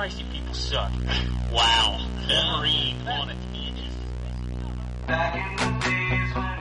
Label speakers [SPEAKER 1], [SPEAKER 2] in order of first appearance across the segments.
[SPEAKER 1] Christ, you people suck. Wow. Wolverine it.
[SPEAKER 2] Back in the days when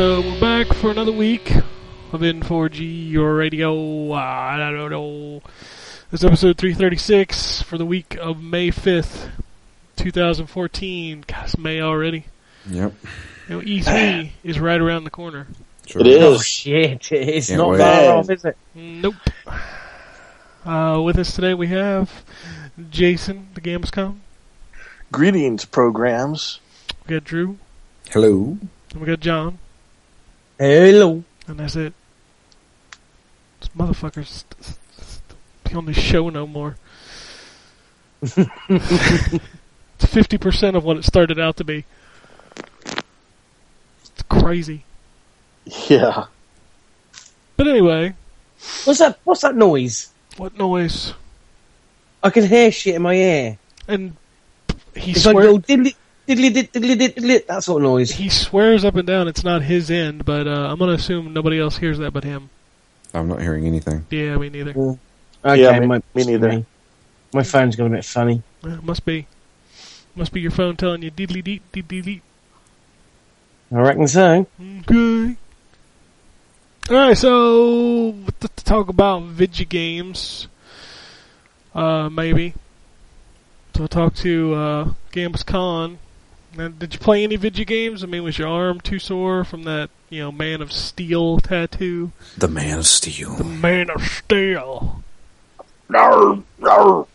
[SPEAKER 3] so we're back for another week of N4G, your radio. Uh, I don't know. This is episode 336 for the week of May 5th, 2014. God, it's May already.
[SPEAKER 4] Yep.
[SPEAKER 3] You know, E3 is right around the corner.
[SPEAKER 4] Sure.
[SPEAKER 5] It is.
[SPEAKER 6] Oh shit, it's
[SPEAKER 4] Can't
[SPEAKER 6] not
[SPEAKER 4] wait.
[SPEAKER 6] far off, is it?
[SPEAKER 3] Nope. Uh, with us today we have Jason, the Gamescom.
[SPEAKER 5] Greetings, programs.
[SPEAKER 3] We got Drew.
[SPEAKER 4] Hello.
[SPEAKER 3] And we got John.
[SPEAKER 6] Hello.
[SPEAKER 3] And that's it. This motherfucker's be on this show no more. it's 50% of what it started out to be. It's crazy.
[SPEAKER 5] Yeah.
[SPEAKER 3] But anyway,
[SPEAKER 6] What's that? What's that noise?
[SPEAKER 3] what noise?
[SPEAKER 6] I can hear shit in my ear.
[SPEAKER 3] And he
[SPEAKER 6] It's like little diddly diddly diddly diddly diddly. That sort of noise.
[SPEAKER 3] he swears up and down it's not his end, but uh, I'm gonna assume nobody else hears that but him.
[SPEAKER 4] I'm not hearing anything.
[SPEAKER 3] Yeah, me neither.
[SPEAKER 6] Okay,
[SPEAKER 5] Yeah, me-
[SPEAKER 6] my,
[SPEAKER 5] me neither.
[SPEAKER 6] My phone's got a bit funny.
[SPEAKER 3] Yeah, must be, must be your phone telling you diddly deet diddly deet.
[SPEAKER 6] I reckon so.
[SPEAKER 3] Okay. Alright, so to, to talk about video games, uh, maybe. So talk to uh, Gambus Con. Now, did you play any video games? I mean, was your arm too sore from that, you know, Man of Steel tattoo?
[SPEAKER 4] The Man of Steel.
[SPEAKER 3] The Man of Steel.
[SPEAKER 5] Rawr,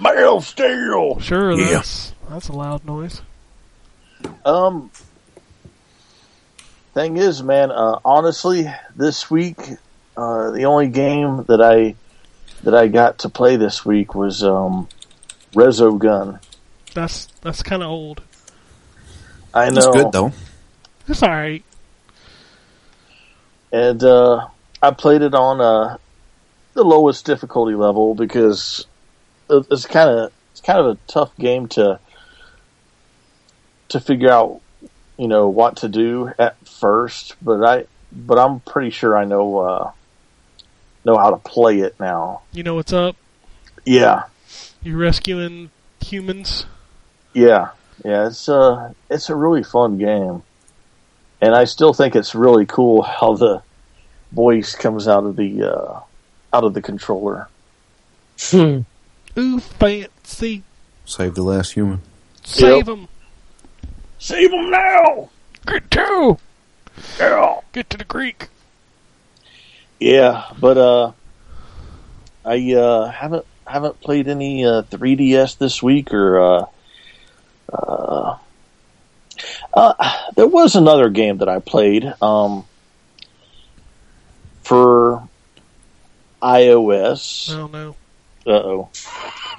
[SPEAKER 5] man of steel.
[SPEAKER 3] Sure,
[SPEAKER 4] Yeah.
[SPEAKER 3] that's that's a loud noise.
[SPEAKER 5] Um. Thing is, man. Uh, honestly, this week, uh, the only game that I that I got to play this week was um, Resogun.
[SPEAKER 3] That's that's kind of old.
[SPEAKER 5] I know.
[SPEAKER 4] It's good though.
[SPEAKER 3] It's all right.
[SPEAKER 5] and uh, I played it on uh, the lowest difficulty level because it's kind of it's kind of a tough game to to figure out, you know, what to do at first. But I but I'm pretty sure I know uh, know how to play it now.
[SPEAKER 3] You know what's up?
[SPEAKER 5] Yeah,
[SPEAKER 3] You rescuing humans?
[SPEAKER 5] Yeah, yeah. It's uh it's a really fun game, and I still think it's really cool how the voice comes out of the uh, out of the controller.
[SPEAKER 6] Hmm.
[SPEAKER 3] Ooh, fancy!
[SPEAKER 4] Save the last human.
[SPEAKER 3] Save them!
[SPEAKER 5] Save them now!
[SPEAKER 3] Get to!
[SPEAKER 5] Yeah.
[SPEAKER 3] Get to the creek!
[SPEAKER 5] Yeah, but uh, I uh, haven't haven't played any uh, 3DS this week, or uh, uh, there was another game that I played um, for iOS.
[SPEAKER 3] I don't know.
[SPEAKER 5] Uh oh.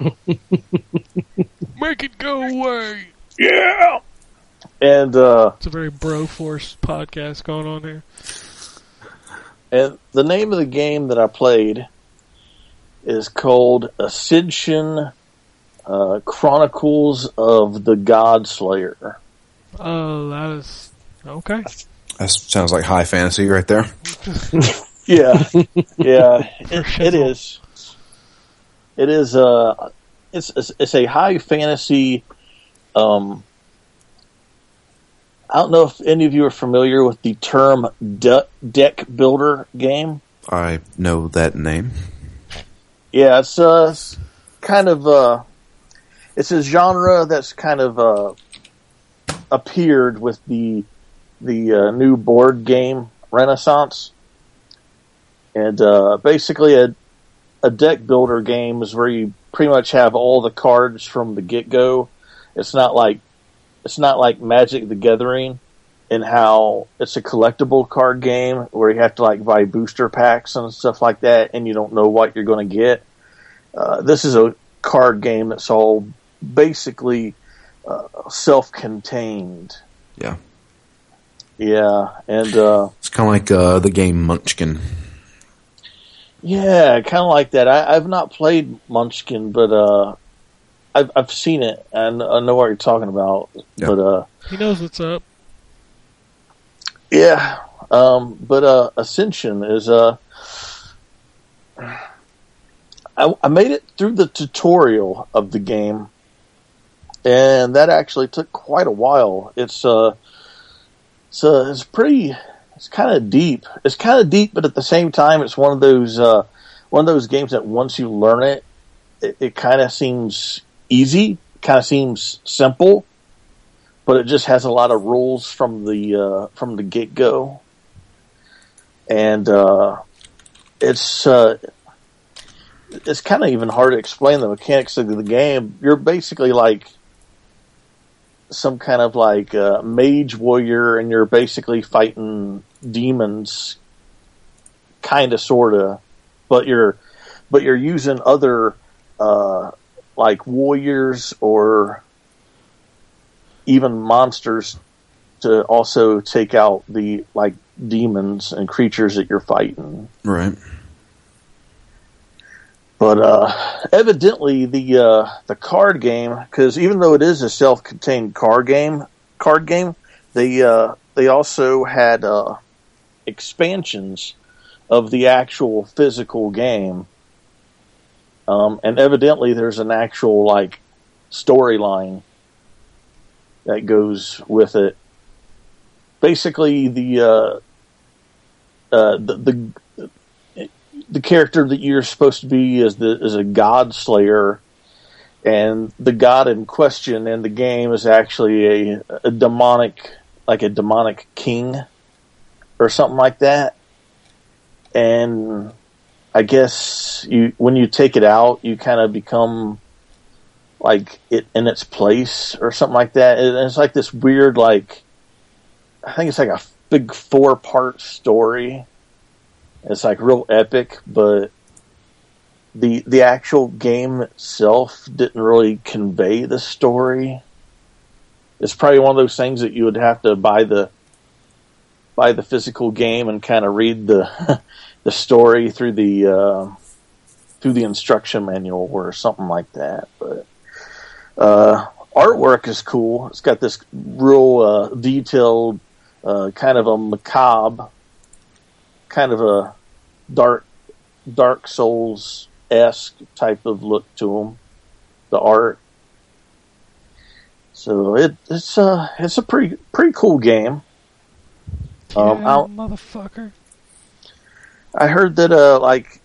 [SPEAKER 3] Make it go away!
[SPEAKER 5] Yeah. And uh,
[SPEAKER 3] It's a very bro force podcast going on here.
[SPEAKER 5] and the name of the game that I played is called Ascension uh, Chronicles of the God Slayer.
[SPEAKER 3] Oh, that is. Okay.
[SPEAKER 4] That sounds like high fantasy right there.
[SPEAKER 5] Yeah, yeah, it, it
[SPEAKER 3] shizzle.
[SPEAKER 5] is. It is. Uh, it's it's, it's a high fantasy. Um, I don't know if any of you are familiar with the term de- deck builder game.
[SPEAKER 4] I know that name.
[SPEAKER 5] Yeah, it's uh, kind of uh, it's a genre that's kind of uh, appeared with the the uh, new board game Renaissance, and uh, basically a a deck builder game is where you pretty much have all the cards from the get go. It's not like it's not like Magic the Gathering in how it's a collectible card game where you have to like buy booster packs and stuff like that, and you don't know what you're going to get. Uh, this is a card game that's all basically uh, self-contained.
[SPEAKER 4] Yeah.
[SPEAKER 5] Yeah, and uh,
[SPEAKER 4] It's kind of like uh, the game Munchkin.
[SPEAKER 5] yeah, kind of like that. I, I've not played Munchkin, but uh, I've I've seen it and I know what you're talking about.
[SPEAKER 4] Yeah.
[SPEAKER 5] But uh,
[SPEAKER 3] He knows what's up.
[SPEAKER 5] Yeah, um, but uh, Ascension is uh, I, I made it through the tutorial of the game, and that actually took quite a while. It's uh, it's uh, it's pretty, it's kind of deep. It's kind of deep, but at the same time, it's one of those uh, one of those games that once you learn it, it, it kind of seems easy, kind of seems simple but it just has a lot of rules from the uh, from the get go, and uh, it's uh, it's kind of even hard to explain the mechanics of the game. You're basically like some kind of like uh, mage warrior, and you're basically fighting demons, kind of, sorta, but you're but you're using other uh, like warriors or even monsters to also take out the like demons and creatures that you're fighting.
[SPEAKER 4] Right.
[SPEAKER 5] But uh, evidently, the uh, the card game, because even though it is a self-contained card game, card game, they uh, they also had uh, expansions of the actual physical game, um, and evidently, there's an actual like storyline that goes with it. Basically, the uh, uh, the, the the character that you're supposed to be is the is a god slayer, and the god in question in the game is actually a, a demonic, like a demonic king, or something like that. And I guess you when you take it out, you kind of become like it in its place or something like that. And it's like this weird, like I think it's like a big four part story. It's like real epic, but the the actual game itself didn't really convey the story. It's probably one of those things that you would have to buy the buy the physical game and kind of read the the story through the uh, through the instruction manual or something like that. But uh, artwork is cool. It's got this real uh, detailed, uh, kind of a macabre, kind of a dark, Dark Souls esque type of look to them. The art. So it, it's uh it's a pretty pretty cool game. Um,
[SPEAKER 3] yeah, motherfucker.
[SPEAKER 5] I heard that uh like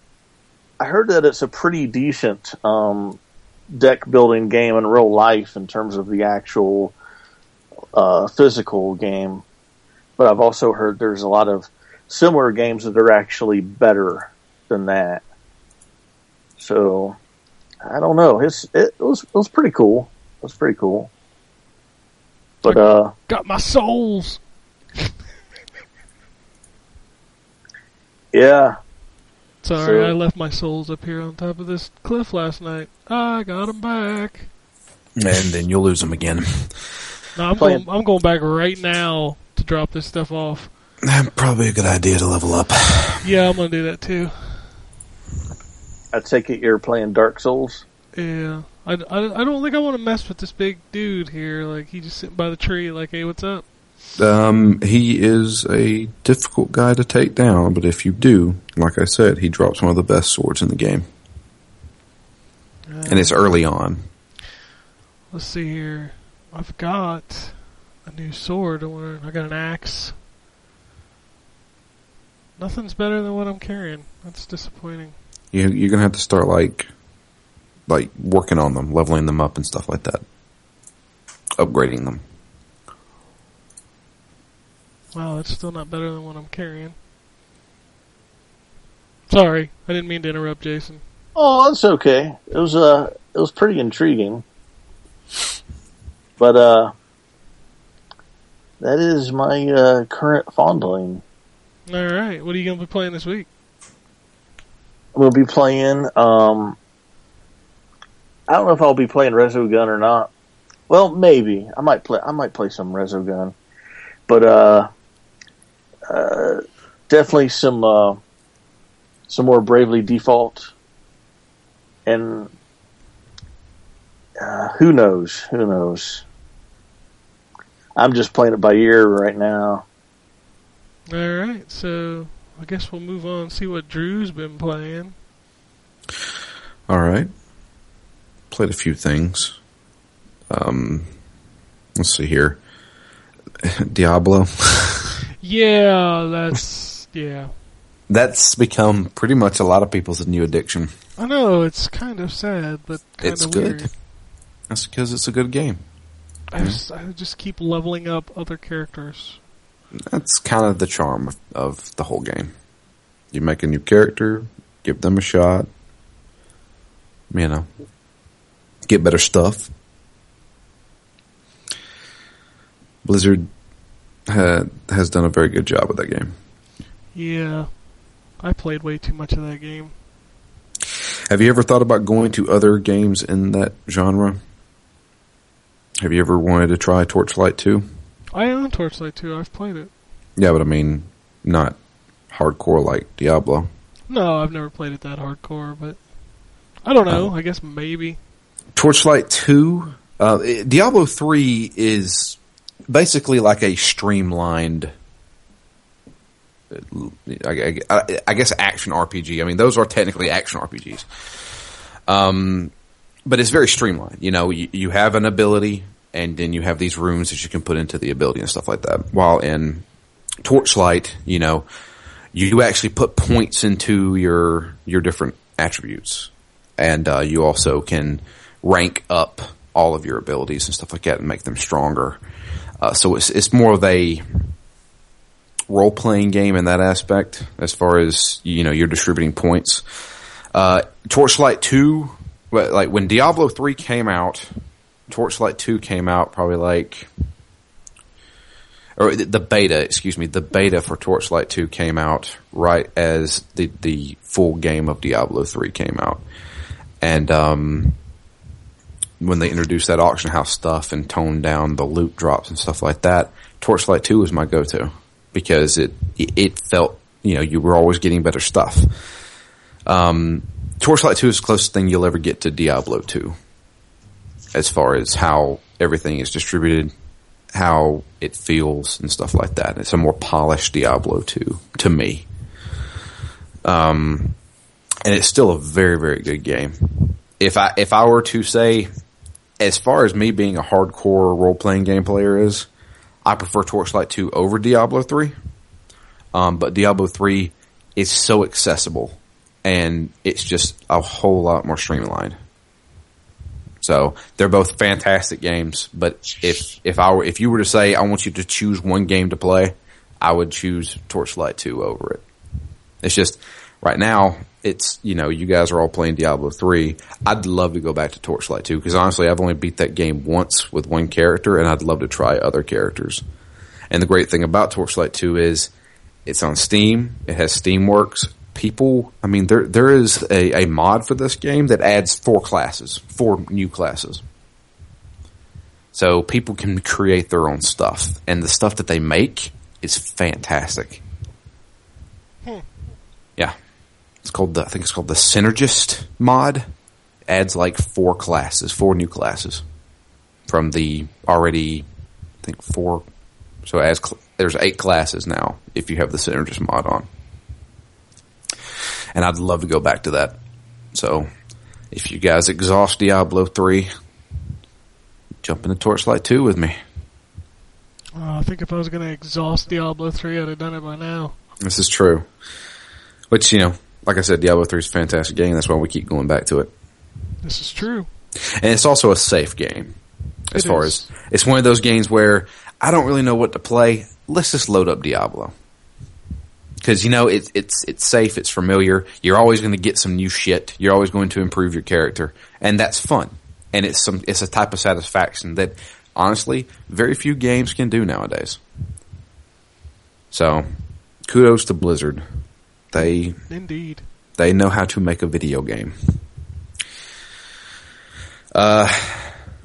[SPEAKER 5] I heard that it's a pretty decent um deck building game in real life in terms of the actual uh physical game. But I've also heard there's a lot of similar games that are actually better than that. So I don't know. It's it was it was pretty cool. It was pretty cool. But uh
[SPEAKER 3] Got my souls.
[SPEAKER 5] yeah,
[SPEAKER 3] Sorry,
[SPEAKER 5] So-
[SPEAKER 3] I left my souls up here on top of this cliff last night. I got them back.
[SPEAKER 4] And then you'll lose them again.
[SPEAKER 3] No, I'm
[SPEAKER 5] Playing-
[SPEAKER 3] going. I'm going back right now to drop this stuff off.
[SPEAKER 4] Probably a good idea to level up.
[SPEAKER 3] Yeah, I'm gonna do that too.
[SPEAKER 5] I take it you're playing Dark Souls.
[SPEAKER 3] Yeah, I, I, I don't think I want to mess with this big dude here. Like he just sitting by the tree. Like, hey, what's up?
[SPEAKER 4] Um, he is a difficult guy to take down, but if you do, like I said, he drops one of the best swords in the game. And it's early on.
[SPEAKER 3] Let's see here. I've got a new sword. I wanna- I got an axe. Nothing's better than what I'm carrying. That's disappointing.
[SPEAKER 4] You, you're gonna have to start like, like working on them, leveling them up and stuff like that. Upgrading them.
[SPEAKER 3] Wow, that's still not better than what I'm carrying. Sorry, I didn't mean to interrupt, Jason.
[SPEAKER 5] Oh, that's okay. It was uh, it was pretty intriguing, but uh, that is my uh, current fondling.
[SPEAKER 3] All right. What are you gonna be playing this week?
[SPEAKER 5] We'll be playing. Um, I don't know if I'll be playing Resogun or not. Well, maybe I might play. I might play some Resogun, but uh, uh, definitely some uh, some more Bravely Default, and uh, who knows? Who knows? I'm just playing it by ear right now.
[SPEAKER 3] All right. So I guess we'll move on and see what Drew's been playing.
[SPEAKER 4] All right. Played a few things. Um, let's see here. Diablo.
[SPEAKER 3] Yeah, that's yeah.
[SPEAKER 4] That's become pretty much a lot of people's new addiction.
[SPEAKER 3] I know it's kind of sad, but
[SPEAKER 4] It's good.
[SPEAKER 3] weird.
[SPEAKER 4] That's because it's a good game.
[SPEAKER 3] I just, I just keep leveling up other characters.
[SPEAKER 4] That's kind of the charm of, of the whole game. You make a new character, give them a shot, you know, get better stuff. Blizzard ha, has done a very good job with that game.
[SPEAKER 3] Yeah, I played way too much of that game.
[SPEAKER 4] Have you ever thought about going to other games in that genre? Have you ever wanted to try Torchlight 2?
[SPEAKER 3] I own Torchlight 2. I've played it.
[SPEAKER 4] Yeah, but I mean, not hardcore like Diablo.
[SPEAKER 3] No, I've never played it that hardcore, but I don't know.
[SPEAKER 4] Oh.
[SPEAKER 3] I guess maybe.
[SPEAKER 4] Torchlight 2, uh, Diablo 3 is basically like a streamlined, I, I- I guess, action RPG. I mean, those are technically action RPGs. Um, but it's very streamlined. You know, you, you have an ability, and then you have these runes that you can put into the ability and stuff like that. While in Torchlight, you know, you actually put points into your your different attributes, and uh, you also can rank up all of your abilities and stuff like that and make them stronger. Uh, so it's it's more of a role playing game in that aspect, as far as you know, you're distributing points. Uh, Torchlight two, well, like when Diablo three came out, Torchlight two came out probably like or the- beta, excuse me, the beta for Torchlight 2 came out right as the, the full game of Diablo 3 came out. And, um, when they introduced that auction house stuff and toned down the loot drops and stuff like that, Torchlight 2 was my go-to because it, it, it felt, you know, you were always getting better stuff. Um, Torchlight 2 is the closest thing you'll ever get to Diablo 2 as far as how everything is distributed, how it feels and stuff like that. It's a more polished Diablo 2 to me. Um, and it's still a very, very good game. If I, if I were to say, as far as me being a hardcore role playing game player is, I prefer Torchlight 2 over Diablo 3. Um, but Diablo 3 is so accessible and it's just a whole lot more streamlined. So they're both fantastic games, but if if I were if you were to say I want you to choose one game to play, I would choose Torchlight 2 over it. It's just right now it's you know you guys are all playing Diablo 3. I'd love to go back to Torchlight 2 because honestly I've only beat that game once with one character and I'd love to try other characters. And the great thing about Torchlight 2 is it's on Steam, it has Steamworks. People, I mean, there there is a, a mod for this game that adds four classes, four new classes. So people can create their own stuff, and the stuff that they make is fantastic. Hmm. Yeah, it's called the I think it's called the Synergist mod. Adds like four classes, four new classes from the already I think four. So as cl- there's eight classes now if you have the Synergist mod on, and I'd love to go back to that. So if you guys exhaust Diablo three, jump into Torchlight two with me.
[SPEAKER 3] Uh, I think if I was going to exhaust Diablo 3, I'd have done it by now.
[SPEAKER 4] This is true. Which, you know, like I said, Diablo 3 is a fantastic game. That's why we keep going back to it.
[SPEAKER 3] This is true.
[SPEAKER 4] And it's also a safe game. As
[SPEAKER 3] It
[SPEAKER 4] far
[SPEAKER 3] is.
[SPEAKER 4] as, it's one of those games where I don't really know what to play. Let's just load up Diablo. Because you know it, it's it's safe, it's familiar. You're always going to get some new shit. You're always going to improve your character, and that's fun. And it's some it's a type of satisfaction that honestly very few games can do nowadays. So, kudos to Blizzard. They
[SPEAKER 3] Indeed.
[SPEAKER 4] they know how to make a video game. Uh,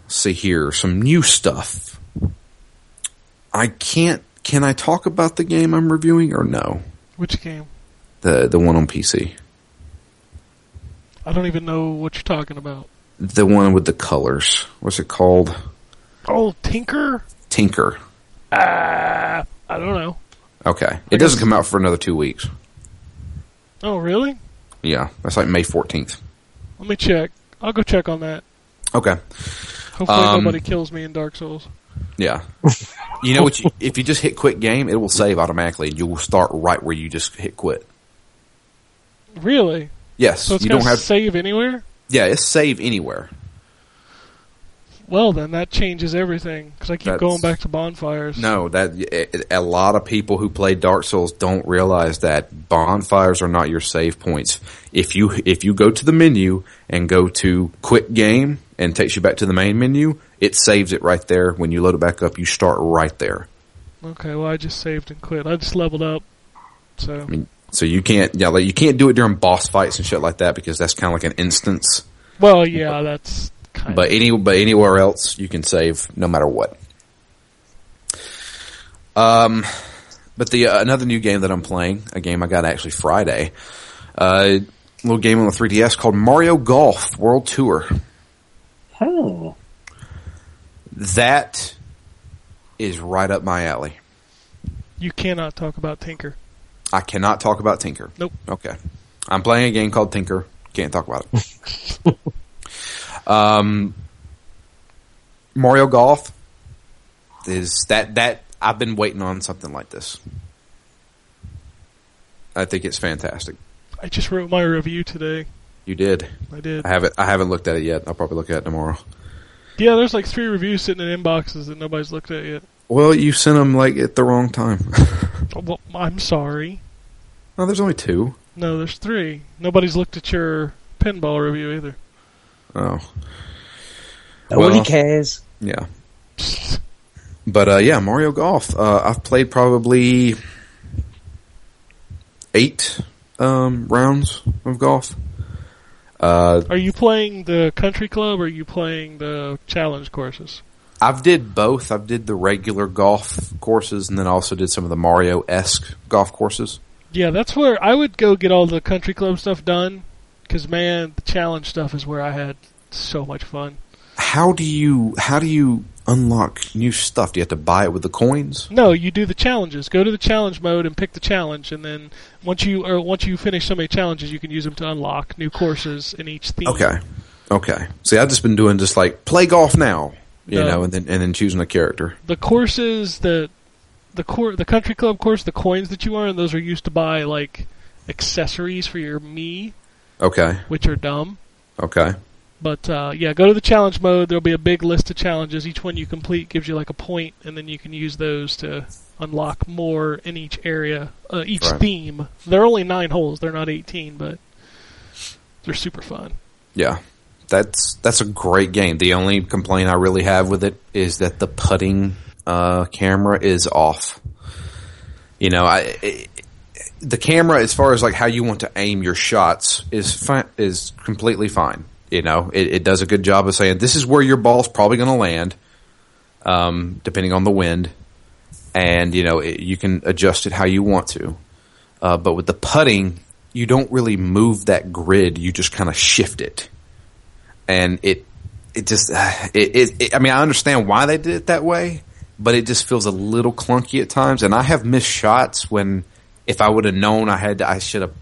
[SPEAKER 4] let's see here, some new stuff. I can't. Can I talk about the game I'm reviewing or no?
[SPEAKER 3] Which game?
[SPEAKER 4] The the one on PC,
[SPEAKER 3] I don't even know what you're talking about.
[SPEAKER 4] the one with the colors. What's it called?
[SPEAKER 3] Oh, Tinker?
[SPEAKER 4] Tinker.
[SPEAKER 3] Ah, I don't know.
[SPEAKER 4] Okay, it doesn't come out for another two weeks.
[SPEAKER 3] Oh, really?
[SPEAKER 4] Yeah, that's like May fourteenth.
[SPEAKER 3] Let me check. I'll go check on that.
[SPEAKER 4] Okay,
[SPEAKER 3] Hopefully
[SPEAKER 4] Um,
[SPEAKER 3] nobody kills me in Dark Souls.
[SPEAKER 4] Yeah. You know what? You, if you just hit quit game, it will save automatically, and you will start right where you just hit quit.
[SPEAKER 3] Really?
[SPEAKER 4] Yes,
[SPEAKER 3] So it's
[SPEAKER 4] you don't have.
[SPEAKER 3] save anywhere?
[SPEAKER 4] Yeah, it's save anywhere.
[SPEAKER 3] Well, then that changes everything because I keep
[SPEAKER 4] That's-
[SPEAKER 3] going back to bonfires.
[SPEAKER 4] No, that it- a lot of people who play Dark Souls don't realize that bonfires are not your save points. If you if you go to the menu and go to quit game and takes you back to the main menu, it saves it right there. When you load it back up, you start right there.
[SPEAKER 3] Okay, well I just saved and quit. I just leveled up. So
[SPEAKER 4] I mean, so you can't yeah, like you can't do it during boss fights and shit like that because that's kind of like an instance.
[SPEAKER 3] well, yeah, that's kind
[SPEAKER 4] But
[SPEAKER 3] of
[SPEAKER 4] any but anywhere else you can save no matter what. Um, but the uh, another new game that I'm playing, a game I got actually Friday, uh, little game on the 3DS called Mario Golf World Tour.
[SPEAKER 5] Hmm.
[SPEAKER 4] That is right up my alley.
[SPEAKER 3] you cannot talk about Tinker.
[SPEAKER 4] I cannot talk about Tinker.
[SPEAKER 3] Nope.
[SPEAKER 4] Okay. I'm playing a game called Tinker. Can't talk about it. um, Mario Golf is that that I've been waiting on something like this. I think it's fantastic.
[SPEAKER 3] I just wrote my review today.
[SPEAKER 4] You did.
[SPEAKER 3] I did.
[SPEAKER 4] I haven't. I haven't looked at it yet. I'll probably look at it tomorrow.
[SPEAKER 3] Yeah, there's like three reviews sitting in inboxes that nobody's looked at yet.
[SPEAKER 4] Well, you sent them like at the wrong time.
[SPEAKER 3] Oh, Well, I'm sorry.
[SPEAKER 4] no, there's only two.
[SPEAKER 3] No, there's three. Nobody's looked at your pinball review either.
[SPEAKER 4] Oh,
[SPEAKER 6] Nobody
[SPEAKER 4] Well-
[SPEAKER 6] cares.
[SPEAKER 4] yeah. But uh, yeah, Mario Golf. Uh, I've played probably eight um, rounds of golf. Uh,
[SPEAKER 3] Are you playing the country club or are you playing the challenge courses?
[SPEAKER 4] I've did both. I've did the regular golf courses, and then also did some of the Mario esque golf courses.
[SPEAKER 3] Yeah, that's where I would go get all the country club stuff done. Because man, the challenge stuff is where I had so much fun.
[SPEAKER 4] How do you how do you unlock new stuff? Do you have to buy it with the coins?
[SPEAKER 3] No, you do the challenges. Go to the challenge mode and pick the challenge, and then once you or once you finish so many challenges, you can use them to unlock new courses in each theme.
[SPEAKER 4] Okay, okay. See, I've just been doing just like play golf now, you
[SPEAKER 3] No.
[SPEAKER 4] know, and then and then choosing a character.
[SPEAKER 3] The courses that the cour the country club course, the coins that you earn, those are used to buy like accessories for your me,
[SPEAKER 4] Okay,
[SPEAKER 3] which are dumb.
[SPEAKER 4] okay,
[SPEAKER 3] But uh, yeah, go to the challenge mode. There'll be a big list of challenges. Each one you complete gives you like a point, and then you can use those to unlock more in each area, uh, each
[SPEAKER 4] Right.
[SPEAKER 3] theme. They're only nine holes. They're not eighteen, but they're super fun.
[SPEAKER 4] yeah. That's that's a great game. The only complaint I really have with it is that the putting uh, camera is off. You know, I. It, the camera, as far as like how you want to aim your shots, is fi- is completely fine. You know, it, it does a good job of saying this is where your ball's probably going to land, um, depending on the wind, and you know it, you can adjust it how you want to. Uh, but with the putting, you don't really move that grid; you just kind of shift it, and it it just it, it, it. I mean, I understand why they did it that way, but it just feels a little clunky at times. And I have missed shots when if I would have known I had, to, I should have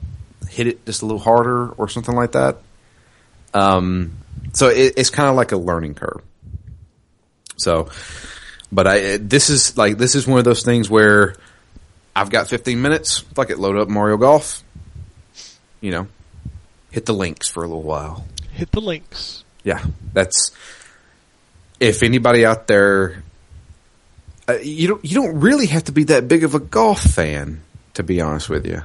[SPEAKER 4] hit it just a little harder or something like that. Um, so it, it's kind of like a learning curve. So, but I this is like this is one of those things where I've got 15 minutes. Fuck it, load up Mario Golf. You know, hit the links for a little while.
[SPEAKER 3] Hit the links.
[SPEAKER 4] Yeah, that's if anybody out there, uh, you don't you don't really have to be that big of a golf fan to be honest with you.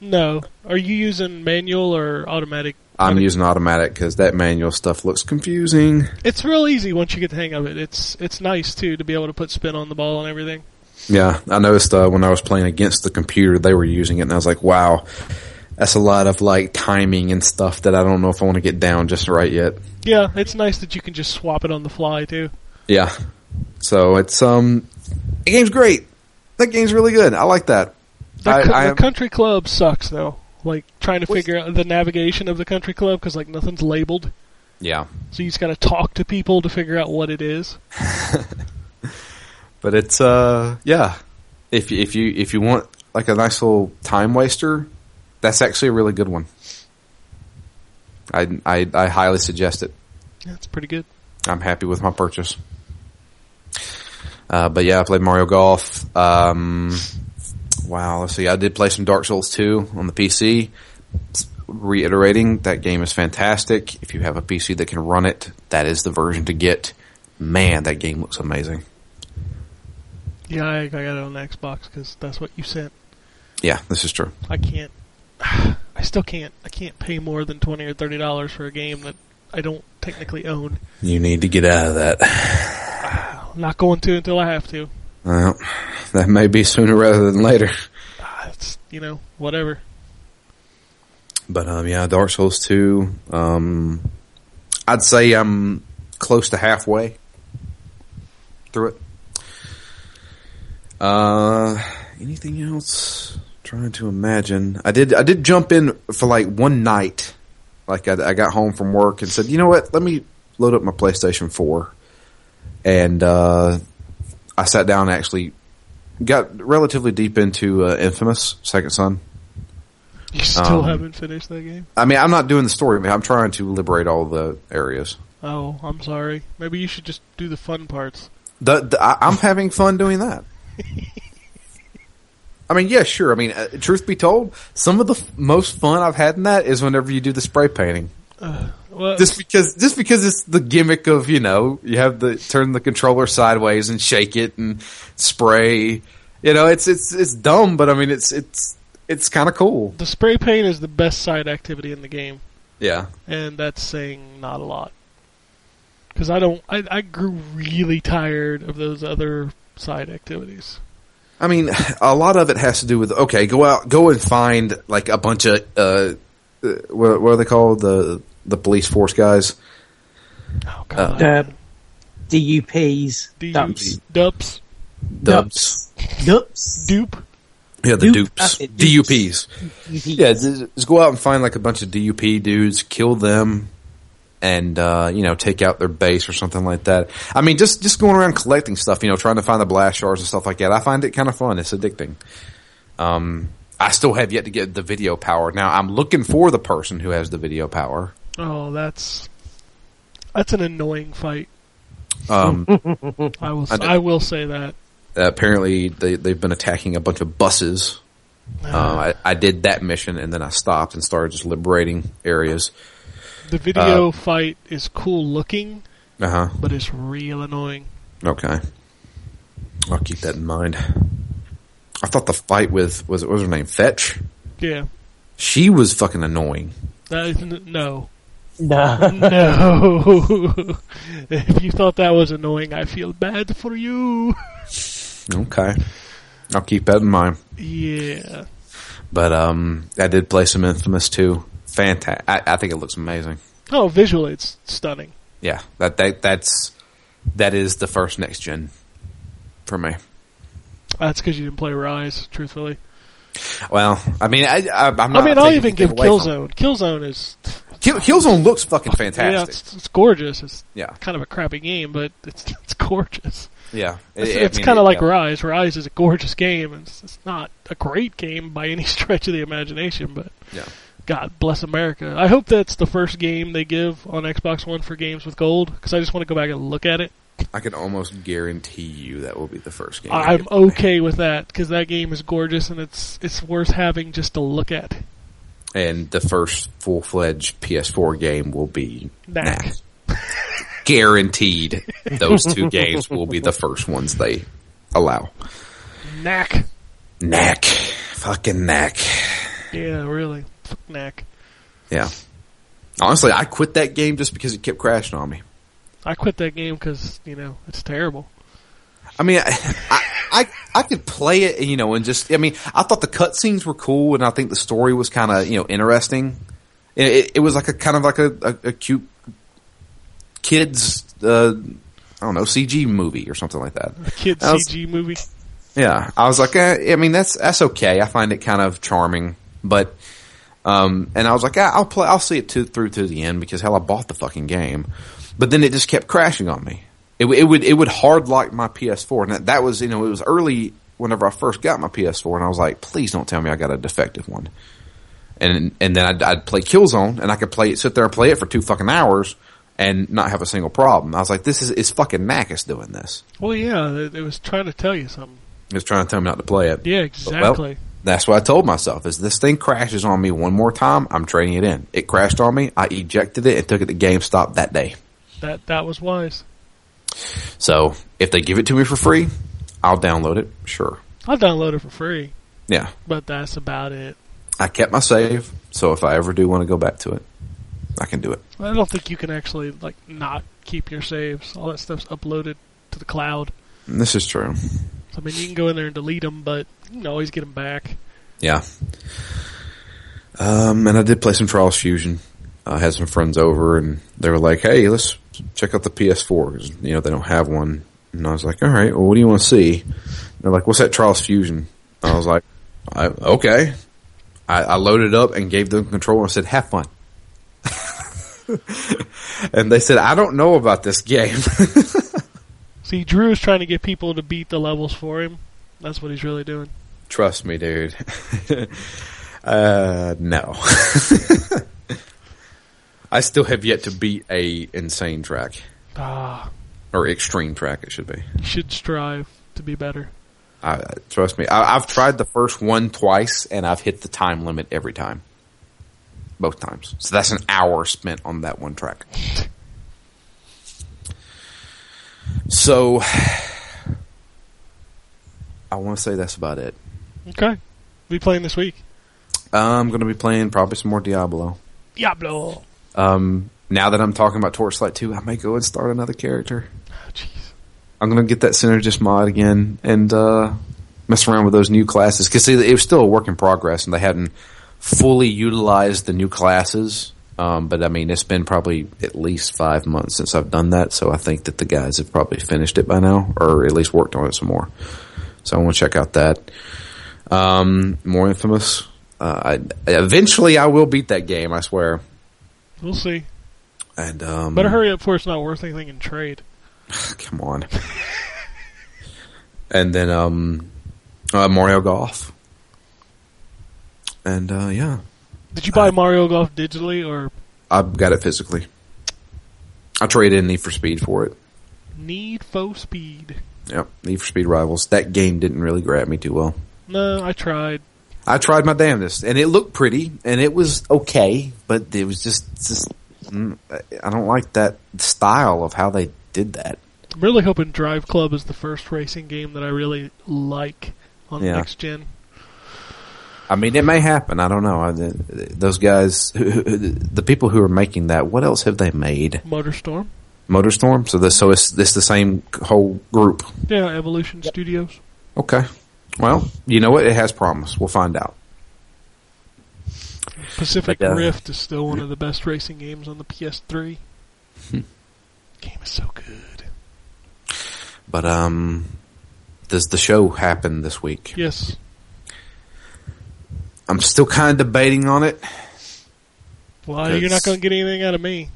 [SPEAKER 3] No. Are you using manual or automatic?
[SPEAKER 4] I'm using automatic because that manual stuff looks confusing.
[SPEAKER 3] It's real easy once you get the hang of it. It's it's nice too to be able to put spin on the ball and everything.
[SPEAKER 4] Yeah, I noticed uh, when I was playing against the computer, they were using it, and I was like, "Wow, that's a lot of like timing and stuff that I don't know if I want to get down just right yet."
[SPEAKER 3] Yeah, it's nice that you can just swap it on the fly too.
[SPEAKER 4] Yeah, so it's um, the game's great. That game's really good. I like that.
[SPEAKER 3] The,
[SPEAKER 4] I- I
[SPEAKER 3] the country club sucks though. Like trying to figure out the navigation of the country club because like nothing's labeled,
[SPEAKER 4] Yeah,
[SPEAKER 3] so you just got to talk to people to figure out what it is.
[SPEAKER 4] but it's uh, yeah. If you, if you if you want like a nice little time waster, that's actually a really good one. I I, I highly suggest it.
[SPEAKER 3] Yeah, it's pretty good.
[SPEAKER 4] I'm happy with my purchase. Uh, but yeah, I played Mario Golf. Um, wow, let's see. I did play some Dark Souls 2 on the PC. Reiterating, that game is fantastic. If you have a PC that can run it, that is the version to get. Man, that game looks amazing.
[SPEAKER 3] Yeah, I, I got it on the Xbox because that's what you sent.
[SPEAKER 4] Yeah, this is true.
[SPEAKER 3] I can't. I still can't. I can't pay more than twenty or thirty dollars for a game that I don't technically own.
[SPEAKER 4] You need to get out of that.
[SPEAKER 3] I'm not going to until I have to.
[SPEAKER 4] Well, that may be sooner rather than later.
[SPEAKER 3] Ah, It's you know whatever.
[SPEAKER 4] But um, yeah, Dark Souls two. Um, I'd say I'm close to halfway through it. Uh, anything else? Trying to imagine. I did. I did jump in for like one night. Like I, I got home from work and said, you know what? Let me load up my PlayStation Four, and uh, I sat down and actually got relatively deep into uh, Infamous Second Son.
[SPEAKER 3] You still
[SPEAKER 4] Um,
[SPEAKER 3] haven't finished that game.
[SPEAKER 4] I mean, I'm not doing the story. I mean, I'm trying to liberate all the areas.
[SPEAKER 3] Oh, I'm sorry. Maybe you should just do the fun parts.
[SPEAKER 4] The, the, I, I'm having fun doing that. I mean, yeah, sure. I mean, uh, truth be told, some of the f- most fun I've had in that is whenever you do the spray painting.
[SPEAKER 3] Well,
[SPEAKER 4] Just because, just because it's the gimmick of you know, you have the turn the controller sideways and shake it and spray. You know, it's it's it's dumb, but I mean, it's it's it's kind of cool.
[SPEAKER 3] the spray paint is the best side activity in the game,
[SPEAKER 4] Yeah.
[SPEAKER 3] and that's saying not a lot. Because I don't. I, I grew really tired of those other side activities.
[SPEAKER 4] I mean, a lot of it has to do with okay, go out, go and find like a bunch of uh, uh what, what are they called the the police force guys?
[SPEAKER 3] Oh god.
[SPEAKER 6] Uh, DUPs.
[SPEAKER 3] D-
[SPEAKER 6] Dumps.
[SPEAKER 3] Dups.
[SPEAKER 4] Dubs.
[SPEAKER 6] Dups.
[SPEAKER 3] Dupe.
[SPEAKER 4] Yeah, the
[SPEAKER 6] Dupe.
[SPEAKER 4] dupes,
[SPEAKER 6] That's it.
[SPEAKER 4] DUPs.
[SPEAKER 6] DUPs.
[SPEAKER 4] Yeah, just, just go out and find like a bunch of DUP dudes, kill them, and uh, you know take out their base or something like that. I mean, just just going around collecting stuff, you know, trying to find the blast shards and stuff like that. I find it kind of fun. It's addicting. Um, I still have yet to get the video power. Now I'm looking for the person who has the video power.
[SPEAKER 3] Oh, that's that's an annoying fight.
[SPEAKER 4] Um,
[SPEAKER 3] I will.
[SPEAKER 4] I
[SPEAKER 3] I will say that.
[SPEAKER 4] apparently they they've been attacking a bunch of buses. Uh, I, I did that mission and then I stopped and started just liberating areas.
[SPEAKER 3] The video fight is cool looking,
[SPEAKER 4] Uh huh.
[SPEAKER 3] but it's real annoying.
[SPEAKER 4] Okay. I'll keep that in mind. I thought the fight with was what was her name Fetch.
[SPEAKER 3] Yeah.
[SPEAKER 4] She was fucking annoying.
[SPEAKER 3] That is n- no.
[SPEAKER 6] No.
[SPEAKER 3] No. if you thought that was annoying, I feel bad for you.
[SPEAKER 4] Okay. I'll keep that in mind.
[SPEAKER 3] Yeah.
[SPEAKER 4] But um, I did play some Infamous too. Fantastic. I, I think it looks amazing.
[SPEAKER 3] Oh, visually, it's stunning.
[SPEAKER 4] Yeah, that that that's that is the first next gen for me.
[SPEAKER 3] That's because you didn't play Ryse, truthfully.
[SPEAKER 4] Well, I mean, I, I I'm not.
[SPEAKER 3] I mean, I'll even give
[SPEAKER 4] anything away from
[SPEAKER 3] Killzone. Killzone is
[SPEAKER 4] it. Kill, Killzone looks fucking
[SPEAKER 3] yeah,
[SPEAKER 4] fantastic.
[SPEAKER 3] it's, it's gorgeous. It's
[SPEAKER 4] Yeah,
[SPEAKER 3] kind of a crappy game, but it's it's gorgeous.
[SPEAKER 4] yeah.
[SPEAKER 3] It's,
[SPEAKER 4] I- I mean,
[SPEAKER 3] kind of
[SPEAKER 4] it-
[SPEAKER 3] like
[SPEAKER 4] yeah.
[SPEAKER 3] Ryse. Ryse is a gorgeous game. and It's, it's not a great game by any stretch of the imagination, but
[SPEAKER 4] Yeah.
[SPEAKER 3] God bless America. I hope that's the first game they give on Xbox One for games with gold because I just want to go back and look at it.
[SPEAKER 4] I can almost guarantee you that will be the first game.
[SPEAKER 3] I'm okay with that because that game is gorgeous and it's it's worth having just to look at.
[SPEAKER 4] And the first full fledged PS4 game will be
[SPEAKER 3] Knack.
[SPEAKER 4] Knack. Guaranteed, those two games will be the first ones they allow.
[SPEAKER 3] Knack.
[SPEAKER 4] Knack, Fucking knack.
[SPEAKER 3] Yeah, really. Fuck knack.
[SPEAKER 4] Yeah. Honestly, I quit that game just because it kept crashing on me.
[SPEAKER 3] I quit that game because you know it's terrible.
[SPEAKER 4] I mean, I, I, I, could play it, you know, and just, I mean, I thought the cutscenes were cool and I think the story was kind of, you know, interesting. It, it, was like a kind of like a, a, a cute kids, uh, I don't know, CG movie or something like that.
[SPEAKER 3] A kid
[SPEAKER 4] was-
[SPEAKER 3] CG movie.
[SPEAKER 4] Yeah, I was like, eh, I mean, that's that's okay. I find it kind of charming, but um, and I was like, ah, I'll play, I'll see it to, through to the end because hell, I bought the fucking game, but then it just kept crashing on me. It, it would it would hard lock my PS4, and that, that was you know it was early whenever I first got my PS4, and I was like, please don't tell me I got a defective one. And and then I'd, I'd play Killzone, and I could play it, sit there and play it for two fucking hours, and not have a single problem. I was like, this is it's fucking Macus doing this.
[SPEAKER 3] Well, yeah, it, it was trying to tell you something.
[SPEAKER 4] It's trying to tell me not to play it.
[SPEAKER 3] Yeah,
[SPEAKER 4] Well,
[SPEAKER 3] exactly.
[SPEAKER 4] that's what I told myself. Is this thing crashes on me one more time, I'm trading it in. It crashed on me. I ejected it and took it to GameStop that day.
[SPEAKER 3] that that was wise.
[SPEAKER 4] So if they give it to me for free, I'll download it. Sure.
[SPEAKER 3] I'll download it for free,
[SPEAKER 4] Yeah.
[SPEAKER 3] but that's about it.
[SPEAKER 4] I kept my save, so if I ever do want to go back to it, I can do it.
[SPEAKER 3] I don't think you can actually like not keep your saves. All that stuff's uploaded to the cloud.
[SPEAKER 4] This is true.
[SPEAKER 3] I mean, you can go in there and delete them, but you can always get them back.
[SPEAKER 4] Yeah. Um, and I did play some Trials Fusion. I had some friends over, and they were like, "Hey, let's check out the PS4 'cause, you know they don't have one." And I was like, "All right, well, what do you want to see?" And they're like, "What's that Trials Fusion?" I was like, I, "Okay." I, I loaded up and gave them control and said, "Have fun." and they said, "I don't know about this game."
[SPEAKER 3] See, Drew is trying to get people to beat the levels for him. That's what he's really doing.
[SPEAKER 4] Trust me, dude. uh, no. I still have yet to beat a insane track
[SPEAKER 3] Ah,
[SPEAKER 4] or extreme track. It should be.
[SPEAKER 3] you should strive to be better.
[SPEAKER 4] I, trust me. I, I've tried the first one twice, and I've hit the time limit every time, both times. So that's an hour spent on that one track. So, I want to say that's about it.
[SPEAKER 3] Okay. We playing this week.
[SPEAKER 4] I'm going to be playing probably some more Diablo.
[SPEAKER 3] Diablo.
[SPEAKER 4] Um, now that I'm talking about Torchlight 2, I may go and start another character.
[SPEAKER 3] Oh.
[SPEAKER 4] I'm gonna get that Synergist mod again and uh, mess around with those new classes because it was still a work in progress and they hadn't fully utilized the new classes. Um, but I mean, it's been probably at least five months since I've done that, so I think that the guys have probably finished it by now, or at least worked on it some more. So I want to check out that. Um, more infamous. Uh, I, eventually, I will beat that game. I swear.
[SPEAKER 3] We'll see.
[SPEAKER 4] And um,
[SPEAKER 3] Better hurry up before it's not worth anything in trade.
[SPEAKER 4] Come on. and then um, uh, Mario Golf. And uh, yeah,
[SPEAKER 3] Did you buy Mario Golf digitally or
[SPEAKER 4] I've got it physically. I traded in Need for Speed for it.
[SPEAKER 3] Need for Speed?
[SPEAKER 4] Yep, Need for Speed Rivals. That game didn't really grab me too well.
[SPEAKER 3] No, I tried.
[SPEAKER 4] I tried my damnedest, and it looked pretty, and it was okay, but it was just, just mm, I don't like that style of how they did that.
[SPEAKER 3] I'm really hoping Drive Club is the first racing game that I really like on
[SPEAKER 4] Yeah.
[SPEAKER 3] next gen.
[SPEAKER 4] I mean, it may happen. I don't know. I, those guys, who, who, the people who are making that, what else have they made?
[SPEAKER 3] Motorstorm?
[SPEAKER 4] Motorstorm. So this, so it's this the same whole group.
[SPEAKER 3] Yeah, Evolution Studios.
[SPEAKER 4] Okay. Well, you know what? It has promise. We'll find out.
[SPEAKER 3] Pacific
[SPEAKER 4] But, uh,
[SPEAKER 3] Rift is still one of the best racing games on the PS3.
[SPEAKER 4] Hmm.
[SPEAKER 3] Game is so good.
[SPEAKER 4] But um, does the show happen this week?
[SPEAKER 3] Yes.
[SPEAKER 4] I'm still kind of debating on it.
[SPEAKER 3] Well, you're not going to get anything out of me.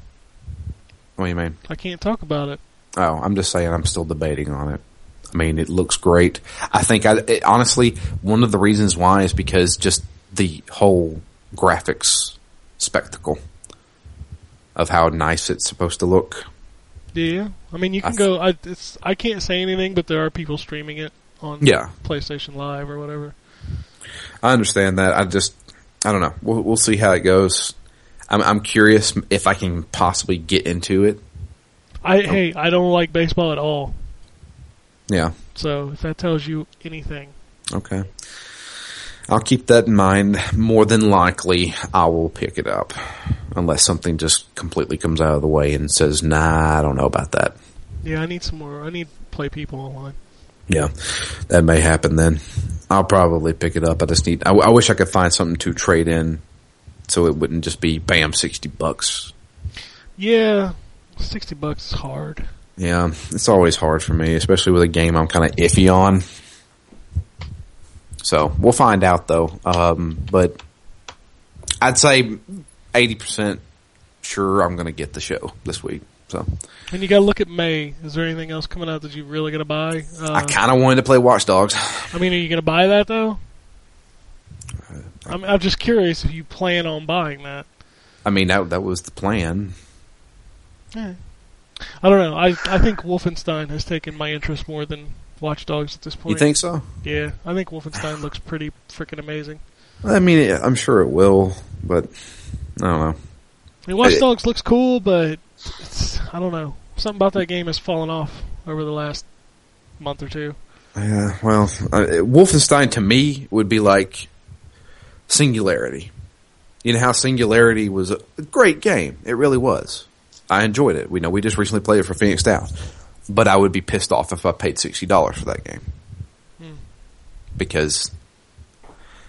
[SPEAKER 4] What do you mean?
[SPEAKER 3] I can't talk about it.
[SPEAKER 4] Oh, I'm just saying I'm still debating on it. I mean, it looks great. I think I it, honestly one of the reasons why is because just the whole graphics spectacle of how nice it's supposed to look.
[SPEAKER 3] Yeah, I mean, you
[SPEAKER 4] I
[SPEAKER 3] can
[SPEAKER 4] th-
[SPEAKER 3] go. I, it's, I can't say anything, but there are people streaming it on
[SPEAKER 4] Yeah.
[SPEAKER 3] PlayStation Live or whatever.
[SPEAKER 4] I understand that. I just I don't know. We'll, we'll see how it goes. I'm I'm curious if I can possibly get into it.
[SPEAKER 3] I hey, I don't like baseball at all.
[SPEAKER 4] Yeah.
[SPEAKER 3] So if that tells you anything,
[SPEAKER 4] Okay. I'll keep that in mind. More than likely, I will pick it up. Unless something just completely comes out of the way and says, nah, I don't know about that.
[SPEAKER 3] Yeah, I need some more. I need play people online.
[SPEAKER 4] Yeah, that may happen then. I'll probably pick it up. I just need, I, I wish I could find something to trade in so it wouldn't just be bam, 60 bucks.
[SPEAKER 3] Yeah, sixty bucks is hard.
[SPEAKER 4] Yeah, it's always hard for me, especially with a game I'm kind of iffy on. So we'll find out though. Um, but I'd say 80% sure I'm going to get the show this week. So
[SPEAKER 3] And you got to look at May. Is there anything else coming out that you really gonna buy? Uh,
[SPEAKER 4] I kind of wanted to play Watch Dogs.
[SPEAKER 3] I mean, are you gonna buy that though? I'm, I'm just curious if you plan on buying that.
[SPEAKER 4] I mean, that that was the plan.
[SPEAKER 3] I don't know. I I think Wolfenstein has taken my interest more than Watch Dogs at this point.
[SPEAKER 4] You think so?
[SPEAKER 3] Yeah, I think Wolfenstein looks pretty freaking amazing.
[SPEAKER 4] I mean, I'm sure it will, but I don't know.
[SPEAKER 3] I mean, Watch. Dogs looks cool, but it's, I don't know. Something about that game has fallen off over the last month or two.
[SPEAKER 4] Yeah, well, uh, Wolfenstein to me would be like Singularity. You know how Singularity was a great game. It really was. I enjoyed it. We know we just recently played it for Phoenix Down, but I would be pissed off if I paid sixty dollars for that game hmm. because,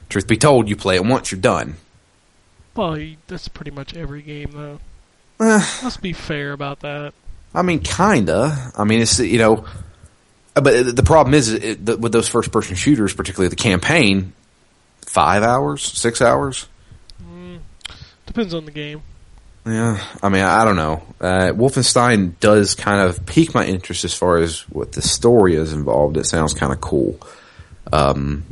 [SPEAKER 4] truth be told, you play it once, you're done.
[SPEAKER 3] Well, that's pretty much every game, though.
[SPEAKER 4] Eh,
[SPEAKER 3] Let's be fair about that.
[SPEAKER 4] I mean, kinda. I mean, it's you know, uh, but uh, the problem is it, the, with those first person shooters, particularly the campaign, five hours, six hours. Hmm.
[SPEAKER 3] Depends on the game.
[SPEAKER 4] Yeah, I mean, I don't know. Uh, Wolfenstein does kind of pique my interest as far as what the story is involved. It sounds kind of cool. Um,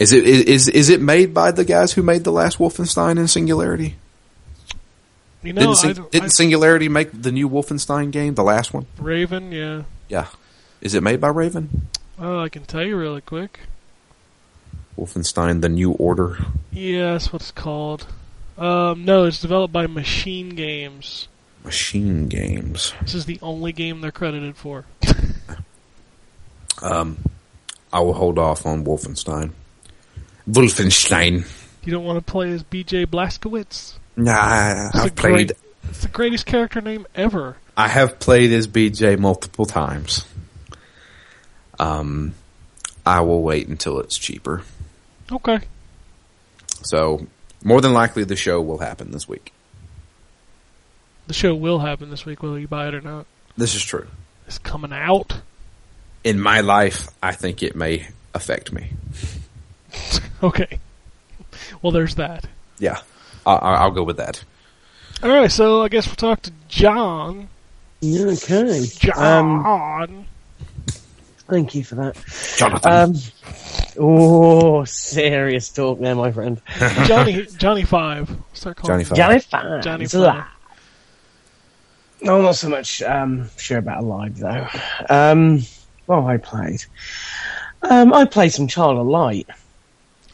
[SPEAKER 4] is it is is it made by the guys who made the last Wolfenstein in Singularity?
[SPEAKER 3] You know,
[SPEAKER 4] didn't Sing- didn't
[SPEAKER 3] I,
[SPEAKER 4] Singularity make the new Wolfenstein game, the last one?
[SPEAKER 3] Raven, yeah.
[SPEAKER 4] Yeah. Is it made by Raven?
[SPEAKER 3] Oh, I can tell you really quick.
[SPEAKER 4] Wolfenstein: The New Order.
[SPEAKER 3] Yeah, that's what it's called. Um, no, it's developed by Machine Games.
[SPEAKER 4] Machine Games.
[SPEAKER 3] This is the only game they're credited for.
[SPEAKER 4] Um, I will hold off on Wolfenstein. Wolfenstein.
[SPEAKER 3] You don't want to play as BJ Blazkowicz?
[SPEAKER 4] Nah,
[SPEAKER 3] It's
[SPEAKER 4] I've played.
[SPEAKER 3] great- It's the greatest character name ever.
[SPEAKER 4] I have played as BJ multiple times. Um, I will wait until it's cheaper.
[SPEAKER 3] Okay.
[SPEAKER 4] So, more than likely, the show will happen this week.
[SPEAKER 3] The show will happen this week, whether you buy it or not.
[SPEAKER 4] This is true.
[SPEAKER 3] It's coming out.
[SPEAKER 4] In my life, I think it may affect me.
[SPEAKER 3] Okay. Well, there's that.
[SPEAKER 4] Yeah, I, I- I'll go with that.
[SPEAKER 3] All right, so I guess we'll talk to John.
[SPEAKER 6] Okay.
[SPEAKER 3] John.
[SPEAKER 6] Um, thank you for that.
[SPEAKER 4] Jonathan.
[SPEAKER 6] Um, oh, serious talk there, my friend.
[SPEAKER 3] Johnny Johnny Five. Start calling
[SPEAKER 4] Johnny Five.
[SPEAKER 6] Johnny Five.
[SPEAKER 3] Johnny Five.
[SPEAKER 6] No, not so much um, sure about Alive, though. Um, what have I played? Um, I played some Child of Light.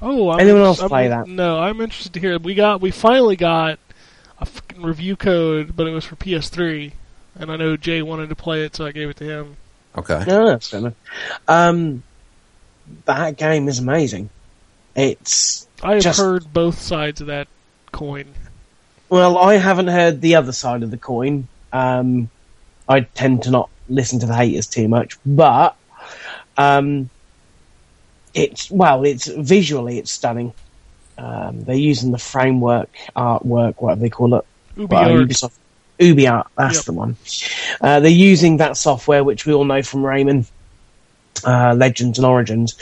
[SPEAKER 3] Oh, I'm
[SPEAKER 6] Anyone
[SPEAKER 3] inter-
[SPEAKER 6] else
[SPEAKER 3] I'm-
[SPEAKER 6] play that?
[SPEAKER 3] No, I'm interested to hear. We got we finally got a fucking review code, but it was for PS3, and I know Jay wanted to play it, so I gave it to him.
[SPEAKER 4] Okay.
[SPEAKER 6] No, that's fair enough. Um, that game is amazing. It's
[SPEAKER 3] I have
[SPEAKER 6] Just-
[SPEAKER 3] heard both sides of that coin.
[SPEAKER 6] well, I haven't heard the other side of the coin. Um, I tend to not listen to the haters too much, but um, it's well, it's visually it's stunning. Um, they're using the framework artwork, whatever they call it,
[SPEAKER 3] Ubi
[SPEAKER 6] Well,
[SPEAKER 3] Art.
[SPEAKER 6] Ubisoft. UbiArt, that's
[SPEAKER 3] Yep.
[SPEAKER 6] the one. Uh, they're using that software, which we all know from Rayman, uh, Legends and Origins.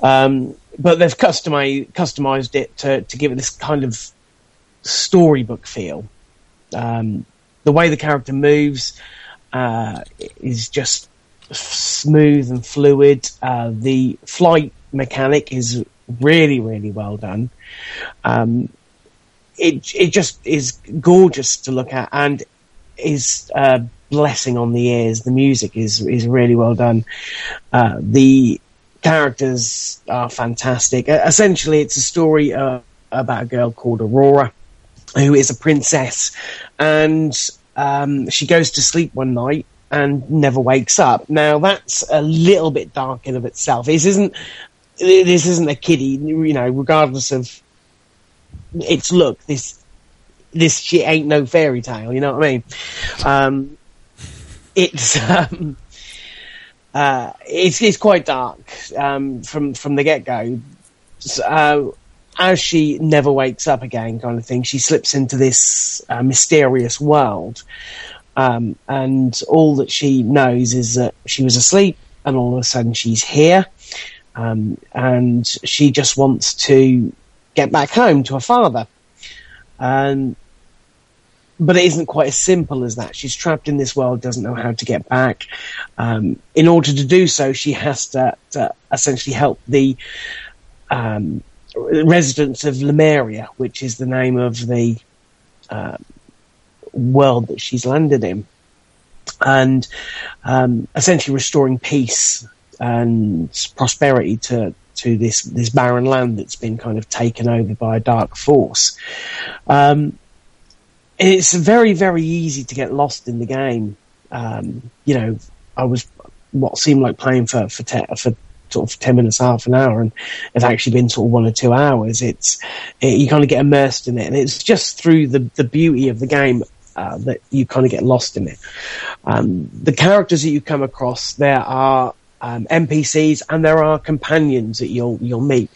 [SPEAKER 6] Um, but they've customized, customized it to, to give it this kind of storybook feel. Um, the way the character moves uh, is just smooth and fluid. Uh, the flight mechanic is really, really well done. Um, it it just is gorgeous to look at and is a blessing on the ears. The music is is really well done. Uh, the characters are fantastic. Uh, essentially, it's a story uh, about a girl called Aurora, who is a princess, and um, she goes to sleep one night and never wakes up. Now that's a little bit dark in of itself. This isn't this isn't a kiddie, you know, regardless of its look. This this shit ain't no fairy tale. You know what I mean? Um, it's um, uh, it's it's quite dark um, from from the get go. So, uh, as she never wakes up again, kind of thing, she slips into this uh, mysterious world, um, and all that she knows is that she was asleep, and all of a sudden she's here, um, and she just wants to get back home to her father. Um, but it isn't quite as simple as that. She's trapped in this world, doesn't know how to get back. Um, in order to do so, she has to, to essentially help the um, residents of Lemuria, which is the name of the uh, world that she's landed in, and um, essentially restoring peace and prosperity to to this this barren land that's been kind of taken over by a dark force. Um, it's very very easy to get lost in the game. Um, you know, I was what seemed like playing for for te- for sort of ten minutes, half an hour, and it's actually been sort of one or two hours. It's it, you kind of get immersed in it, and it's just through the the beauty of the game uh, that you kind of get lost in it. Um, the characters that you come across, there are um, NPCs and there are companions that you'll you'll meet,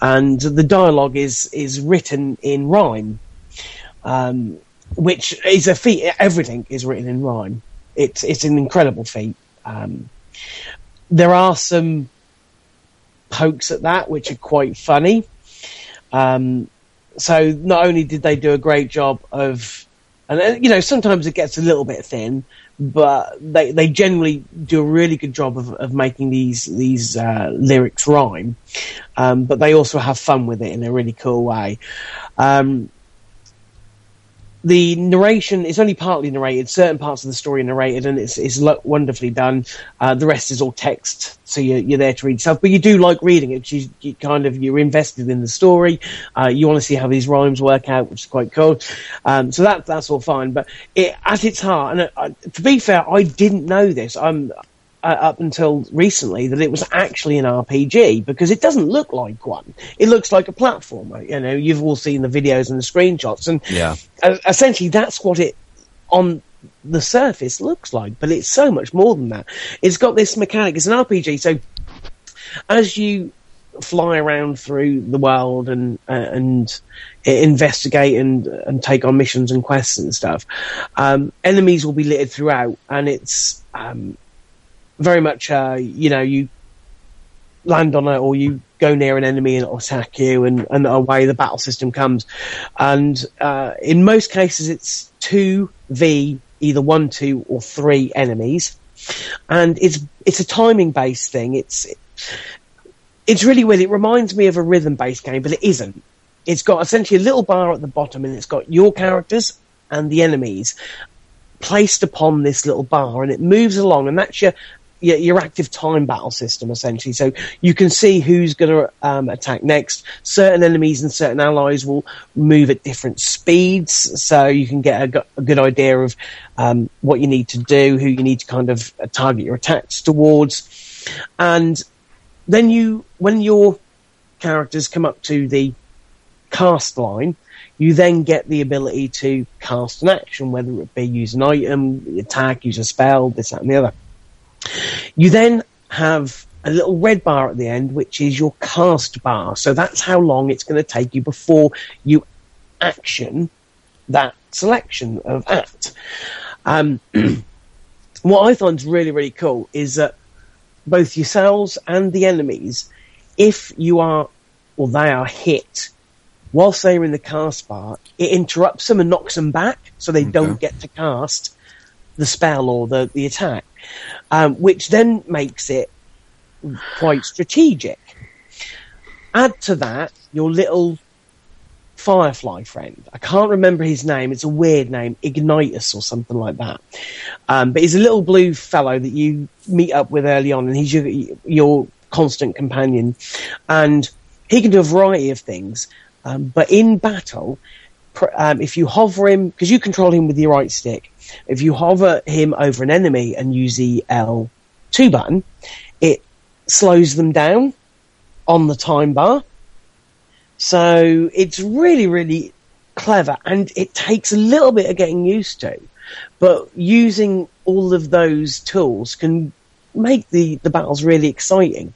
[SPEAKER 6] and the dialogue is is written in rhyme, um, which is a feat. Everything is written in rhyme. It's it's an incredible feat. Um, there are some pokes at that which are quite funny. Um, so not only did they do a great job of, and uh, you know sometimes it gets a little bit thin, but they they generally do a really good job of, of making these these uh, lyrics rhyme. Um, but they also have fun with it in a really cool way. Um, the narration is only partly narrated. Certain parts of the story are narrated, and it's it's wonderfully done. Uh, the rest is all text, so you're, you're there to read stuff. But you do like reading it. You, you kind of you're invested in the story. Uh, you want to see how these rhymes work out, which is quite cool. Um, so that that's all fine. But it, at its heart, and uh, to be fair, I didn't know this. I'm uh, up until recently that it was actually an RPG because it doesn't look like one. It looks like a platformer. You know, you've all seen the videos and the screenshots, and
[SPEAKER 4] Yeah.
[SPEAKER 6] essentially that's what it on the surface looks like. But it's so much more than that. It's got this mechanic. It's an RPG, so as you fly around through the world and uh, and investigate and and take on missions and quests and stuff, um, enemies will be littered throughout, and it's um, very much uh, you know you land on it or you go near an enemy and it'll attack you and, and away the battle system comes. And uh, in most cases it's 2v either 1 2 or 3 enemies. And it's it's a timing based thing. It's it's really weird. It reminds me of a rhythm based game but it isn't. It's got essentially a little bar at the bottom and it's got your characters and the enemies placed upon this little bar and it moves along. And that's your your, active time battle system essentially. So you can see who's going to um, attack next. Certain enemies and certain allies will move at different speeds so you can get a, a good idea of um, what you need to do who you need to kind of uh, target your attacks towards. And then you when your characters come up to the cast line you then get the ability to cast an action, whether it be use an item, attack, use a spell, this, that, and the other. You then have a little red bar at the end, which is your cast bar. So that's how long it's going to take you before you action that selection of act. Um, what I find really, really cool is that both yourselves and the enemies, if you are or they are hit whilst they're in the cast bar, it interrupts them and knocks them back so they don't get to cast the spell or the, the attack, um, which then makes it quite strategic. Add to that your little Firefly friend. I can't remember his name. It's a weird name, Ignitus or something like that. Um, but he's a little blue fellow that you meet up with early on, and he's your, your constant companion. And he can do a variety of things. Um, but in battle, um, if you hover him, because you control him with your right stick, if you hover him over an enemy and use the L2 button, it slows them down on the time bar. So it's really, really clever and it takes a little bit of getting used to. But using all of those tools can make the, the battles really exciting.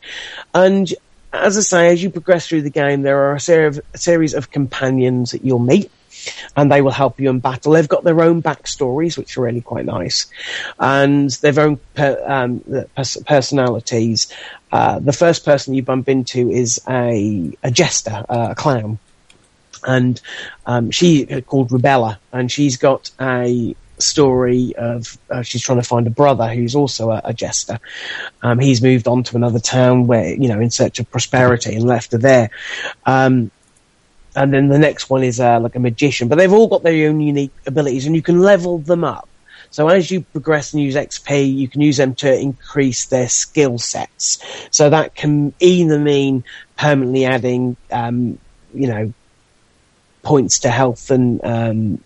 [SPEAKER 6] And as I say, as you progress through the game, there are a, ser- a series of companions that you'll meet. And they will help you in battle. They've got their own backstories, which are really quite nice, and their own per, um, personalities. Uh, the first person you bump into is a, a jester, uh, a clown, and um, she called Rubella, and she's got a story of uh, she's trying to find a brother who's also a, a jester. Um, he's moved on to another town where you know in search of prosperity and left her there. Um, and then the next one is uh, like a magician, but they've all got their own unique abilities, and you can level them up. So as you progress and use XP, you can use them to increase their skill sets. So that can either mean permanently adding, um, you know, points to health and um,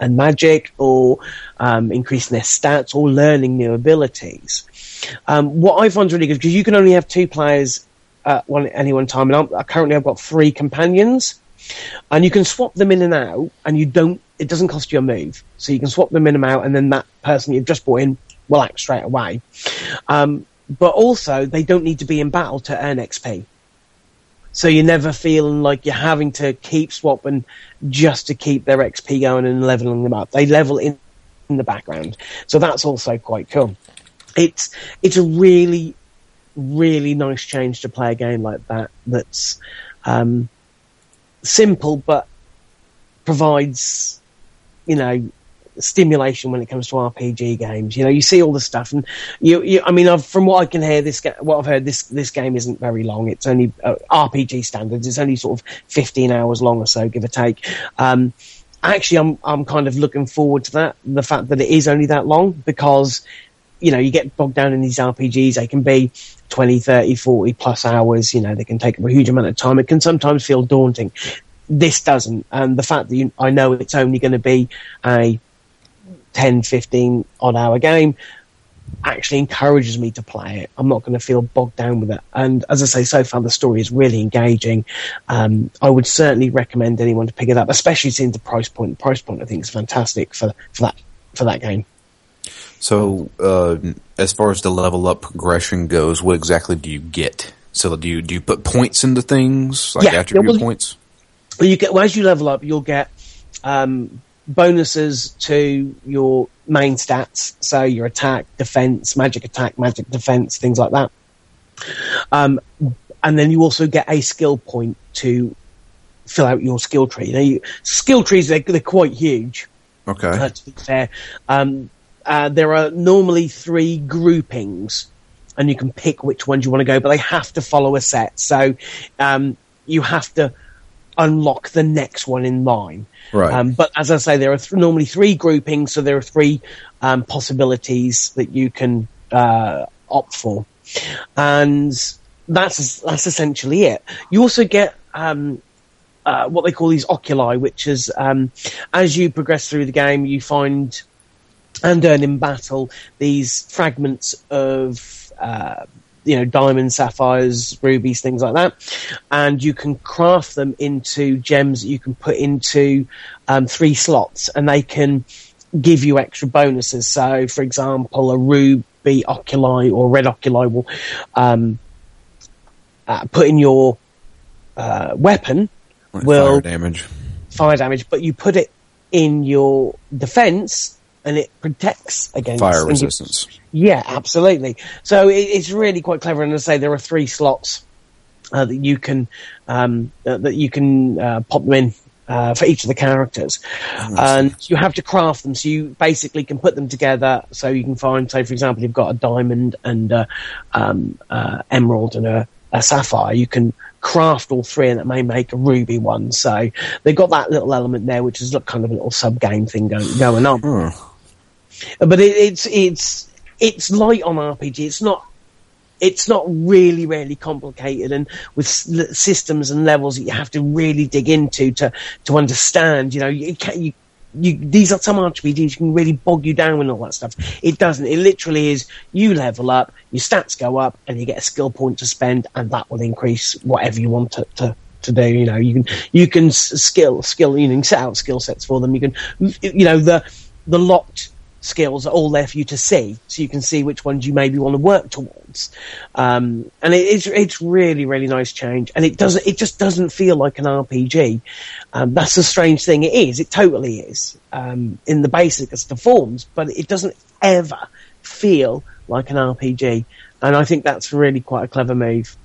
[SPEAKER 6] and magic, or um, increasing their stats, or learning new abilities. Um, what I find really good because you can only have two players at one any one time, and I'm, currently I've got three companions, and you can swap them in and out, and you don't. It doesn't cost you a move, so you can swap them in and out, and then that person you've just brought in will act straight away. Um, but also, they don't need to be in battle to earn XP. So you're never feeling like you're having to keep swapping just to keep their XP going and leveling them up. They level in, in the background. So that's also quite cool. It's, it's a really, really nice change to play a game like that that's, um, simple but provides, you know, stimulation when it comes to RPG games. You know, you see all the stuff, and you, you I mean, I've, from what I can hear, this what I've heard, this this game isn't very long. It's only uh, RPG standards. It's only sort of fifteen hours long or so, give or take. Um, actually, I'm I'm kind of looking forward to that. The fact that it is only that long because you know you get bogged down in these RPGs. They can be 20, 30, 40 plus hours. You know, they can take a huge amount of time. It can sometimes feel daunting. This doesn't, and the fact that you, I know it's only going to be a 10, 15 odd hour game actually encourages me to play it. I'm not going to feel bogged down with it. And as I say, so far the story is really engaging. Um, I would certainly recommend anyone to pick it up, especially seeing the price point. The price point I think is fantastic for, for that, for that game.
[SPEAKER 4] So, uh, as far as the level up progression goes, what exactly do you get? So, do you do you put points into things like
[SPEAKER 6] Yeah,
[SPEAKER 4] attribute
[SPEAKER 6] yeah, well,
[SPEAKER 4] points?
[SPEAKER 6] Well, you get well, as you level up, you'll get um, bonuses to your main stats, so your attack, defense, magic attack, magic defense, things like that. Um, and then you also get a skill point to fill out your skill tree. You know, you, skill trees they're, they're quite huge.
[SPEAKER 4] Okay.
[SPEAKER 6] Uh, to be fair, um, uh, there are normally three groupings, and you can pick which ones you want to go, but they have to follow a set. So um, you have to unlock the next one in line.
[SPEAKER 4] Right.
[SPEAKER 6] Um, but as I say, there are th- normally three groupings, so there are three um, possibilities that you can uh, opt for, and that's that's essentially it. You also get um, uh, what they call these oculi, which is um, as you progress through the game, you find and earn in battle these fragments of uh, you know diamonds, sapphires, rubies, things like that, and you can craft them into gems that you can put into um, three slots, and they can give you extra bonuses. So, for example, a ruby oculi or red oculi will um, uh, put in your uh, weapon
[SPEAKER 4] Like
[SPEAKER 6] will-
[SPEAKER 4] fire damage.
[SPEAKER 6] fire damage, but you put it in your defense and it protects against
[SPEAKER 4] Fire resistance.
[SPEAKER 6] yeah, absolutely. So it, it's really quite clever. And I say there are three slots uh, that you can um, uh, that you can uh, pop them in. Uh, for each of the characters, and you have to craft them. So you basically can put them together. So you can find, say, for example, you've got a diamond and a um, uh, emerald and a, a sapphire. You can craft all three, and it may make a ruby one. So they've got that little element there, which is kind of a little sub game thing going, going on
[SPEAKER 4] Hmm.
[SPEAKER 6] But it, it's it's it's light on RPG. It's not it's not really really complicated, and with systems and levels that you have to really dig into to to understand. You know, you can you you, these are some RPGs can really bog you down with all that stuff. It doesn't. It literally is you level up, your stats go up, and you get a skill point to spend, and that will increase whatever you want to, to, do. You know, you can you can skill skill you can set out skill sets for them. You can you know the the locked skills are all there for you to see, so you can see which ones you maybe want to work towards. Um, and it, it's it's really really nice change, and it doesn't it just doesn't feel like an RPG. Um, that's a strange thing. It is. It totally is um, in the basics, the forms, but it doesn't ever feel like an RPG. And I think that's really quite a clever move.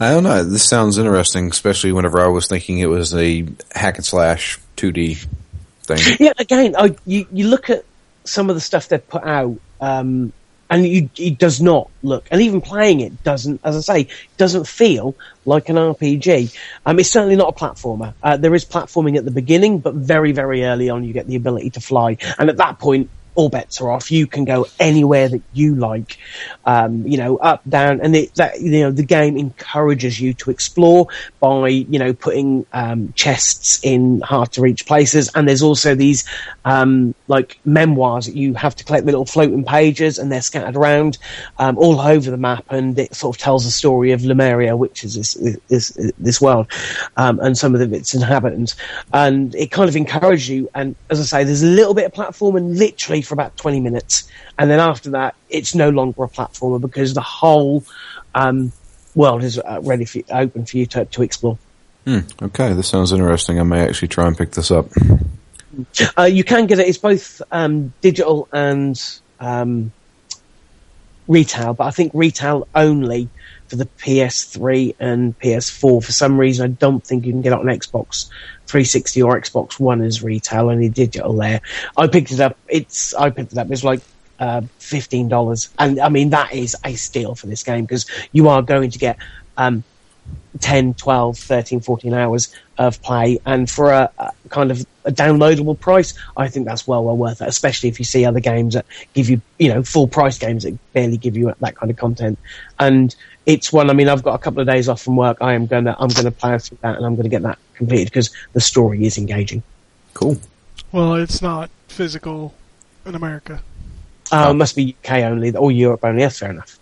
[SPEAKER 4] I don't know. This sounds interesting, especially whenever I was thinking it was a hack and slash 2D thing.
[SPEAKER 6] Yeah, again, I, you you look at some of the stuff they've put out, um, and you, it does not look, and even playing it doesn't, as I say, doesn't feel like an RPG. Um, it's certainly not a platformer. Uh, there is platforming at the beginning, but very very early on, you get the ability to fly, and at that point. All bets are off. You can go anywhere that you like, um, you know, up, down, and it, that you know the game encourages you to explore by you know putting um, chests in hard to reach places, and there's also these um, like memoirs that you have to collect the little floating pages, and they're scattered around um, all over the map, and it sort of tells the story of Lemuria, which is this this this world, um, and some of its inhabitants, and it kind of encourages you. And as I say, there's a little bit of platforming, literally for about 20 minutes, and then after that, it's no longer a platformer because the whole um, world is uh, ready for open for you to, to explore.
[SPEAKER 4] Okay, this sounds interesting. I may actually try and pick this up.
[SPEAKER 6] Uh, you can get it. It's both um, digital and um, retail, but I think retail only for the PS3 and PS4. For some reason, I don't think you can get it on Xbox 360 or Xbox One as retail. Only digital there. I picked it up. It's I picked it up. It's like. Uh, fifteen dollars, and I mean that is a steal for this game because you are going to get um, 10, 12, 13, 14 hours of play. And for a, a kind of a downloadable price, I think that's well, well worth it, especially if you see other games that give you, you know, full price games that barely give you that kind of content. And it's one, I mean, I've got a couple of days off from work. I am going to, I'm going to play through that and I'm going to get that completed because the story is engaging.
[SPEAKER 4] Cool.
[SPEAKER 3] Well, it's not physical in America.
[SPEAKER 6] Uh, Must be UK only or Europe only. That's fair enough.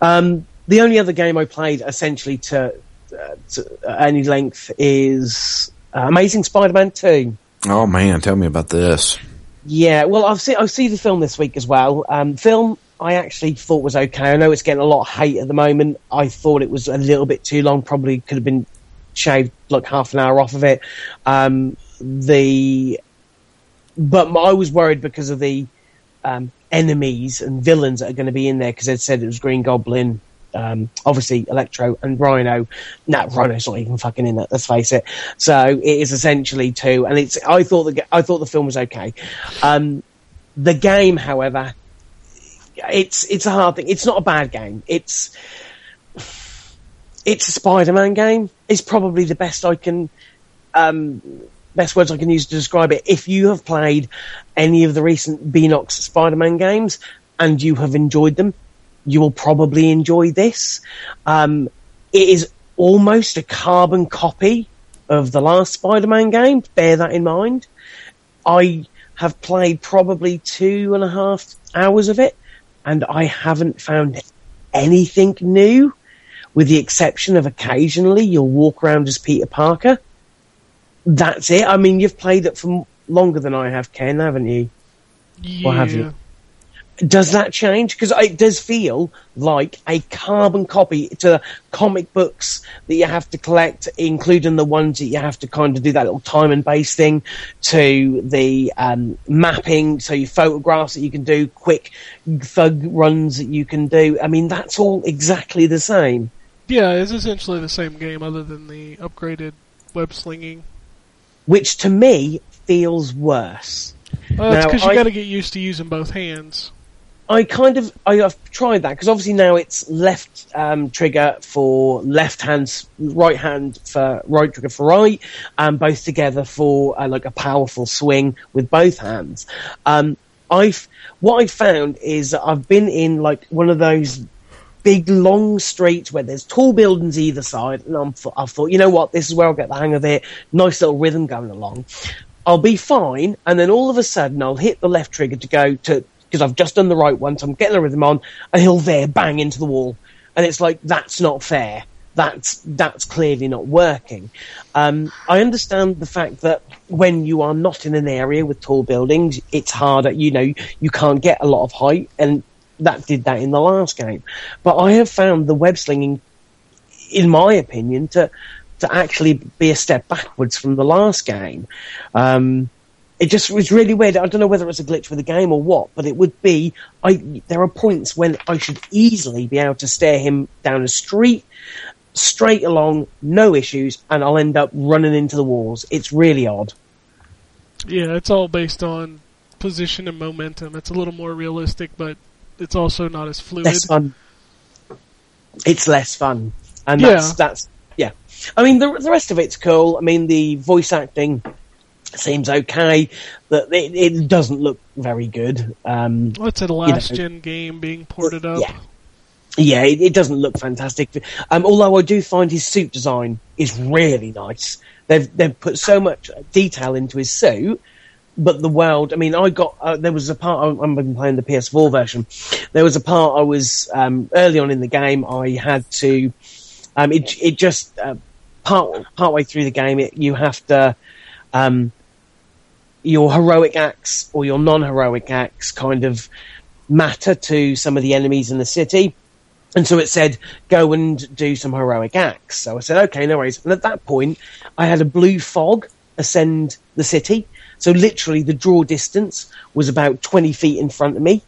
[SPEAKER 6] Um, the only other game I played essentially to, uh, to any length is uh, Amazing Spider-Man 2.
[SPEAKER 4] Oh man, tell me about this.
[SPEAKER 6] Yeah, well, I've seen I've seen the film this week as well. Um, film I actually thought was okay. I know it's getting a lot of hate at the moment. I thought it was a little bit too long. Probably could have been shaved like half an hour off of it. Um, the but I was worried because of the um, enemies and villains that are going to be in there because they'd said it was Green Goblin, um, obviously Electro and Rhino. No, Rhino's not even fucking in it. Let's face it. So it is essentially two, and it's. I thought the I thought the film was okay. Um, the game, however, it's it's a hard thing. It's not a bad game. It's it's a Spider-Man game. It's probably the best I can um, best words I can use to describe it. If you have played any of the recent Beenox Spider-Man games and you have enjoyed them, you will probably enjoy this. Um, it is almost a carbon copy of the last Spider-Man game. Bear that in mind. I have played probably two and a half hours of it, and I haven't found anything new, with the exception of occasionally you'll walk around as Peter Parker. That's it. I mean, you've played it for longer than I have, Ken, haven't you?
[SPEAKER 3] Yeah.
[SPEAKER 6] Or have you? Does that change? Because it does feel like a carbon copy to comic books that you have to collect, including the ones that you have to kind of do that little time and base thing, to the um, mapping, so your photographs that you can do, quick thug runs that you can do. I mean, that's all exactly the same.
[SPEAKER 3] Yeah, it's essentially the same game other than the upgraded web slinging.
[SPEAKER 6] Which to me feels worse.
[SPEAKER 3] Well, that's because you got to get used to using both hands.
[SPEAKER 6] I kind of I, have tried that because obviously now it's left um, trigger for left hand, right hand for right trigger for right, and both together for uh, like a powerful swing with both hands. Um, I've what I found is I've been in like one of those big long streets where there's tall buildings either side, and I'm, th- I thought, you know what, this is where I'll get the hang of it. Nice little rhythm going along. I'll be fine, and then all of a sudden I'll hit the left trigger to go to because I've just done the right one, so I'm getting the rhythm on, and he'll there bang into the wall, and it's like that's not fair. That's that's clearly not working. Um, I understand the fact that when you are not in an area with tall buildings, it's harder. You know, you can't get a lot of height, and that did that in the last game. But I have found the web slinging, in my opinion, to to actually be a step backwards from the last game. Um, it just was really weird. I don't know whether it's a glitch with the game or what, but it would be. I there are points when I should easily be able to stare him down a street, straight along, no issues, and I'll end up running into the walls. It's really odd.
[SPEAKER 3] Yeah, it's all based on position and momentum. It's a little more realistic, but it's also not as fluid.
[SPEAKER 6] Less fun. It's less fun, and
[SPEAKER 3] Yeah.
[SPEAKER 6] that's that's yeah. I mean, the the rest of it's cool. I mean, the voice acting seems okay. That it, it doesn't look very good. Um,
[SPEAKER 3] What's a last gen game being ported up?
[SPEAKER 6] Yeah. Yeah, it, it doesn't look fantastic. Um, although I do find his suit design is really nice. They've they've put so much detail into his suit, but the world. I mean, I got uh, there was a part. I've been playing the PS4 version. There was a part I was um, early on in the game. I had to. Um, it it just uh, part part way through the game. It, you have to. Um, your heroic acts or your non-heroic acts kind of matter to some of the enemies in the city. And so it said, go and do some heroic acts. So I said, okay, no worries. And at that point, I had a blue fog ascend the city. So literally the draw distance was about 20 feet in front of me.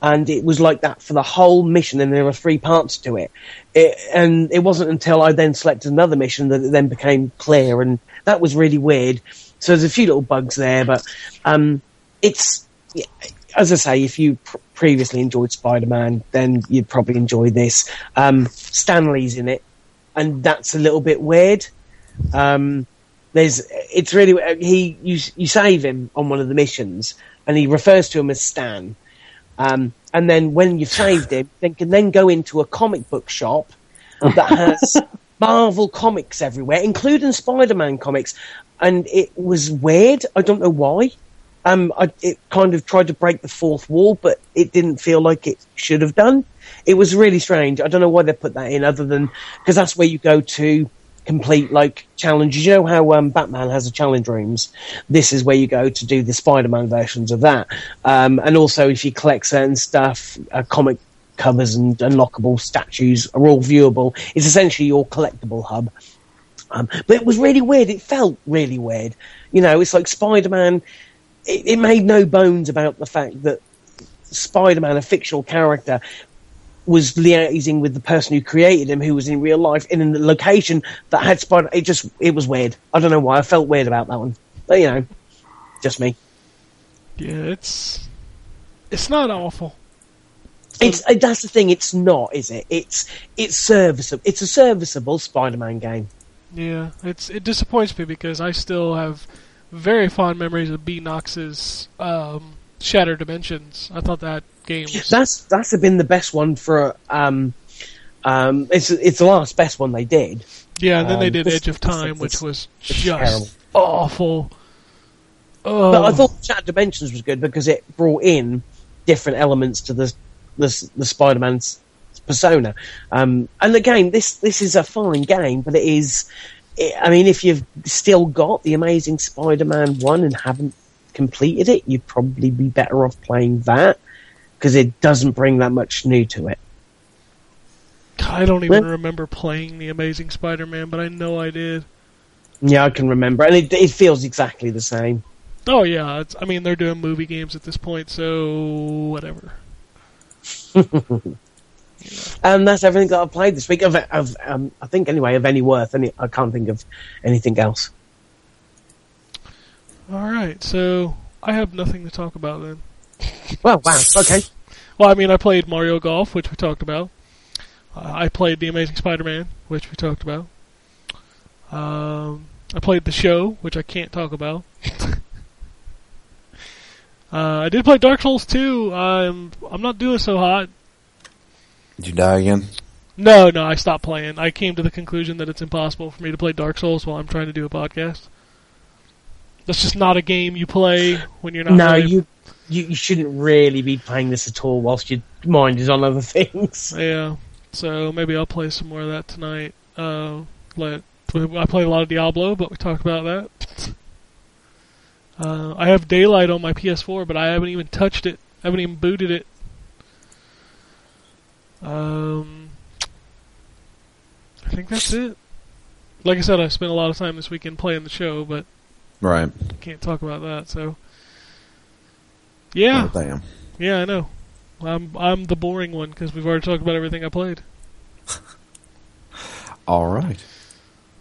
[SPEAKER 6] And it was like that for the whole mission. And there were three parts to it. it and it wasn't until I then selected another mission that it then became clear. And that was really weird. So there's a few little bugs there, but, um, it's, yeah, as I say, if you pr- previously enjoyed Spider-Man, then you'd probably enjoy this. Um, Stan Lee's in it, and that's a little bit weird. Um, there's, it's really he. You you save him on one of the missions, and he refers to him as Stan. Um, and then when you've saved him, then can then go into a comic book shop that has Marvel comics everywhere, including Spider-Man comics. And it was weird. I don't know why. Um, I, it kind of tried to break the fourth wall, but it didn't feel like it should have done. It was really strange. I don't know why they put that in, other than because that's where you go to complete like challenges. You know how um, Batman has the challenge rooms. This is where you go to do the Spider-Man versions of that. Um, and also, if you collect certain stuff, uh, comic covers and unlockable statues are all viewable. It's essentially your collectible hub. Um, but it was really weird. It felt really weird. You know, it's like Spider-Man. It, it made no bones about the fact that Spider-Man, a fictional character, was liaising with the person who created him, who was in real life in a location that had Spider. It just, it was weird. I don't know why. I felt weird about that one. But you know, just me.
[SPEAKER 3] Yeah, it's it's not awful.
[SPEAKER 6] It's that's the thing. It's not, is it? It's it's serviceable. It's a serviceable Spider-Man game.
[SPEAKER 3] Yeah, it's it disappoints me because I still have very fond memories of Beenox's um, Shattered Dimensions. I thought that game was
[SPEAKER 6] That's that's been the best one for um um. It's it's the last best one they did.
[SPEAKER 3] yeah. And then they
[SPEAKER 6] um,
[SPEAKER 3] did
[SPEAKER 6] this-
[SPEAKER 3] Edge of Time,
[SPEAKER 6] this-
[SPEAKER 3] which was just
[SPEAKER 6] terrible.
[SPEAKER 3] awful. Oh,
[SPEAKER 6] But I thought Shattered Dimensions was good because it brought in different elements to the the, the Spider-Man's persona. Um, and again, this this is a fine game, but it is. It, I mean, if you've still got the Amazing Spider-Man one and haven't completed it, you'd probably be better off playing that because it doesn't bring that much new to it.
[SPEAKER 3] I don't even
[SPEAKER 6] Well-
[SPEAKER 3] remember playing the Amazing Spider-Man, but I know I did.
[SPEAKER 6] Yeah, I can remember, and it, it feels exactly the same.
[SPEAKER 3] Oh yeah, it's, I mean they're doing movie games at this point, so whatever.
[SPEAKER 6] And that's everything that I've played this week. Of, of um, I think anyway, of any worth. Any, I can't think of anything else.
[SPEAKER 3] All right, so I have nothing to talk about then.
[SPEAKER 6] Well, wow. Okay.
[SPEAKER 3] Well, I mean, I played Mario Golf, which we talked about. Uh, I played The Amazing Spider-Man, which we talked about. Um, I played The Show, which I can't talk about. uh, I did play Dark Souls 2. I'm I'm not doing so hot.
[SPEAKER 4] Did you die again?
[SPEAKER 3] No, no, I stopped playing. I came to the conclusion that it's impossible for me to play Dark Souls while I'm trying to do a podcast. That's just not a game you play when you're not.
[SPEAKER 6] no,
[SPEAKER 3] really-
[SPEAKER 6] you, you you shouldn't really be playing this at all whilst your mind is on other things.
[SPEAKER 3] Yeah, so maybe I'll play some more of that tonight. Uh, let I played a lot of Diablo, but we talked about that. Uh, I have Daylight on my PS4, but I haven't even touched it. I haven't even booted it. Um, I think that's it. Like I said, I spent a lot of time this weekend playing the show, but
[SPEAKER 4] Right.
[SPEAKER 3] can't talk about that. So, yeah,
[SPEAKER 4] Oh, damn.
[SPEAKER 3] yeah, I know. I'm I'm the boring one because we've already talked about everything I played.
[SPEAKER 4] All right.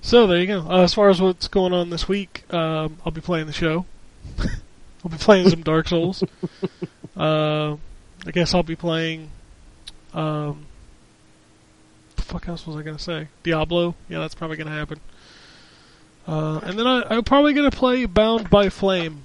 [SPEAKER 3] So there you go. Uh, as far as what's going on this week, um, I'll be playing the show. I'll be playing some Dark Souls. uh, I guess I'll be playing. Um, the fuck else was I gonna say? Diablo. Yeah, that's probably gonna happen. Uh, and then I, I'm probably gonna play Bound by Flame.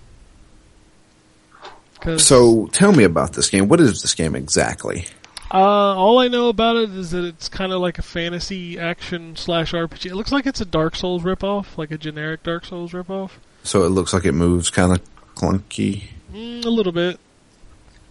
[SPEAKER 4] So tell me about this game. What is this game exactly?
[SPEAKER 3] uh, all I know about it is that it's kind of like a fantasy action slash RPG. It looks like it's a Dark Souls ripoff, like a generic Dark Souls ripoff.
[SPEAKER 4] So it looks like it moves kind of clunky.
[SPEAKER 3] Mm, a little bit.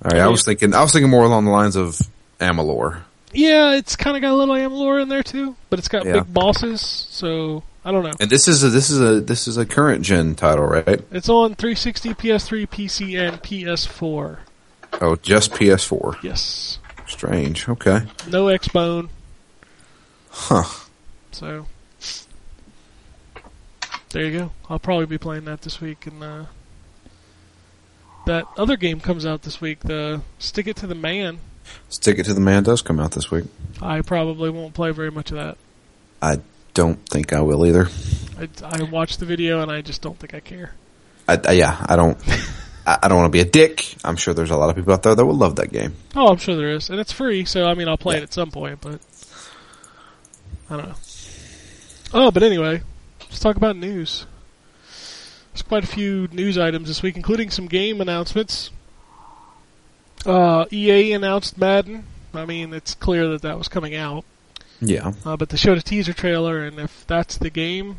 [SPEAKER 4] All right. I was thinking. I was thinking more along the lines of Amalur.
[SPEAKER 3] Yeah, it's kind of got a little Amalur in there too, but it's got
[SPEAKER 4] Yeah.
[SPEAKER 3] big bosses, so I don't know.
[SPEAKER 4] And this is a this is a this is a current gen title, right?
[SPEAKER 3] It's on 360, PS3, PC, and PS4.
[SPEAKER 4] Oh, just PS4.
[SPEAKER 3] Yes,
[SPEAKER 4] Strange. Okay.
[SPEAKER 3] no Xbone,
[SPEAKER 4] Huh.
[SPEAKER 3] so there you go. I'll probably be playing that this week, and uh, that other game comes out this week. The Stick It to the Man.
[SPEAKER 4] Stick It to the Man does come out this week.
[SPEAKER 3] I probably won't play very much of that.
[SPEAKER 4] I don't think I will either.
[SPEAKER 3] I, I watched the video and I just don't think I care.
[SPEAKER 4] I, I- yeah, I don't. I, don't want to be a dick. I'm sure there's a lot of people out there that would love that game.
[SPEAKER 3] Oh, I'm sure there is, and it's free. So I mean, I'll play
[SPEAKER 4] Yeah.
[SPEAKER 3] it at some point, but I don't know. Oh, but anyway, let's talk about news. There's quite a few news items this week, including some game announcements. Uh, EA announced Madden. I mean, it's clear that that was coming out,
[SPEAKER 4] Yeah.
[SPEAKER 3] uh, but they showed a teaser trailer, and if that's the game,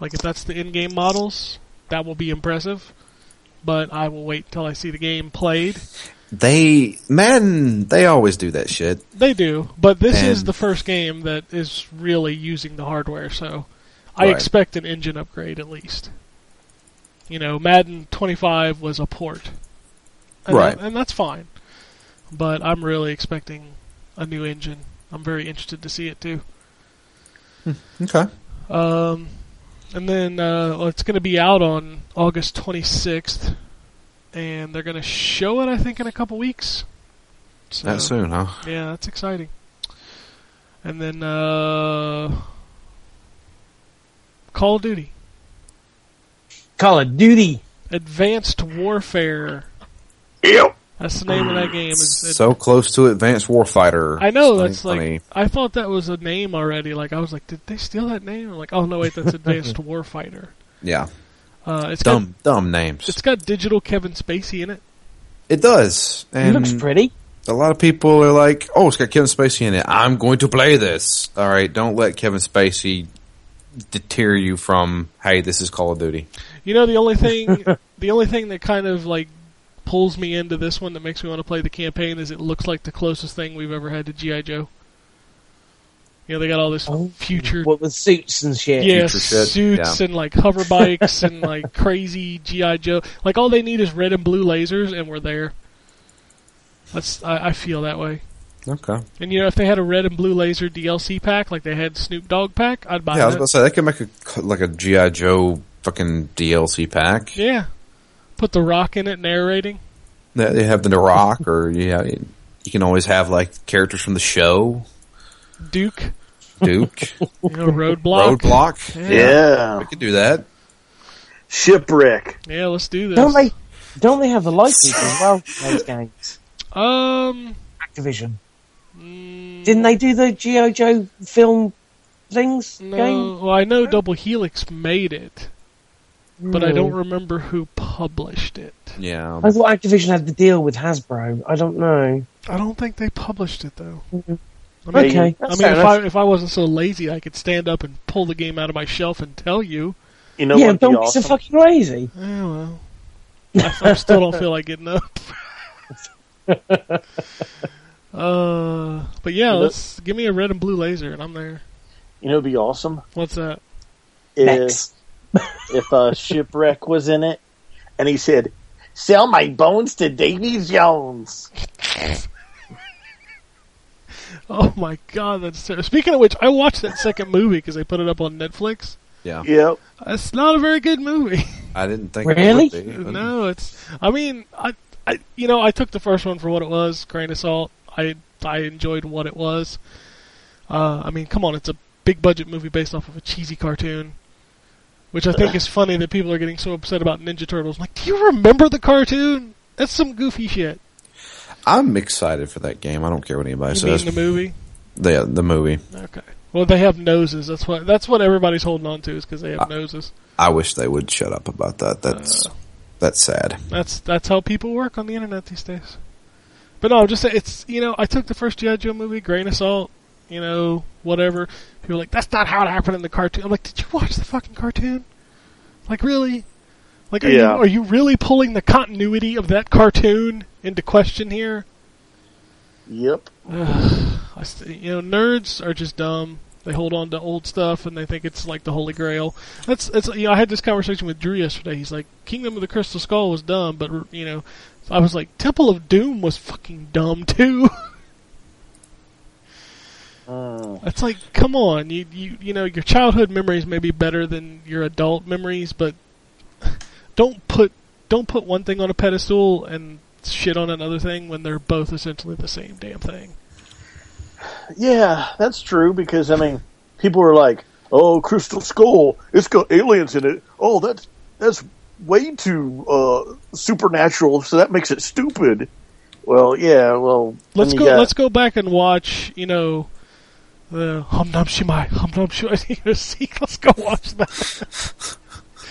[SPEAKER 3] like if that's the in-game models, that will be impressive. But I will wait until I see the game played.
[SPEAKER 4] They Madden. They always do that shit.
[SPEAKER 3] They do, but this is the first game that is really using the hardware, so I
[SPEAKER 4] Right.
[SPEAKER 3] expect an engine upgrade at least. You know, Madden 25 was a port, and
[SPEAKER 4] Right.
[SPEAKER 3] that- and that's fine. But I'm really expecting a new engine. I'm very interested to see it too.
[SPEAKER 4] Okay.
[SPEAKER 3] Um, and then uh, well, it's going to be out on August 26th, and they're going to show it, I think, in a couple weeks. So,
[SPEAKER 4] That soon, huh?
[SPEAKER 3] yeah, that's exciting. And then uh, Call of Duty,
[SPEAKER 6] Call of Duty.
[SPEAKER 3] Advanced Warfare.
[SPEAKER 5] Ew.
[SPEAKER 3] That's the name of that game. Is
[SPEAKER 4] So close to Advanced Warfighter.
[SPEAKER 3] I know
[SPEAKER 4] It's
[SPEAKER 3] that's like
[SPEAKER 4] funny.
[SPEAKER 3] I thought that was a name already. Like I was like, did they steal that name? I'm like, oh no, wait, that's Advanced Warfighter.
[SPEAKER 4] yeah,
[SPEAKER 3] Uh, it's
[SPEAKER 4] dumb, dumb names.
[SPEAKER 3] it's got digital Kevin Spacey in it.
[SPEAKER 4] it does,
[SPEAKER 6] It
[SPEAKER 4] and
[SPEAKER 6] looks pretty.
[SPEAKER 4] a lot of people are like, "Oh, it's got Kevin Spacey in it. I'm going to play this." All right, don't let Kevin Spacey deter you from, "Hey, this is Call of Duty."
[SPEAKER 3] You know, the only thing, the only thing that kind of like pulls me into this one that makes me want to play the campaign is it looks like the closest thing we've ever had to GI Joe. You know, they got all this
[SPEAKER 6] Oh,
[SPEAKER 3] future,
[SPEAKER 6] What with suits and shit.
[SPEAKER 3] yeah,
[SPEAKER 4] future shit,
[SPEAKER 3] suits and like hover bikes and like crazy GI Joe. Like all they need is red and blue lasers, and we're there. That's I, I feel that way.
[SPEAKER 4] Okay.
[SPEAKER 3] And you know, if they had a red and blue laser DLC pack, like they had Snoop Dogg pack, I'd buy
[SPEAKER 4] Yeah, I was
[SPEAKER 3] that.
[SPEAKER 4] about to say they could make a like a GI Joe fucking DLC pack.
[SPEAKER 3] yeah, put the Rock in it narrating.
[SPEAKER 4] They they have the Rock, or yeah, you can always have like characters from the show.
[SPEAKER 3] Duke,
[SPEAKER 4] Duke,
[SPEAKER 3] you know, Roadblock.
[SPEAKER 4] Roadblock.
[SPEAKER 5] Yeah.
[SPEAKER 4] we could do that.
[SPEAKER 5] Shipwreck.
[SPEAKER 3] Yeah, let's do this.
[SPEAKER 6] Don't they? Don't they have the license as well those games?
[SPEAKER 3] Um,
[SPEAKER 6] Activision.
[SPEAKER 3] mm,
[SPEAKER 6] Didn't they do the G.I. Joe film things
[SPEAKER 3] no.
[SPEAKER 6] game?
[SPEAKER 3] Well, I know Double Helix made it, but I
[SPEAKER 6] Hmm.
[SPEAKER 3] don't remember who published it.
[SPEAKER 4] Yeah,
[SPEAKER 6] I thought Activision had the deal with Hasbro. I don't know.
[SPEAKER 3] I don't think they published it though. I mean,
[SPEAKER 6] Okay,
[SPEAKER 3] I mean,
[SPEAKER 6] fair
[SPEAKER 3] if
[SPEAKER 6] enough.
[SPEAKER 3] I if I wasn't so lazy, I could stand up and pull the game out of my shelf and tell you.
[SPEAKER 5] You know
[SPEAKER 6] yeah,
[SPEAKER 5] what'd be
[SPEAKER 6] don't be so fucking lazy.
[SPEAKER 3] Eh, well, I, I still don't feel like getting up. uh, but yeah,
[SPEAKER 5] You
[SPEAKER 3] let's give me a red and blue laser, and I'm there.
[SPEAKER 5] You know, what'd be awesome
[SPEAKER 3] What's that?
[SPEAKER 5] if
[SPEAKER 6] Next.
[SPEAKER 5] If a shipwreck was in it, and he said, "Sell my bones to Davy Jones."
[SPEAKER 3] Oh my god, that's ter- speaking of which, I watched that second movie because they put it up on Netflix.
[SPEAKER 4] Yeah,
[SPEAKER 5] Yep.
[SPEAKER 3] It's not a very good movie.
[SPEAKER 4] I didn't think
[SPEAKER 6] Really?
[SPEAKER 4] It would be,
[SPEAKER 3] no, it's. I mean, I, I, you know, I took the first one for what it was, grain of salt. I, I enjoyed what it was. Uh, I mean, come on, it's a big budget movie based off of a cheesy cartoon, which I think is funny that people are getting so upset about Ninja Turtles. like, do you remember the cartoon? That's some goofy shit.
[SPEAKER 4] I'm excited for that game. I don't care what anybody
[SPEAKER 3] You
[SPEAKER 4] says.
[SPEAKER 3] mean the movie?
[SPEAKER 4] the the movie.
[SPEAKER 3] Okay. Well, they have noses. That's what. That's what everybody's holding on to is because they have
[SPEAKER 4] Uh,
[SPEAKER 3] noses.
[SPEAKER 4] I wish they would shut up about that. That's
[SPEAKER 3] Uh.
[SPEAKER 4] that's sad.
[SPEAKER 3] That's that's how people work on the internet these days. But no, just it's you know I took the first GI Joe movie, grain of salt, you know whatever. People are like that's not how it happened in the cartoon. I'm like, did you watch the fucking cartoon? Like really? Like are you are you really pulling the continuity of that cartoon into question here?
[SPEAKER 5] Yep.
[SPEAKER 3] I st- you know, nerds are just dumb. They hold on to old stuff and they think it's like the holy grail. That's it's you know I had this conversation with Drew yesterday. He's like, Kingdom of the Crystal Skull was dumb, but you know, I was like, Temple of Doom was fucking dumb too.
[SPEAKER 5] Mm.
[SPEAKER 3] it's like, come on, you you you know, your childhood memories may be better than your adult memories, but don't put don't put one thing on a pedestal and shit on another thing when they're both essentially the same damn thing.
[SPEAKER 5] Yeah, that's true because I mean, people are like, "Oh, Crystal Skull, it's got aliens in it. Oh, that's that's way too uh, supernatural, so that makes it stupid." Well, yeah, well,
[SPEAKER 3] Let's go.
[SPEAKER 5] got-
[SPEAKER 3] Let's go back and watch. You know, the Hum Dum Shimai, Hum Dum Shimai. You know, see, let's go watch that.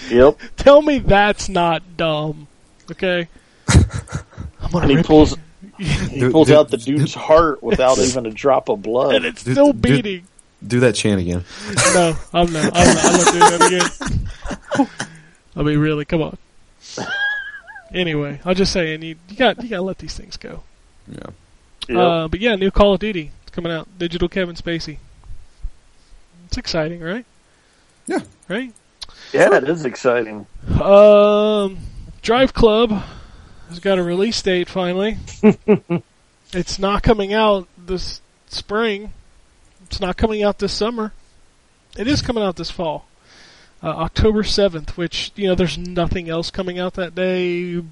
[SPEAKER 5] Yep,
[SPEAKER 3] Tell me that's not dumb. Okay. I'm gonna
[SPEAKER 5] and he pulls
[SPEAKER 3] you.
[SPEAKER 5] he pulls
[SPEAKER 4] dude,
[SPEAKER 5] out the dude's heart without even a drop of blood.
[SPEAKER 3] and it's
[SPEAKER 4] Dude,
[SPEAKER 3] still
[SPEAKER 4] dude.
[SPEAKER 3] beating.
[SPEAKER 4] Do that chant again.
[SPEAKER 3] No, I'm not. I'm not, I'm not doing that again. I mean, really, come on. Anyway, I'm just saying you, you got you gotta let these things go.
[SPEAKER 4] Yeah.
[SPEAKER 5] Yep.
[SPEAKER 3] Uh, but yeah, new Call of Duty it's coming out. Digital Kevin Spacey. It's exciting, right?
[SPEAKER 4] Yeah.
[SPEAKER 3] Right.
[SPEAKER 5] yeah, it is exciting.
[SPEAKER 3] Um, Drive Club has got a release date finally. it's not coming out this spring. It's not coming out this summer. It is coming out this fall. Uh, October 7th, which, you know, there's nothing else coming out that day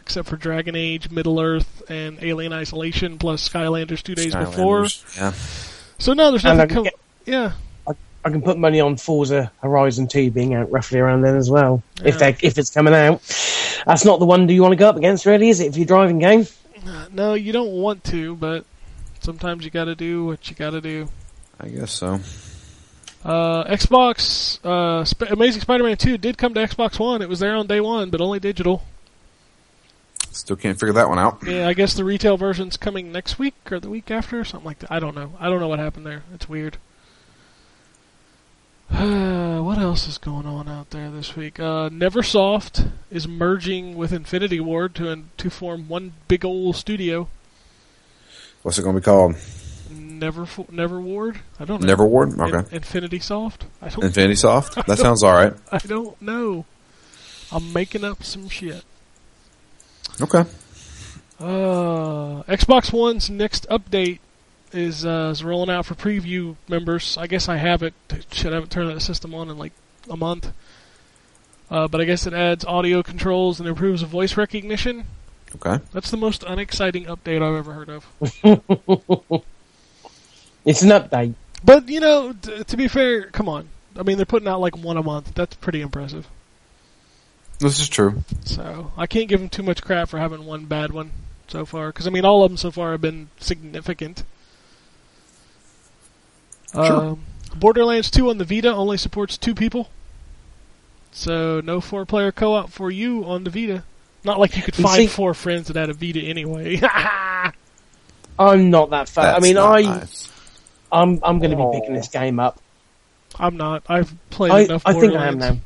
[SPEAKER 3] except for Dragon Age, Middle Earth, and Alien Isolation, plus Skylanders two days before.
[SPEAKER 4] Yeah.
[SPEAKER 3] So, no, there's nothing coming.
[SPEAKER 6] get-
[SPEAKER 3] Yeah.
[SPEAKER 6] I can put money on Forza Horizon 2 being out roughly around then as well. If
[SPEAKER 3] Yeah.
[SPEAKER 6] they if it's coming out, that's not the one do you want to go up against, really, is it? If you're driving game,
[SPEAKER 3] No, you don't want to, but sometimes you gotta do what you gotta do.
[SPEAKER 4] I guess so.
[SPEAKER 3] Uh, Xbox, uh, Sp- Amazing Spider-Man 2 did come to Xbox One. It was there on day one, but only digital.
[SPEAKER 4] Still can't figure that one out.
[SPEAKER 3] Yeah, I guess the retail version's coming next week or the week after, something like that. I don't know. I don't know what happened there. It's weird. what else is going on out there this week? Uh, Neversoft is merging with Infinity Ward to in- to form one big old studio.
[SPEAKER 4] What's it going to be called?
[SPEAKER 3] Never Never Ward. I don't know.
[SPEAKER 4] Neverward?
[SPEAKER 3] In-
[SPEAKER 4] Okay.
[SPEAKER 3] Infinity Soft. I don't.
[SPEAKER 4] Infinity Soft? That sounds alright.
[SPEAKER 3] I don't know. I'm making up some shit.
[SPEAKER 4] Okay.
[SPEAKER 3] Uh, Xbox One's next update is uh, is rolling out for preview members. I guess I have it. Should I haven't turned that system on in like a month. Uh, but I guess it adds audio controls and improves voice recognition.
[SPEAKER 4] Okay.
[SPEAKER 3] That's the most unexciting update I've ever heard of.
[SPEAKER 6] it's an update.
[SPEAKER 3] But you know, t- to be fair, come on. I mean, they're putting out like one a month. That's pretty impressive.
[SPEAKER 4] This is true.
[SPEAKER 3] So I can't give them too much crap for having one bad one so far. Because I mean, all of them so far have been significant.
[SPEAKER 4] Sure.
[SPEAKER 3] Um, Borderlands 2 on the Vita only supports two people, so no four-player co-op for you on the Vita. Not like you could
[SPEAKER 6] You
[SPEAKER 3] find
[SPEAKER 6] see-
[SPEAKER 3] four friends that had a Vita anyway.
[SPEAKER 6] I'm not that fan. I mean,
[SPEAKER 4] not
[SPEAKER 6] I
[SPEAKER 4] nice.
[SPEAKER 6] I'm I'm going to be
[SPEAKER 5] Oh.
[SPEAKER 6] picking this game up.
[SPEAKER 3] I'm not. I've played
[SPEAKER 6] I,
[SPEAKER 3] enough.
[SPEAKER 6] I think I am now.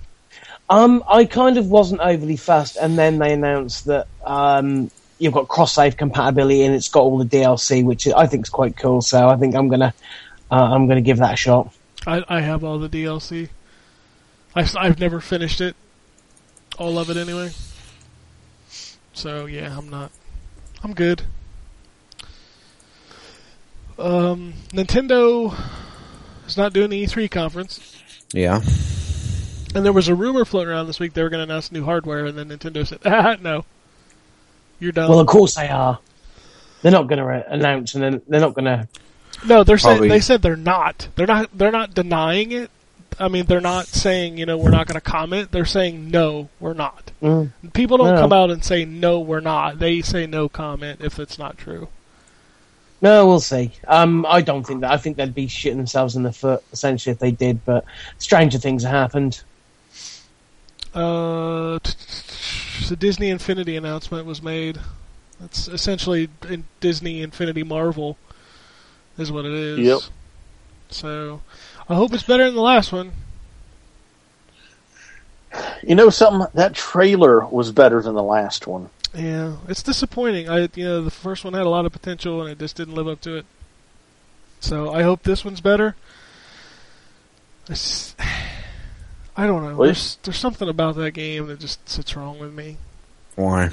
[SPEAKER 6] Um, I kind of wasn't overly fussed, and then they announced that um, you've got cross save compatibility and it's got all the DLC, which I think is quite cool. So I think I'm gonna uh, I'm gonna give that a shot.
[SPEAKER 3] I, I have all the DLC. I've, I've never finished it. All of it anyway. So yeah, I'm not. I'm good. Um, Nintendo is not doing the E3 conference,
[SPEAKER 4] Yeah.
[SPEAKER 3] and there was a rumor floating around this week they were going to announce new hardware, and then Nintendo said, "Ah, no, you're done."
[SPEAKER 6] Well, of course they are. They're not going to re- announce, and then they're not going to.
[SPEAKER 3] No, they're saying they said they're not. They're not. They're not denying it. I mean, they're not saying you know we're not going to comment. They're saying no, we're not.
[SPEAKER 6] Mm.
[SPEAKER 3] People don't
[SPEAKER 6] No.
[SPEAKER 3] come out and say no, we're not. They say no comment if it's not true.
[SPEAKER 6] No, we'll see. Um, I don't think that. I think they'd be shitting themselves in the foot essentially if they did. But stranger things have happened.
[SPEAKER 3] Uh, t- t- the Disney Infinity announcement was made. That's essentially in Disney Infinity Marvel, is what it is.
[SPEAKER 5] Yep.
[SPEAKER 3] So, I hope it's better than the last one.
[SPEAKER 5] You know something? That trailer was better than the last one.
[SPEAKER 3] Yeah, it's disappointing. I you know the first one had a lot of potential and it just didn't live up to it. So I hope this one's better. It's, I don't know. There's there's something about that game that just sits wrong with me.
[SPEAKER 4] Why?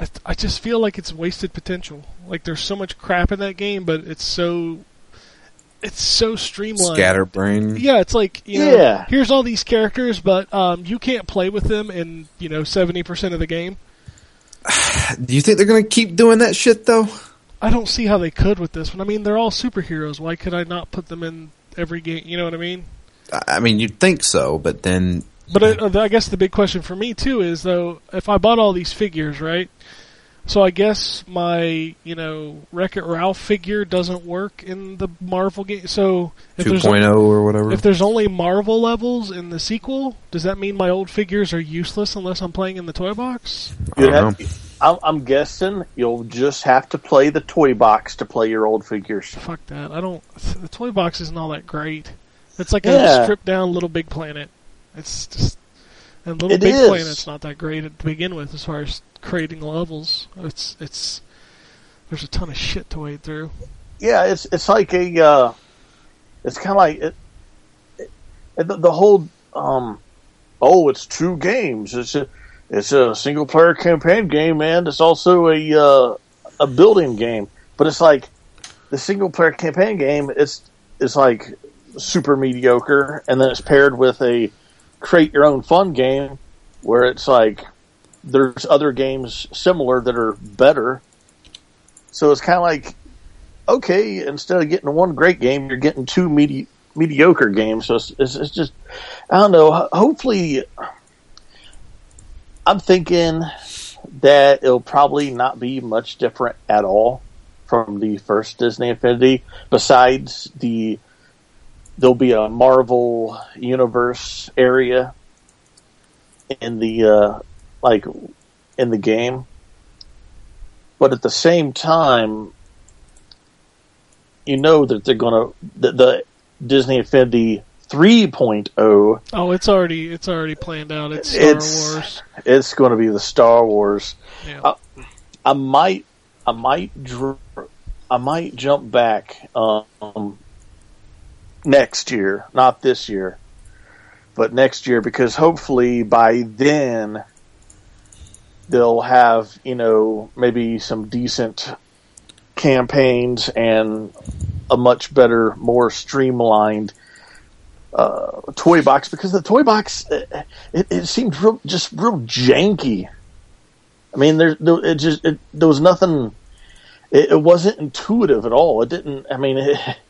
[SPEAKER 3] I I just feel like it's wasted potential. Like there's so much crap in that game, but it's so it's so streamlined.
[SPEAKER 4] Scatterbrain.
[SPEAKER 3] Yeah, it's like you know,
[SPEAKER 5] Yeah.
[SPEAKER 3] here's all these characters, but um, you can't play with them in you know seventy percent of the game.
[SPEAKER 4] Do you think they're gonna keep doing that shit though?
[SPEAKER 3] I don't see how they could with this one. I mean, they're all superheroes. Why could I not put them in every game? You know what I mean?
[SPEAKER 4] I I mean, you'd think so, but then
[SPEAKER 3] But I, I guess the big question for me too is though, if I bought all these figures, right? So I guess my you know Wreck It Ralph figure doesn't work in the Marvel game. So if there's
[SPEAKER 4] 2.0 or whatever.
[SPEAKER 3] if there's only Marvel levels in the sequel, does that mean my old figures are useless unless I'm playing in the toy box?
[SPEAKER 4] I don't know.
[SPEAKER 5] I'm guessing you'll just have to play the toy box to play your old figures.
[SPEAKER 3] Fuck that. I don't. The toy box isn't all that great. It's like
[SPEAKER 5] Yeah.
[SPEAKER 3] a stripped down Little Big Planet. It's just and Little
[SPEAKER 5] It
[SPEAKER 3] Big
[SPEAKER 5] is.
[SPEAKER 3] Planet's not that great to begin with as far as creating levels. It's it's there's a ton of shit to wade through.
[SPEAKER 5] Yeah, it's it's like a uh, it's kind of like it, it, the, the whole um, oh, it's two games. It's a it's a single player campaign game, and it's also a uh, a building game. But it's like the single player campaign game. It's it's like super mediocre, and then it's paired with a create your own fun game where it's like there's other games similar that are better. So it's kind of like okay, instead of getting one great game, you're getting two medi- mediocre games. So it's, it's, it's just, I don't know. Hopefully, I'm thinking that it'll probably not be much different at all from the first Disney Infinity. Besides the, there'll be a Marvel Universe area in the uh, like in the game. But at the same time, you know that they're going to the, the Disney Infinity 3.0
[SPEAKER 3] Oh, it's already it's already planned out. It's Star
[SPEAKER 5] It's-
[SPEAKER 3] Wars.
[SPEAKER 5] it's going to be the Star Wars.
[SPEAKER 3] Yeah.
[SPEAKER 5] Uh, I might I might dr- I might jump back um, next year, not this year, but next year because hopefully by then they'll have you know maybe some decent campaigns and a much better, more streamlined uh, toy box because the toy box it, it seemed real, just real janky. I mean, there, it just it, there was nothing. It, it wasn't intuitive at all. It didn't. I mean,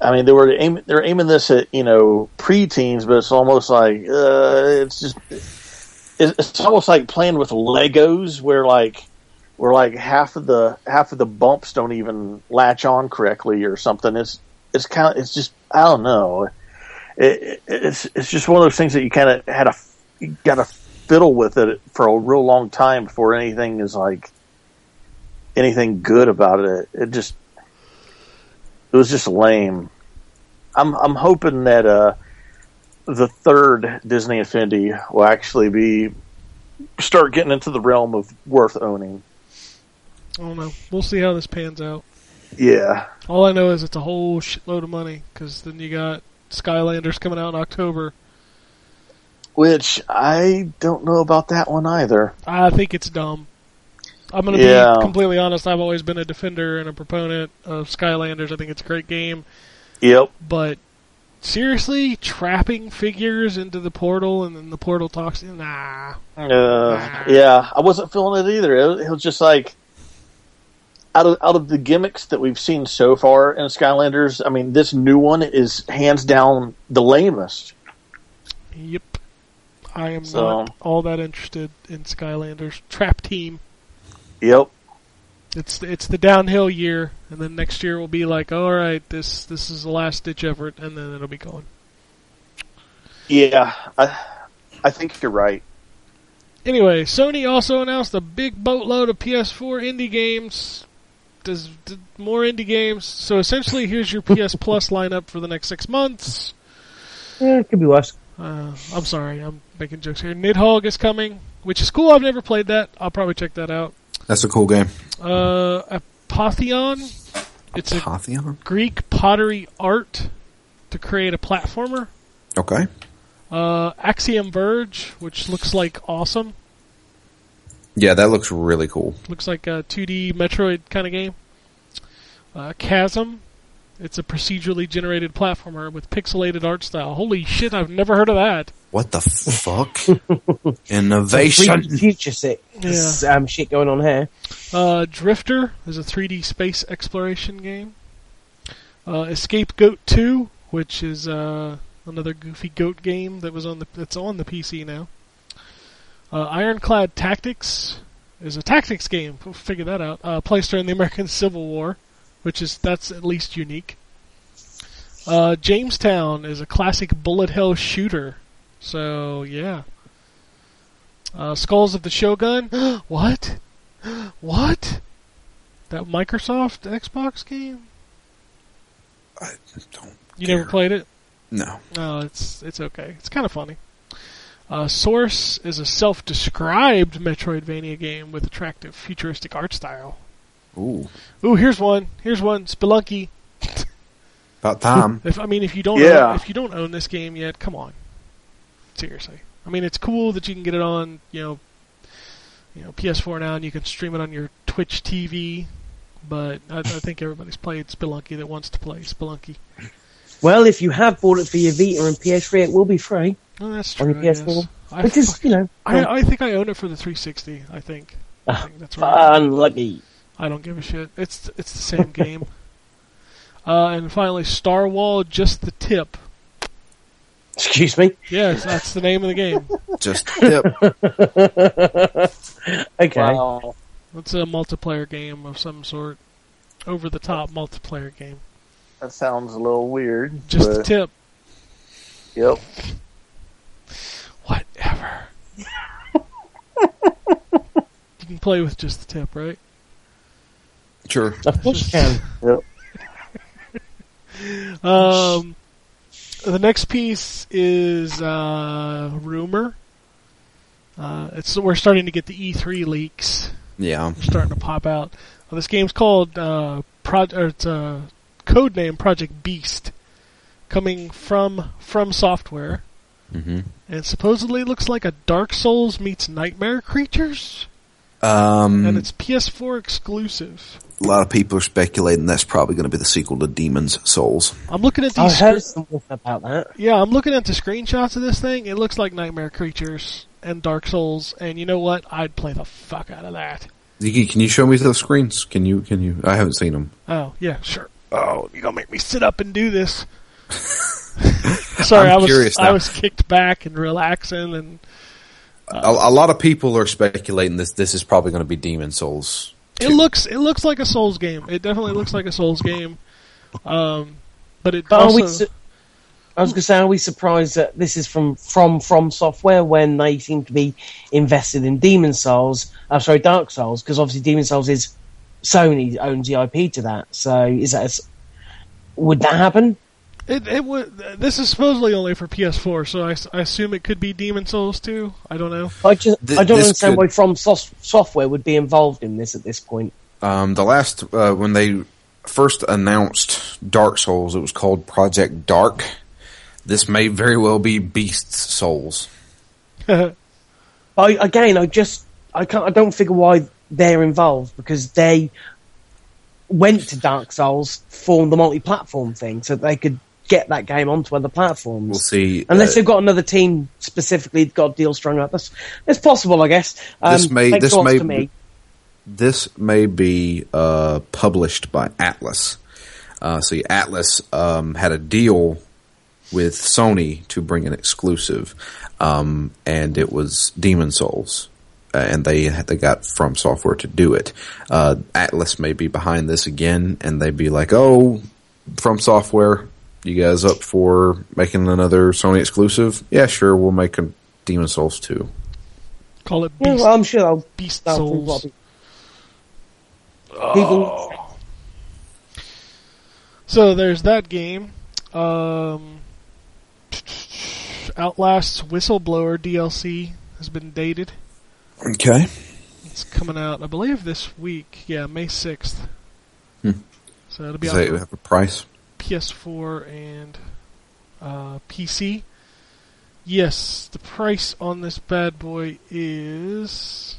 [SPEAKER 5] I mean they were aiming they're aiming this at you know preteens, but it's almost like uh, it's just it's, it's almost like playing with Legos, where like where like half of the half of the bumps don't even latch on correctly or something. It's it's kind of it's just I don't know. It, it, it's it's just one of those things that you kind of had a you got to fiddle with it for a real long time before anything is like anything good about it. It just it was just lame. I'm I'm hoping that uh, the third Disney Infinity will actually be start getting into the realm of worth owning.
[SPEAKER 3] I don't know. We'll see how this pans out.
[SPEAKER 5] Yeah,
[SPEAKER 3] All I know is it's a whole shitload of money because then you got Skylanders coming out in October.
[SPEAKER 5] which I don't know about that one either.
[SPEAKER 3] I think it's dumb. I'm going to
[SPEAKER 5] Yeah.
[SPEAKER 3] be completely honest. I've always been a defender and a proponent of Skylanders. I think it's a great game,
[SPEAKER 5] Yep.
[SPEAKER 3] but seriously, trapping figures into the portal and then the portal talks. Nah.
[SPEAKER 5] Uh, yeah, I wasn't feeling it either. It, it was just like out of out of the gimmicks that we've seen so far in Skylanders. I mean, this new one is hands down the lamest.
[SPEAKER 3] Yep. I am
[SPEAKER 5] So-
[SPEAKER 3] not all that interested in Skylanders. Trap Team.
[SPEAKER 5] Yep.
[SPEAKER 3] It's it's the downhill year, and then next year will be like, all right, this this is the last ditch effort, and then it'll be gone.
[SPEAKER 5] Yeah, I I think you're right.
[SPEAKER 3] Anyway, Sony also announced a big boatload of PS4 indie games. Does d- more indie games? So essentially, here's your PS Plus lineup for the next six months.
[SPEAKER 6] Yeah, it could be worse.
[SPEAKER 3] Uh, I'm sorry, I'm making jokes here. Nidhogg is coming, which is cool. I've never played that. I'll probably check that out.
[SPEAKER 4] That's a cool game.
[SPEAKER 3] Uh, Apotheon. It's a
[SPEAKER 4] Pantheon?
[SPEAKER 3] Greek pottery art to create a platformer.
[SPEAKER 4] Okay.
[SPEAKER 3] Uh, Axiom Verge, which looks like awesome.
[SPEAKER 4] Yeah, that looks really cool.
[SPEAKER 3] Looks like a 2D Metroid kind of game. Uh, Chasm. It's a procedurally generated platformer with pixelated art style. Holy shit, I've never heard of that.
[SPEAKER 4] What the fuck? Innovation.
[SPEAKER 6] future shit, um, shit going on here.
[SPEAKER 3] Uh, Drifter is a 3D space exploration game. Uh, Escape Goat 2, which is uh, another goofy goat game that was on the that's on the PC now. Uh, Ironclad Tactics is a tactics game. We'll figure that out. Uh, placed during the American Civil War, which is that's at least unique. Uh, Jamestown is a classic bullet hell shooter. So yeah. Uh, Skulls of the Shogun. what? What? That Microsoft Xbox game?
[SPEAKER 4] I don't.
[SPEAKER 3] You never played it?
[SPEAKER 4] No.
[SPEAKER 3] No, it's it's okay. It's kind of funny. Uh, Source is a self-described Metroidvania game with attractive futuristic art style.
[SPEAKER 4] Ooh.
[SPEAKER 3] Ooh, here's one. Here's one. Spelunky.
[SPEAKER 4] About time.
[SPEAKER 3] If I mean, if you don't,
[SPEAKER 5] Yeah.
[SPEAKER 3] own, if you don't own this game yet, come on. Seriously. I mean, it's cool that you can get it on, you know, you know, PS4 now, and you can stream it on your Twitch TV. But I, I think everybody's played Spelunky that wants to play Spelunky.
[SPEAKER 6] Well, if you have bought it for your Vita and PS3, it will be free
[SPEAKER 3] Oh, that's
[SPEAKER 6] on your PS4.
[SPEAKER 3] I,
[SPEAKER 6] Which is, you know,
[SPEAKER 3] I, I think I own it for the 360. I think. I think that's right.
[SPEAKER 6] Ah, unlucky.
[SPEAKER 3] I don't give a shit. It's it's the same game. Uh, and finally, Starwhal, just the tip.
[SPEAKER 6] Excuse me.
[SPEAKER 3] Yes, that's the name of the game.
[SPEAKER 4] Just tip.
[SPEAKER 6] Okay.
[SPEAKER 5] Wow.
[SPEAKER 3] It's a multiplayer game of some sort. Over the top multiplayer game.
[SPEAKER 5] That sounds a little weird.
[SPEAKER 3] Just the tip.
[SPEAKER 5] Yep.
[SPEAKER 3] Whatever. you can play with just the tip, right?
[SPEAKER 4] Sure.
[SPEAKER 6] Of course you can.
[SPEAKER 3] Um, the next piece is uh, rumor. Uh, it's we're starting to get the E3 leaks.
[SPEAKER 4] Yeah.
[SPEAKER 3] They're starting to pop out. Well, this game's called uh, Pro- or it's uh, code name Project Beast, coming from From Software,
[SPEAKER 4] hmm
[SPEAKER 3] and supposedly it looks like a Dark Souls meets Nightmare Creatures,
[SPEAKER 4] Um,
[SPEAKER 3] and it's PS4 exclusive.
[SPEAKER 4] a lot of people are speculating that's probably going to be the sequel to Demon's Souls.
[SPEAKER 3] I'm looking at these.
[SPEAKER 6] I heard
[SPEAKER 3] scre-
[SPEAKER 6] something about that.
[SPEAKER 3] yeah, I'm looking at the screenshots of this thing. It looks like Nightmare Creatures and Dark Souls, and you know what? I'd play the fuck out of that.
[SPEAKER 4] Ziggy, Can you show me those screens? Can you? Can you? I haven't seen them.
[SPEAKER 3] Oh yeah, sure. Oh, you gonna make me sit up and do this? Sorry,
[SPEAKER 4] I'm
[SPEAKER 3] I was
[SPEAKER 4] curious
[SPEAKER 3] I was kicked back and relaxing, and
[SPEAKER 4] a, a lot of people are speculating this. This is probably going to be Demon Souls.
[SPEAKER 3] it looks it looks like a Souls game. It definitely looks like a Souls game. Um, but it
[SPEAKER 6] But are we
[SPEAKER 3] also
[SPEAKER 6] su- I was going to say, are we surprised that this is from from from software when they seem to be invested in Demon Souls? I'm sorry, Dark Souls, because obviously Demon Souls is Sony owns the IP to that. So is that a s Would that happen?
[SPEAKER 3] It it would. This is supposedly only for PS4, so I, I assume it could be Demon Souls too. I don't know.
[SPEAKER 6] I just
[SPEAKER 4] Th-
[SPEAKER 6] I don't understand
[SPEAKER 4] could-
[SPEAKER 6] why From Sos- Software would be involved in this at this point.
[SPEAKER 4] Um, the last uh, when they first announced Dark Souls, it was called Project Dark. This may very well be Beast's Souls.
[SPEAKER 6] I, again, I just I can't. I don't figure why they're involved because they went to Dark Souls for the multi-platform thing, so they could get that game onto other platforms.
[SPEAKER 4] We'll see.
[SPEAKER 6] Unless
[SPEAKER 4] uh,
[SPEAKER 6] they've got another team specifically got deals strung up, that's it's possible, I guess. Um,
[SPEAKER 4] This may- this may
[SPEAKER 6] me.
[SPEAKER 4] this may be uh, published by Atlus. Uh, see, Atlus um, had a deal with Sony to bring an exclusive, um, and it was Demon Souls, uh, and they they got From Software to do it. Uh, Atlus may be behind this again, and they'd be like, "Oh, From Software, you guys up for making another Sony exclusive? Yeah, sure, we'll make a Demon Souls too."
[SPEAKER 3] Call it Beast,
[SPEAKER 6] well, I'm sure they'll,
[SPEAKER 3] Beast
[SPEAKER 6] they'll
[SPEAKER 3] Souls.
[SPEAKER 6] people.
[SPEAKER 3] So there's that game. Um, Outlast's Whistleblower DLC has been dated.
[SPEAKER 4] Okay.
[SPEAKER 3] It's coming out, I believe, this week. Yeah, May 6th.
[SPEAKER 4] Hmm.
[SPEAKER 3] So it'll be
[SPEAKER 4] Does
[SPEAKER 3] out
[SPEAKER 4] that
[SPEAKER 3] for
[SPEAKER 4] have a price?
[SPEAKER 3] PS4 and uh, PC. Yes, the price on this bad boy is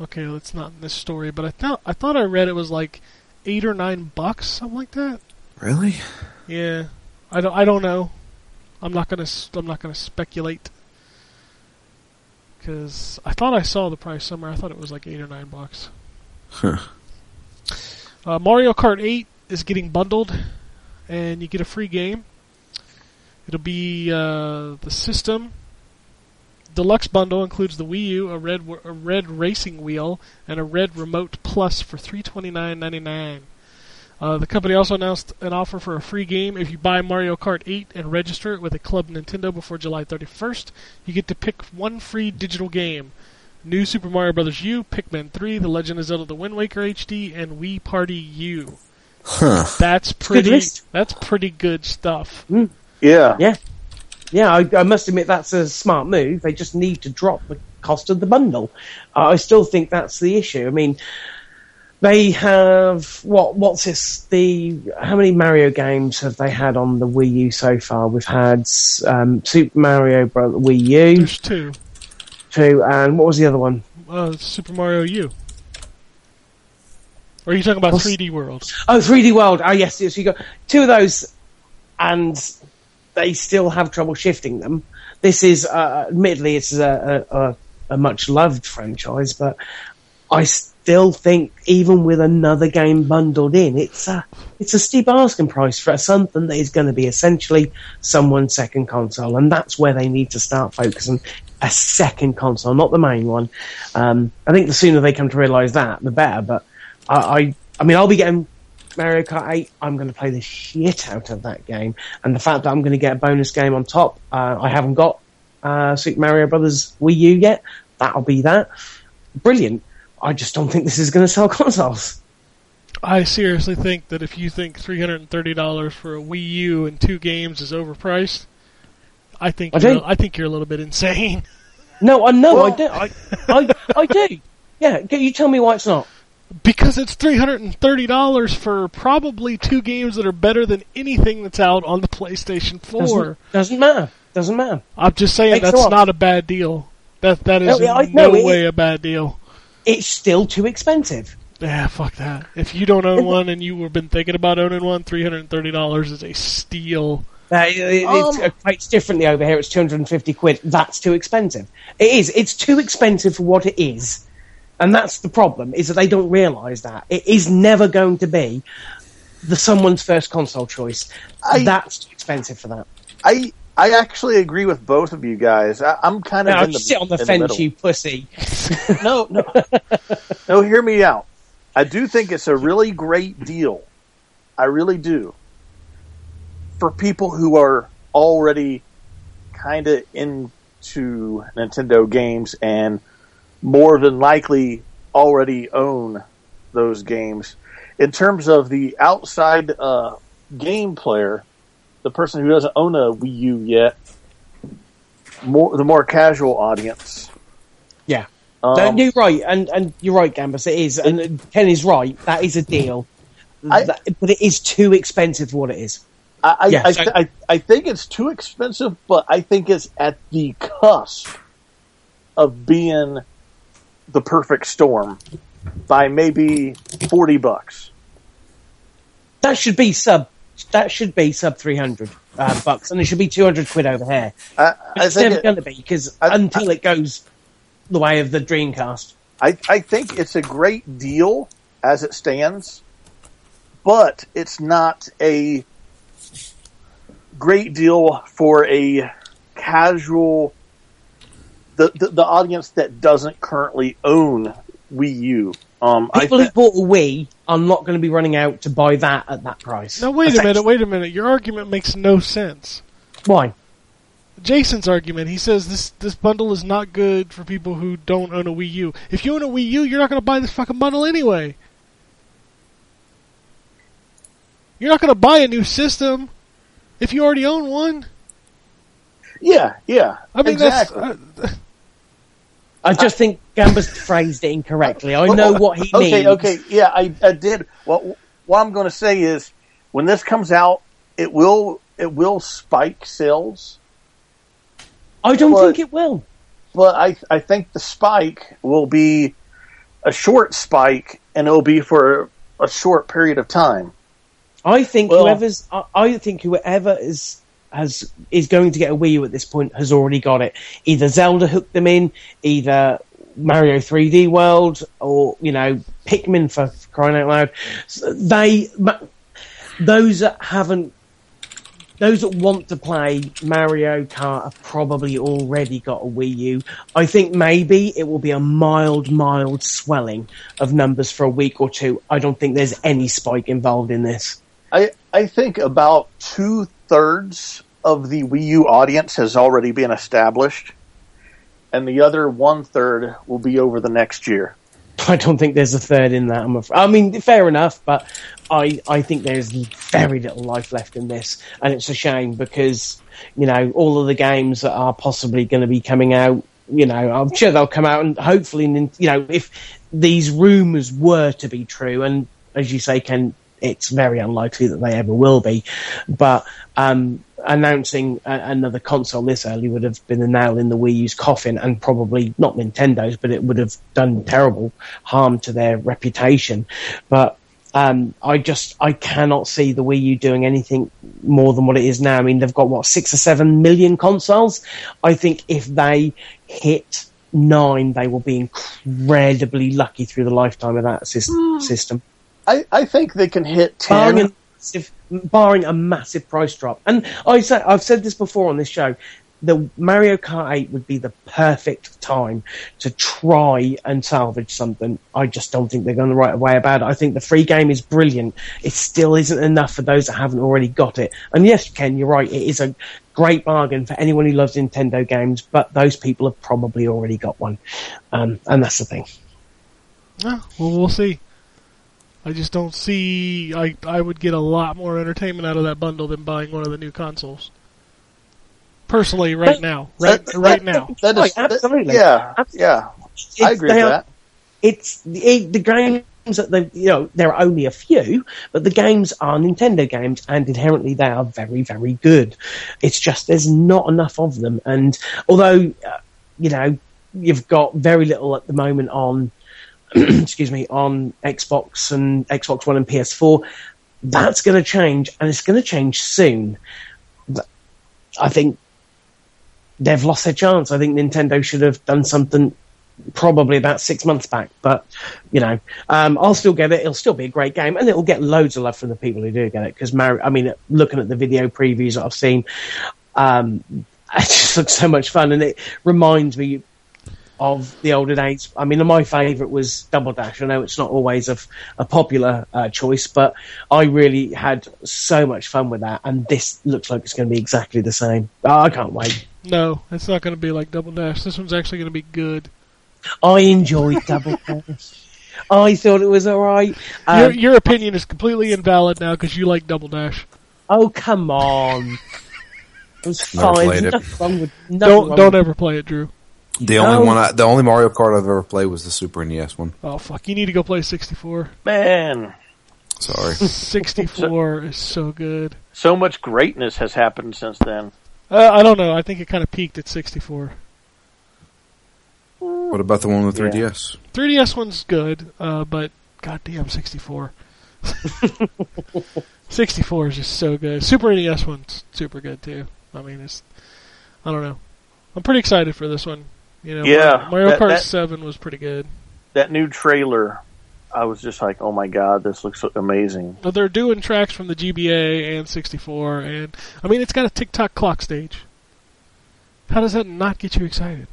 [SPEAKER 3] okay. It's not in this story, but I thought I thought I read it was like eight or nine bucks, something like that.
[SPEAKER 4] Really?
[SPEAKER 3] Yeah, I don't. I don't know. I'm not gonna. I'm not gonna speculate because I thought I saw the price somewhere. I thought it was like eight or nine bucks.
[SPEAKER 4] Huh.
[SPEAKER 3] Uh, Mario Kart 8 is getting bundled, and you get a free game. It'll be uh, the system. Deluxe bundle includes the Wii U, a red a red racing wheel, and a red remote plus for three twenty nine ninety nine. Uh, the company also announced an offer for a free game if you buy Mario Kart 8 and register it with a Club Nintendo before July 31st. You get to pick one free digital game: New Super Mario Bros. U, Pikmin 3, The Legend of Zelda: The Wind Waker HD, and Wii Party U.
[SPEAKER 4] Huh.
[SPEAKER 3] That's pretty. That's pretty good stuff.
[SPEAKER 5] Yeah.
[SPEAKER 6] Yeah. Yeah, I, I must admit that's a smart move. They just need to drop the cost of the bundle. Uh, I still think that's the issue. I mean, they have what? What's this? The how many Mario games have they had on the Wii U so far? We've had um, Super Mario Bros. Wii U
[SPEAKER 3] There's two.
[SPEAKER 6] two, and what was the other one?
[SPEAKER 3] Uh, Super Mario U. Or are you talking about
[SPEAKER 6] What's-
[SPEAKER 3] 3D World?
[SPEAKER 6] Oh, 3D World. Oh, yes, yes. You got two of those, and they still have trouble shifting them. This is, uh, admittedly, it's a, a, a, a much loved franchise, but I still think even with another game bundled in, it's a it's a steep asking price for something that is going to be essentially someone's second console, and that's where they need to start focusing. A second console, not the main one. Um, I think the sooner they come to realise that, the better. But I, I, I mean, I'll be getting Mario Kart 8. I'm going to play the shit out of that game, and the fact that I'm going to get a bonus game on top. Uh, I haven't got uh, Super Mario Brothers Wii U yet. That'll be that. Brilliant. I just don't think this is going to sell consoles.
[SPEAKER 3] I seriously think that if you think $330 for a Wii U and two games is overpriced, I think
[SPEAKER 6] I
[SPEAKER 3] you're,
[SPEAKER 6] do.
[SPEAKER 3] I think you're a little bit insane.
[SPEAKER 6] No, I know, I do. I, I, I do. Yeah, you tell me why it's not.
[SPEAKER 3] Because it's $330 for probably two games that are better than anything that's out on the PlayStation 4.
[SPEAKER 6] Doesn't, doesn't matter. Doesn't matter.
[SPEAKER 3] I'm just saying
[SPEAKER 6] Makes
[SPEAKER 3] that's not a bad deal. That that is
[SPEAKER 6] No, I-
[SPEAKER 3] in no
[SPEAKER 6] no, it-
[SPEAKER 3] way a bad deal.
[SPEAKER 6] It's still too expensive.
[SPEAKER 3] Yeah, fuck that. If you don't own one and you have been thinking about owning one, three hundred and thirty dollars is a steal.
[SPEAKER 6] Uh, it, it,
[SPEAKER 5] Um,
[SPEAKER 6] it equates differently over here. It's 250 quid. That's too expensive. It is. It's too expensive for what it is. And that's the problem, is that they don't realise that. It is never going to be the someone's first console choice.
[SPEAKER 5] I-
[SPEAKER 6] that's too expensive for that.
[SPEAKER 5] I I actually agree with both of you guys. I, I'm kind of
[SPEAKER 6] Now,
[SPEAKER 5] in the,
[SPEAKER 6] sit on the
[SPEAKER 5] in
[SPEAKER 6] fence,
[SPEAKER 5] middle.
[SPEAKER 6] you pussy.
[SPEAKER 5] No, no, no. Hear me out. I do think it's a really great deal. I really do. For people who are already kind of into Nintendo games and more than likely already own those games. In terms of the outside uh, game player, the person who doesn't own a Wii U yet, more the more casual audience.
[SPEAKER 6] Yeah.
[SPEAKER 5] Um,
[SPEAKER 6] No, you're right, and, and you're right, Gambus. It is, and Ken is right. That is a deal,
[SPEAKER 5] I-
[SPEAKER 6] That- but it is too expensive for what it is.
[SPEAKER 5] I, I,
[SPEAKER 6] Yeah,
[SPEAKER 5] I,
[SPEAKER 6] so-
[SPEAKER 5] I, I think it's too expensive, but I think it's at the cusp of being the perfect storm by maybe forty bucks.
[SPEAKER 6] That should be sub. That should be sub three hundred uh, bucks, and it should be two hundred quid over here.
[SPEAKER 5] I, I
[SPEAKER 6] It's
[SPEAKER 5] think
[SPEAKER 6] never
[SPEAKER 5] it-
[SPEAKER 6] going to be because
[SPEAKER 5] I-
[SPEAKER 6] until it goes the way of the Dreamcast.
[SPEAKER 5] I, I think it's a great deal as it stands, but it's not a great deal for a casual the, the, the audience that doesn't currently own Wii U. Um, I
[SPEAKER 6] People
[SPEAKER 5] thi-
[SPEAKER 6] who bought a Wii are not going to be running out to buy that at that price.
[SPEAKER 3] Now wait a minute, wait a minute. Your argument makes no sense.
[SPEAKER 6] Why?
[SPEAKER 3] Jason's argument. He says this this bundle is not good for people who don't own a Wii U. If you own a Wii U, you're not going to buy this fucking bundle anyway. You're not going to buy a new system if you already own one.
[SPEAKER 5] yeah, yeah,
[SPEAKER 3] I mean,
[SPEAKER 5] exactly.
[SPEAKER 3] that's uh,
[SPEAKER 6] I just think Gambus phrased it incorrectly. I know what he
[SPEAKER 5] okay,
[SPEAKER 6] means.
[SPEAKER 5] okay, okay, yeah, I, I did. What what I'm going to say is, when this comes out, it will it will spike sales,
[SPEAKER 6] I don't
[SPEAKER 5] But-
[SPEAKER 6] think it will.
[SPEAKER 5] but I I think the spike will be a short spike, and it'll be for a short period of time.
[SPEAKER 6] I think
[SPEAKER 5] Well-
[SPEAKER 6] whoever's. I, I think whoever is has is going to get a Wii U at this point has already got it. Either Zelda hooked them in, either Mario 3D World, or you know Pikmin for, for crying out loud. They those that haven't. Those that want to play Mario Kart have probably already got a Wii U. I think maybe it will be a mild, mild swelling of numbers for a week or two. I don't think there's any spike involved in this.
[SPEAKER 5] I I think about two thirds of the Wii U audience has already been established, and the other one third will be over the next year.
[SPEAKER 6] I don't think there's a third in that. I'm afraid. I mean, fair enough, but I I think there's very little life left in this, and it's a shame because you know all of the games that are possibly going to be coming out. You know, I'm sure they'll come out, and hopefully, you know, if these rumours were to be true, and as you say, Ken, it's very unlikely that they ever will be, but um, announcing a- another console this early would have been a nail in the Wii U's coffin, and probably not Nintendo's, but it would have done terrible harm to their reputation. But um, I just I cannot see the Wii U doing anything more than what it is now. I mean, they've got what six or seven million consoles. I think if they hit nine, they will be incredibly lucky through the lifetime of that sys- system
[SPEAKER 5] I, I think they can hit
[SPEAKER 6] barring
[SPEAKER 5] ten.
[SPEAKER 6] a massive, barring a massive price drop. And I say, I've said this before on this show. The Mario Kart 8 would be the perfect time to try and salvage something. I just don't think they're going the right way about it. I think the free game is brilliant. It still isn't enough for those that haven't already got it. And yes, Ken, you're right. It is a great bargain for anyone who loves Nintendo games, but those people have probably already got one. Um, and that's the thing.
[SPEAKER 3] Yeah, well, we'll see. I just don't see. I I would get a lot more entertainment out of that bundle than buying one of the new consoles. Personally, right
[SPEAKER 6] But-
[SPEAKER 3] now, right
[SPEAKER 5] That-
[SPEAKER 3] right
[SPEAKER 5] that-
[SPEAKER 3] now.
[SPEAKER 5] That
[SPEAKER 6] Right,
[SPEAKER 5] is, that-
[SPEAKER 6] absolutely.
[SPEAKER 5] yeah,
[SPEAKER 6] Absolutely.
[SPEAKER 5] yeah. I agree with
[SPEAKER 6] are-
[SPEAKER 5] that.
[SPEAKER 6] it's it, the games that they you know there are only a few but the games are nintendo games and inherently they are very very good it's just there's not enough of them and although uh, you know you've got very little at the moment on excuse me on xbox and xbox one and ps4 that's going to change and it's going to change soon Th- i think they've lost their chance i think nintendo should have done something probably about six months back. But you know, um, I'll still get it. It'll still be a great game, and it'll get loads of love from the people who do get it. Because Mario, I mean, looking at the video previews that I've seen, um, it just looks so much fun, and it reminds me of the older days. I mean, my favourite was Double Dash. I know it's not always a, a popular uh, choice, but I really had so much fun with that, and this looks like it's going to be exactly the same. Oh, I can't wait.
[SPEAKER 3] No, it's not going to be like Double Dash. This one's actually going to be good.
[SPEAKER 6] I enjoyed Double Dash. I thought it was alright.
[SPEAKER 3] your
[SPEAKER 6] Um,
[SPEAKER 3] your opinion is completely invalid now because you like Double Dash.
[SPEAKER 6] Oh come on! It was
[SPEAKER 4] Never
[SPEAKER 6] fine.
[SPEAKER 4] played it.
[SPEAKER 6] Nothing wrong with nothing
[SPEAKER 3] Don't
[SPEAKER 6] wrong
[SPEAKER 3] don't
[SPEAKER 6] with-
[SPEAKER 3] ever play it, Drew.
[SPEAKER 4] The only
[SPEAKER 6] No.
[SPEAKER 4] one, I, the only Mario Kart I've ever played was the Super NES one.
[SPEAKER 3] Oh fuck! You need to go play 64.
[SPEAKER 5] Man,
[SPEAKER 4] Sorry.
[SPEAKER 3] 64 is so good.
[SPEAKER 5] so much greatness has happened since then.
[SPEAKER 3] Uh, I don't know. I think it kind of peaked at 64.
[SPEAKER 4] what about the one with
[SPEAKER 5] Yeah.
[SPEAKER 4] 3DS?
[SPEAKER 3] 3DS one's good, uh, but goddamn 64. 64 is just so good. Super NES one's super good too. I mean, it's I don't know. I'm pretty excited for this one. You know,
[SPEAKER 5] Yeah,
[SPEAKER 3] Mario
[SPEAKER 5] that-
[SPEAKER 3] Kart
[SPEAKER 5] that-
[SPEAKER 3] 7 was pretty good.
[SPEAKER 5] That new trailer, I was just like, oh my god, this looks amazing.
[SPEAKER 3] But they're doing tracks from the GBA and 64, and I mean, it's got a tick-tock clock stage. How does that not get you excited?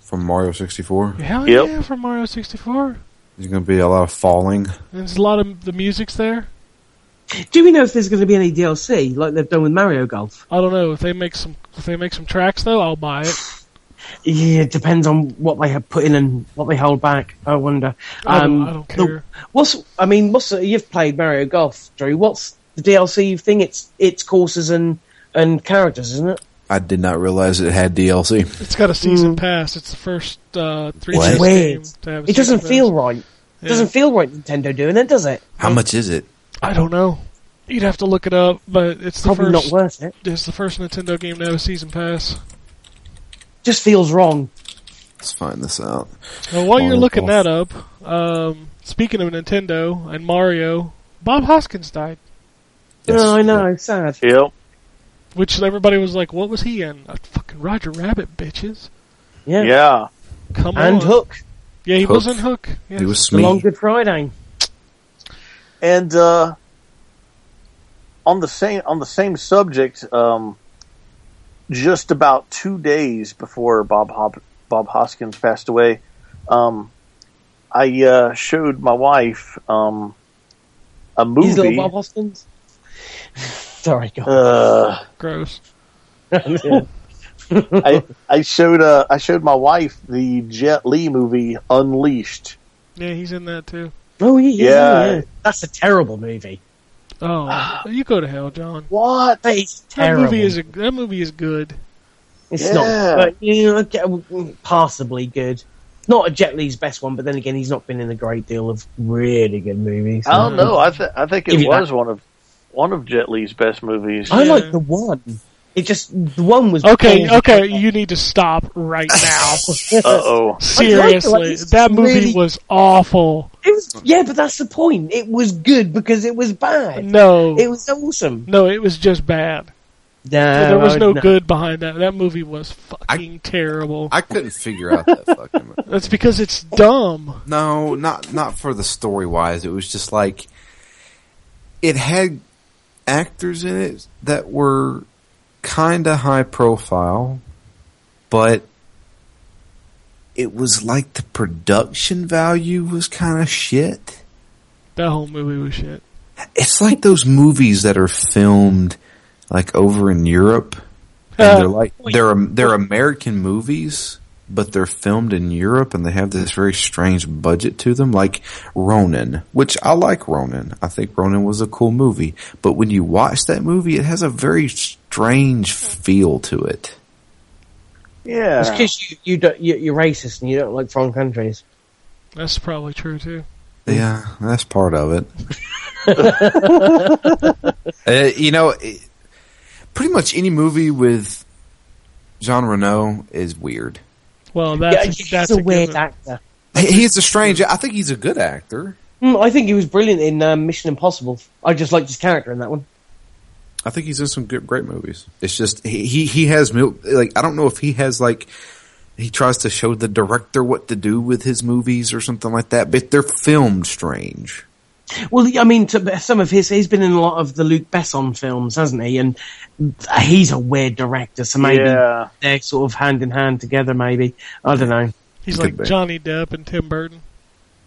[SPEAKER 4] From Mario 64?
[SPEAKER 3] Hell
[SPEAKER 5] Yep.
[SPEAKER 3] yeah, from Mario 64.
[SPEAKER 4] There's going to be a lot of falling.
[SPEAKER 3] And there's a lot of the music's there.
[SPEAKER 6] Do we know if there's going to be any DLC like they've done with Mario Golf?
[SPEAKER 3] I don't know if they make some if they make some tracks though, I'll buy it.
[SPEAKER 6] Yeah, it depends on what they have put in and what they hold back. I wonder.
[SPEAKER 3] I don't,
[SPEAKER 6] Um,
[SPEAKER 3] I don't
[SPEAKER 6] the-
[SPEAKER 3] care.
[SPEAKER 6] What's I mean, what's you've played Mario Golf, Drew? What's the DLC thing? It's it's courses and and characters, isn't it?
[SPEAKER 4] I did not realize it had DLC.
[SPEAKER 3] It's got a season pass. It's the first uh, three
[SPEAKER 4] What?
[SPEAKER 3] game
[SPEAKER 6] Weird.
[SPEAKER 3] to have a
[SPEAKER 6] It doesn't
[SPEAKER 3] season
[SPEAKER 6] feel
[SPEAKER 3] pass.
[SPEAKER 6] right. It
[SPEAKER 3] Yeah.
[SPEAKER 6] doesn't feel right. Nintendo doing it, does it?
[SPEAKER 4] How much is it?
[SPEAKER 3] I don't know. You'd have to look it up, but it's the
[SPEAKER 6] Probably
[SPEAKER 3] first.
[SPEAKER 6] not worth it.
[SPEAKER 3] It's the first Nintendo game to have a season pass.
[SPEAKER 6] Just feels wrong.
[SPEAKER 4] Let's find this out.
[SPEAKER 3] Well, while you're looking
[SPEAKER 4] Golf.
[SPEAKER 3] that up, um, speaking of Nintendo and Mario, Bob Hoskins died,
[SPEAKER 4] Yes.
[SPEAKER 6] Oh, I know. Sad.
[SPEAKER 5] Yep.
[SPEAKER 3] which everybody was like, "What was he in?" A fucking Roger Rabbit, bitches.
[SPEAKER 6] Yeah.
[SPEAKER 5] Yeah.
[SPEAKER 3] Come
[SPEAKER 6] And
[SPEAKER 3] on.
[SPEAKER 6] And Hook.
[SPEAKER 3] Yeah, he
[SPEAKER 4] Hook.
[SPEAKER 3] was in Hook. Yes.
[SPEAKER 4] He was
[SPEAKER 6] The Long Good Friday.
[SPEAKER 5] And uh, on the same on the same subject, um, just about two days before Bob Hop- Bob Hoskins passed away, um, I uh, showed my wife um, a
[SPEAKER 6] He's little. Bob Hoskins. Sorry, go.
[SPEAKER 5] Uh,
[SPEAKER 3] gross.
[SPEAKER 5] I I showed uh, I showed my wife the Jet Li movie Unleashed.
[SPEAKER 3] Yeah, he's in that too.
[SPEAKER 6] oh, yeah, yeah,
[SPEAKER 5] Yeah.
[SPEAKER 6] yeah. That's a terrible movie.
[SPEAKER 3] Oh, ah. you go to hell, John.
[SPEAKER 5] What?
[SPEAKER 6] That is
[SPEAKER 3] That movie is a, that movie is good.
[SPEAKER 6] It's
[SPEAKER 5] Yeah.
[SPEAKER 6] not, but you know, get- mm, passably good. Not a Jet Li's best one, but then again, he's not been in a great deal of really good movies.
[SPEAKER 5] I don't know. I th- I think it
[SPEAKER 6] you
[SPEAKER 5] was one of one of Jet Li's best movies.
[SPEAKER 6] I
[SPEAKER 3] Yeah.
[SPEAKER 6] like the one. It just the one was
[SPEAKER 3] Okay,
[SPEAKER 6] balls-
[SPEAKER 3] okay, you need to stop right now.
[SPEAKER 5] Uh oh.
[SPEAKER 3] Seriously,
[SPEAKER 6] It's
[SPEAKER 3] that movie
[SPEAKER 6] really-
[SPEAKER 3] was awful.
[SPEAKER 6] It was yeah, but that's the point. It was good because it was bad.
[SPEAKER 3] No,
[SPEAKER 6] It was awesome.
[SPEAKER 3] no, it was just bad.
[SPEAKER 6] No,
[SPEAKER 3] there was
[SPEAKER 6] I-
[SPEAKER 3] no good behind that. That movie was fucking terrible.
[SPEAKER 4] I couldn't figure out that fucking movie.
[SPEAKER 3] That's because it's dumb.
[SPEAKER 4] No, not not for the story wise. It was just like it had actors in it that were kind of high profile, but it was like the production value was kind of shit.
[SPEAKER 3] That whole movie was shit.
[SPEAKER 4] It's like those movies that are filmed like over in Europe, and
[SPEAKER 3] Uh,
[SPEAKER 4] they're like they're they're American movies, but they're filmed in Europe, and they have this very strange budget to them, like Ronin, which I like Ronin. I think Ronin was a cool movie, but when you watch that movie, it has a very strange feel to it.
[SPEAKER 5] Yeah.
[SPEAKER 6] It's because you you don't you, you're racist and you don't like foreign countries.
[SPEAKER 3] That's probably true too.
[SPEAKER 4] Yeah, that's part of it. uh, you know, it, pretty much any movie with Jean Reno is weird.
[SPEAKER 3] Well,
[SPEAKER 6] Yeah,
[SPEAKER 3] that's
[SPEAKER 6] he's
[SPEAKER 3] that's
[SPEAKER 6] a,
[SPEAKER 3] a
[SPEAKER 6] weird
[SPEAKER 3] given.
[SPEAKER 6] actor.
[SPEAKER 4] He- He's a strange. I think he's a good actor.
[SPEAKER 6] Hmm, I think he was brilliant in um, Mission Impossible. I just liked his character in that one.
[SPEAKER 4] I think he's in some good, great movies. It's just he he, he has mil- like I don't know if he has like he tries to show the director what to do with his movies or something like that, but they're filmed strange.
[SPEAKER 6] Well, I mean, to, some of his he's been in a lot of the Luc Besson films, hasn't he? And he's a weird director, so maybe
[SPEAKER 5] Yeah.
[SPEAKER 6] they're sort of hand in hand together. Maybe I don't know.
[SPEAKER 3] He's
[SPEAKER 4] Could
[SPEAKER 3] like
[SPEAKER 4] be.
[SPEAKER 3] Johnny Depp and Tim Burton.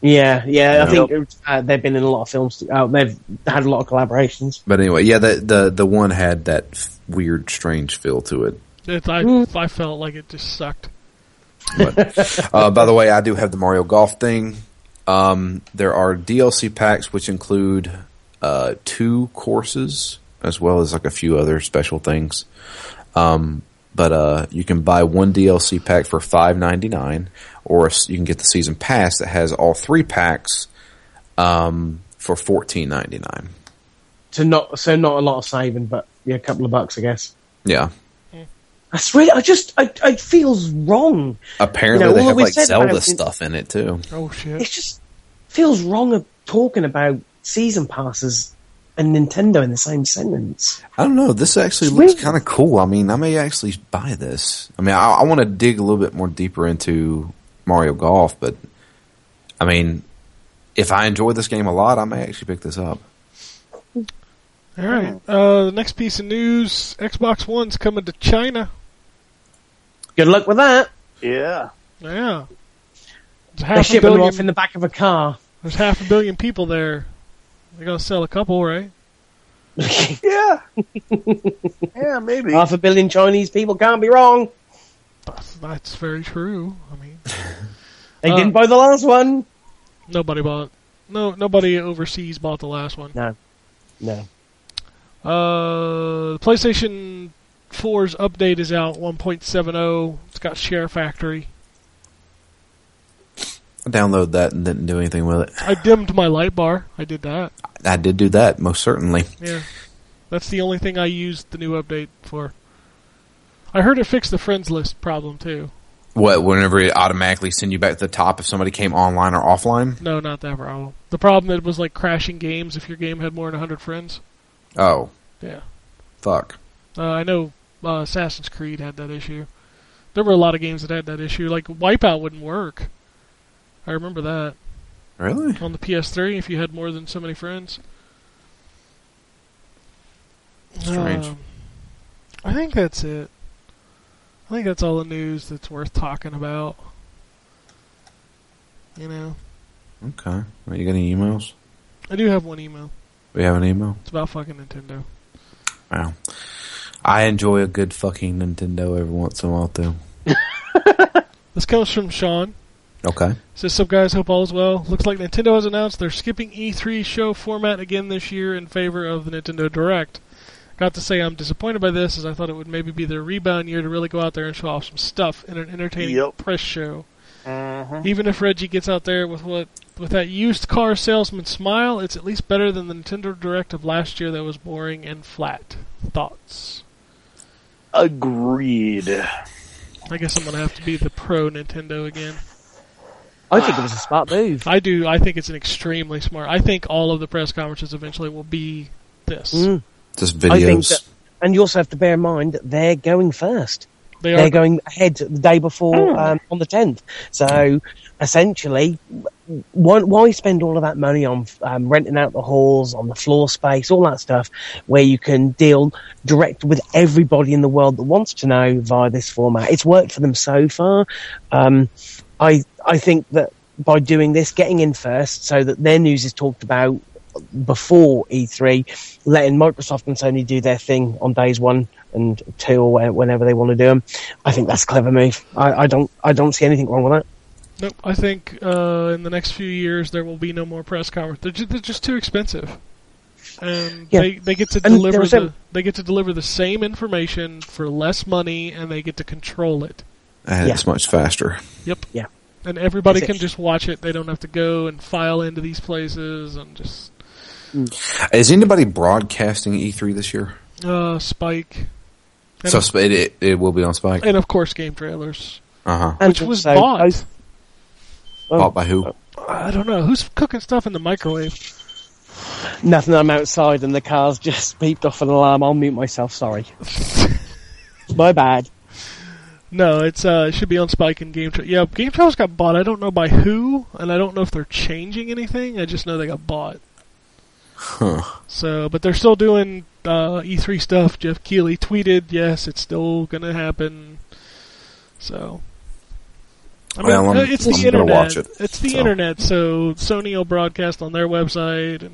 [SPEAKER 6] Yeah, yeah. I think uh, they've been in a lot of films. Uh, they've had a lot of collaborations.
[SPEAKER 4] But anyway, yeah, the the the one had that f- weird, strange feel to it.
[SPEAKER 3] It, I
[SPEAKER 6] Mm.
[SPEAKER 3] I felt like it just sucked.
[SPEAKER 4] But uh, by the way, I do have the Mario Golf thing. Um, there are DLC packs which include uh, two courses as well as like a few other special things. Um, but uh, you can buy one DLC pack for five ninety nine, or you can get the season pass that has all three packs um, for fourteen ninety nine.
[SPEAKER 6] So not so not a lot of saving, but yeah, a couple of bucks, I guess.
[SPEAKER 4] Yeah.
[SPEAKER 6] That's really. I just. I, it feels wrong.
[SPEAKER 4] Apparently,
[SPEAKER 6] You know,
[SPEAKER 4] they have
[SPEAKER 6] we
[SPEAKER 4] like
[SPEAKER 6] said
[SPEAKER 4] Zelda stuff in it too.
[SPEAKER 3] Oh shit!
[SPEAKER 6] It just feels wrong of talking about season passes and Nintendo in the same sentence.
[SPEAKER 4] I don't know. This actually
[SPEAKER 6] It's
[SPEAKER 4] looks kind of cool. I mean, I may actually buy this. I mean, I, I want to dig a little bit more deeper into Mario Golf, but I mean, if I enjoy this game a lot, I may actually pick this up.
[SPEAKER 3] All right. Uh, the next piece of news: Xbox One's coming to China.
[SPEAKER 6] Good luck with that.
[SPEAKER 5] Yeah.
[SPEAKER 3] Yeah. There's
[SPEAKER 6] They're
[SPEAKER 3] half a
[SPEAKER 6] shipping them
[SPEAKER 3] billion.
[SPEAKER 6] off in the back of a car.
[SPEAKER 3] There's half a billion people there. They're gonna sell a couple, right?
[SPEAKER 5] Yeah. yeah, maybe.
[SPEAKER 6] Half a billion Chinese people can't be wrong.
[SPEAKER 3] That's, that's very true. I mean,
[SPEAKER 6] They
[SPEAKER 3] Uh,
[SPEAKER 6] didn't buy the last one.
[SPEAKER 3] nobody bought. No, nobody overseas bought the last one.
[SPEAKER 6] No, no.
[SPEAKER 3] Uh, the PlayStation 4's update is out 1.70. It's got Share Factory.
[SPEAKER 4] I downloaded that and didn't do anything with it.
[SPEAKER 3] I dimmed my light bar. I did that.
[SPEAKER 4] I did do that, most certainly.
[SPEAKER 3] Yeah. That's the only thing I used the new update for. I heard it fixed the friends list problem too.
[SPEAKER 4] What? Whenever it automatically send you back to the top if somebody came online or offline?
[SPEAKER 3] No, not that problem. The problem it was like crashing games if your game had more than 100 friends.
[SPEAKER 4] Oh,
[SPEAKER 3] Yeah.
[SPEAKER 4] fuck.
[SPEAKER 3] Uh, I know uh, Assassin's Creed had that issue. There were a lot of games that had that issue. Like Wipeout wouldn't work. I remember that
[SPEAKER 4] Really?
[SPEAKER 3] on the PS3 if you had more than so many friends.
[SPEAKER 4] Strange.
[SPEAKER 3] Um, I think that's it. I think that's all the news that's worth talking about. You know,
[SPEAKER 4] Okay. Are you got any emails?
[SPEAKER 3] I do have one email.
[SPEAKER 4] We have an email.
[SPEAKER 3] It's about fucking Nintendo.
[SPEAKER 4] Wow. I enjoy a good fucking Nintendo every once in a while too.
[SPEAKER 3] This comes from Sean.
[SPEAKER 4] Okay.
[SPEAKER 3] Says, Sup guys, hope all is well. Looks like Nintendo has announced they're skipping E3 show format again this year in favor of the Nintendo Direct. Got to say I'm disappointed by this as I thought it would maybe be their rebound year to really go out there and show off some stuff in an entertaining
[SPEAKER 5] Yep.
[SPEAKER 3] press show.
[SPEAKER 5] Mhm.
[SPEAKER 3] Even if Reggie gets out there with what with that used car salesman smile, it's at least better than the Nintendo Direct of last year that was boring and flat. Thoughts?
[SPEAKER 5] Agreed.
[SPEAKER 3] I guess I'm gonna have to be the pro Nintendo again.
[SPEAKER 6] I think it was a smart move.
[SPEAKER 3] I do. I think it's an extremely smart. I think all of the press conferences eventually will be this.
[SPEAKER 6] Mm.
[SPEAKER 4] Just
[SPEAKER 6] I think
[SPEAKER 4] videos.
[SPEAKER 6] that, and you also have to bear in mind that they're going first.
[SPEAKER 3] They
[SPEAKER 6] They're going ahead the day before um, on the 10th. So essentially, why, why spend all of that money on um, renting out the halls, on the floor space, all that stuff, where you can deal direct with everybody in the world that wants to know via this format? It's worked for them so far. Um, I I think that by doing this, getting in first, so that their news is talked about before E3, letting Microsoft and Sony do their thing on days one and two or whenever they want to do them. I think that's a clever move. I, I don't I don't see anything wrong with that.
[SPEAKER 3] Nope. I think uh, in the next few years there will be no more press conference. They're just, they're just too expensive, and
[SPEAKER 6] Yeah.
[SPEAKER 3] they they get to
[SPEAKER 6] And
[SPEAKER 3] deliver
[SPEAKER 6] there's a-
[SPEAKER 3] the they get to deliver the same information for less money, and they get to control it.
[SPEAKER 4] and
[SPEAKER 6] Yeah.
[SPEAKER 4] it's much faster.
[SPEAKER 3] Yep.
[SPEAKER 6] Yeah.
[SPEAKER 3] And everybody
[SPEAKER 6] That's it.
[SPEAKER 3] can just watch it. They don't have to go and file into these places and just
[SPEAKER 4] Is anybody broadcasting E3 this year?
[SPEAKER 3] uh, spike. And,
[SPEAKER 4] So it, it, it will be on Spike.
[SPEAKER 3] and of course, game trailers,
[SPEAKER 4] Uh huh.
[SPEAKER 3] Which was
[SPEAKER 6] also
[SPEAKER 3] bought.
[SPEAKER 6] both- oh,
[SPEAKER 4] Bought by who?
[SPEAKER 3] I don't know who's cooking stuff in the microwave.
[SPEAKER 6] Nothing. I'm outside and the car's just beeped off an alarm. I'll mute myself. Sorry. My bad.
[SPEAKER 3] No, it's uh, it should be on Spike and Game Tra- Yeah, Game Trailers got bought. I don't know by who, and I don't know if they're changing anything. I just know they got bought.
[SPEAKER 4] Huh.
[SPEAKER 3] So, but they're still doing uh, E3 stuff. Geoff Keighley tweeted, "Yes, it's still gonna happen." So, I mean,
[SPEAKER 4] Well, I'm-
[SPEAKER 3] uh, it's
[SPEAKER 4] I'm
[SPEAKER 3] the internet.
[SPEAKER 4] watch it,
[SPEAKER 3] It's the
[SPEAKER 4] so.
[SPEAKER 3] internet. So Sony will broadcast on their website, and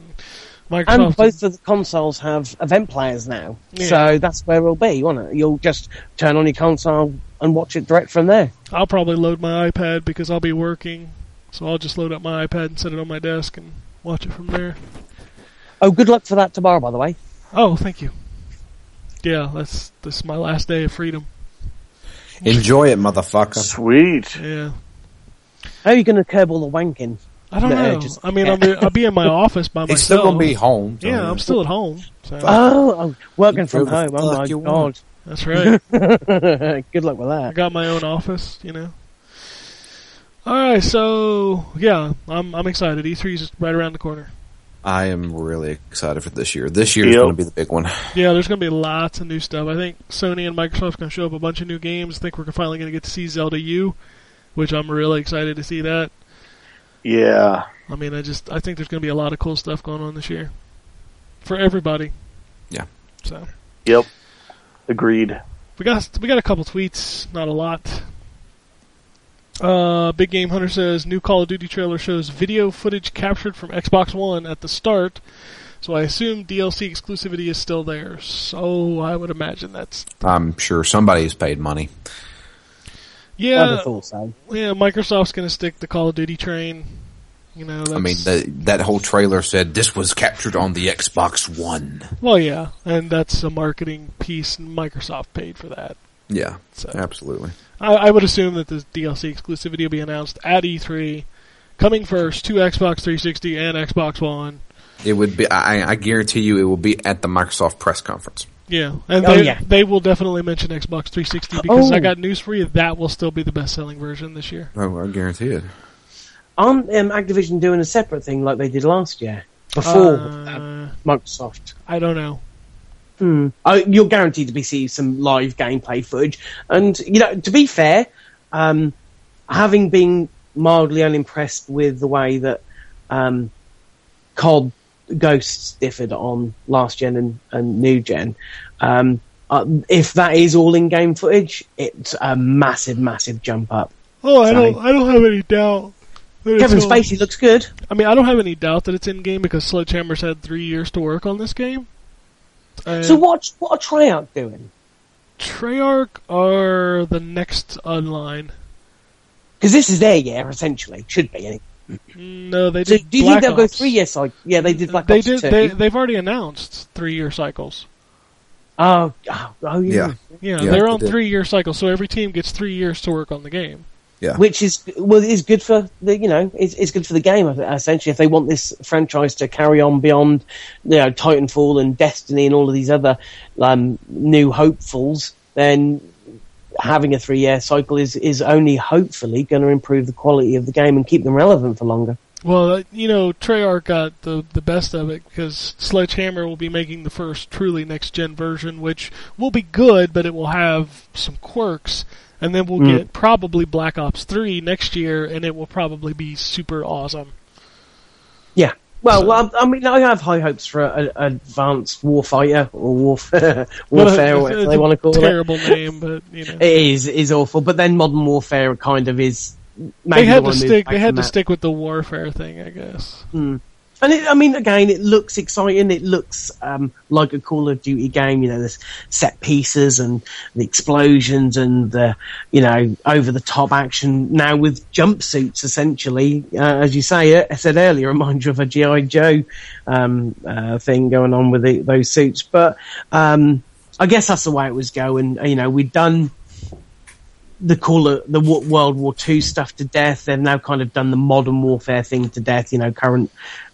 [SPEAKER 3] Microsoft.
[SPEAKER 6] And
[SPEAKER 3] Microsoft.
[SPEAKER 6] both of the consoles have event players now,
[SPEAKER 3] Yeah.
[SPEAKER 6] so that's where it'll be, won't it? You'll just turn on your console and watch it direct from there.
[SPEAKER 3] I'll probably load my iPad because I'll be working, so I'll just load up my iPad and set it on my desk and watch it from there.
[SPEAKER 6] Oh, good luck for that tomorrow, by the way.
[SPEAKER 3] Oh, thank you. Yeah, that's this is my last day of freedom.
[SPEAKER 4] Enjoy it, motherfucker.
[SPEAKER 5] Sweet.
[SPEAKER 3] Yeah.
[SPEAKER 6] How are you going to curb all the wanking?
[SPEAKER 3] I don't
[SPEAKER 6] No,
[SPEAKER 3] know.
[SPEAKER 6] just-
[SPEAKER 3] I mean, I'm, I'll be in my office by myself.
[SPEAKER 4] He's still gonna be home. so-
[SPEAKER 3] Yeah, I'm still at home. So
[SPEAKER 6] Oh, oh working from home. Oh
[SPEAKER 4] the
[SPEAKER 6] my
[SPEAKER 4] fuck
[SPEAKER 6] god.
[SPEAKER 4] want.
[SPEAKER 3] that's right.
[SPEAKER 6] good luck with that.
[SPEAKER 3] I got my own office, you know. All right, so yeah, I'm I'm excited. E3 is right around the corner.
[SPEAKER 4] I am really excited for this year. This year is
[SPEAKER 5] Yep.
[SPEAKER 4] going to be the big one.
[SPEAKER 3] Yeah, there's going to be lots of new stuff. I think Sony and Microsoft's going to show up a bunch of new games. I think we're finally going to get to see Zelda U, which I'm really excited to see that.
[SPEAKER 5] Yeah.
[SPEAKER 3] I mean, I just I think there's going to be a lot of cool stuff going on this year for everybody.
[SPEAKER 4] Yeah.
[SPEAKER 3] So
[SPEAKER 5] Yep. Agreed.
[SPEAKER 3] we got we got a couple tweets, not a lot. Uh, Big Game Hunter says new Call of Duty trailer shows video footage captured from Xbox One at the start, so I assume DLC exclusivity is still there. So I would imagine that's
[SPEAKER 4] I'm sure somebody's paid money.
[SPEAKER 3] Yeah,
[SPEAKER 6] would
[SPEAKER 3] yeah. Microsoft's going to stick the Call of Duty train. You know, that's,
[SPEAKER 4] I mean, the, that whole trailer said this was captured on the Xbox One.
[SPEAKER 3] well, yeah, and that's a marketing piece. and Microsoft paid for that.
[SPEAKER 4] Yeah,
[SPEAKER 3] So
[SPEAKER 4] absolutely.
[SPEAKER 3] I, I would assume that the DLC exclusivity will be announced at E3, coming first to Xbox 360 and Xbox One.
[SPEAKER 4] It would be. I, I guarantee you, it will be at the Microsoft press conference.
[SPEAKER 3] Yeah, and
[SPEAKER 6] Oh,
[SPEAKER 3] they,
[SPEAKER 6] yeah.
[SPEAKER 3] they will definitely mention Xbox 360 because
[SPEAKER 6] Oh.
[SPEAKER 3] I got news for you. That will still be the best selling version this year.
[SPEAKER 4] Oh, I guarantee it.
[SPEAKER 6] Aren't um, Activision doing a separate thing like they did last year before uh,
[SPEAKER 3] Uh,
[SPEAKER 6] Microsoft?
[SPEAKER 3] I don't know.
[SPEAKER 6] Hmm. Uh, you're guaranteed to be seeing some live gameplay footage, and you know, to be fair, um, having been mildly unimpressed with the way that um, COD Ghosts differed on last gen and, and new gen, um, uh, if that is all in-game footage, it's a massive, massive jump up.
[SPEAKER 3] Oh, I
[SPEAKER 6] Sorry.
[SPEAKER 3] don't. I don't have any doubt. that it's
[SPEAKER 6] Kevin
[SPEAKER 3] all-
[SPEAKER 6] Spacey looks good.
[SPEAKER 3] I mean, I don't have any doubt that it's in game because Sledgehammer's had three years to work on this game. And
[SPEAKER 6] So what? What are Treyarch doing?
[SPEAKER 3] Treyarch are the next online.
[SPEAKER 6] Because this is their year, essentially. Should be. Anyway.
[SPEAKER 3] No, they
[SPEAKER 6] So do you
[SPEAKER 3] Black
[SPEAKER 6] think they'll go three years? Like, yeah, they did Black
[SPEAKER 3] they
[SPEAKER 6] Ops
[SPEAKER 3] did.
[SPEAKER 6] 2.
[SPEAKER 3] They, they've already announced three year cycles.
[SPEAKER 6] Oh, oh, oh, yeah.
[SPEAKER 4] Yeah.
[SPEAKER 3] Yeah,
[SPEAKER 4] Yeah,
[SPEAKER 3] they're
[SPEAKER 4] they
[SPEAKER 3] on
[SPEAKER 4] did.
[SPEAKER 3] three year cycles, so every team gets three years to work on the game.
[SPEAKER 6] Which is well, is good for the you know, it's, it's good for the game essentially. If they want this franchise to carry on beyond, you know, Titanfall and Destiny and all of these other um, new hopefuls, then having a three year cycle is is only hopefully going to improve the quality of the game and keep them relevant for longer.
[SPEAKER 3] Well, uh, you know, Treyarch got the the best of it because Sledgehammer will be making the first truly next gen version, which will be good, but it will have some quirks. And then we'll
[SPEAKER 6] Mm.
[SPEAKER 3] get probably Black Ops 3 next year, and it will probably be super awesome.
[SPEAKER 6] Yeah. Well,
[SPEAKER 3] So-
[SPEAKER 6] well, I mean, I have high hopes for an advanced warfighter or warfare, warfare,
[SPEAKER 3] it's-
[SPEAKER 6] whatever they want to call it.
[SPEAKER 3] Terrible name, but you know.
[SPEAKER 6] It is is awful, but then modern warfare kind of is.
[SPEAKER 3] they had to
[SPEAKER 6] wanna
[SPEAKER 3] stick. They had to
[SPEAKER 6] that.
[SPEAKER 3] stick with the warfare thing, I guess.
[SPEAKER 6] And it, I mean, again, it looks exciting. It looks um, like a Call of Duty game. You know, there's set pieces and the explosions and the you know over the top action. Now with jumpsuits, essentially, uh, as you say, I said earlier, reminds you of a GI Joe um, uh, thing going on with the, those suits. But um, I guess that's the way it was going. You know, we'd done the Call of the World War II stuff to death. They've now kind of done the modern warfare thing to death. You know, current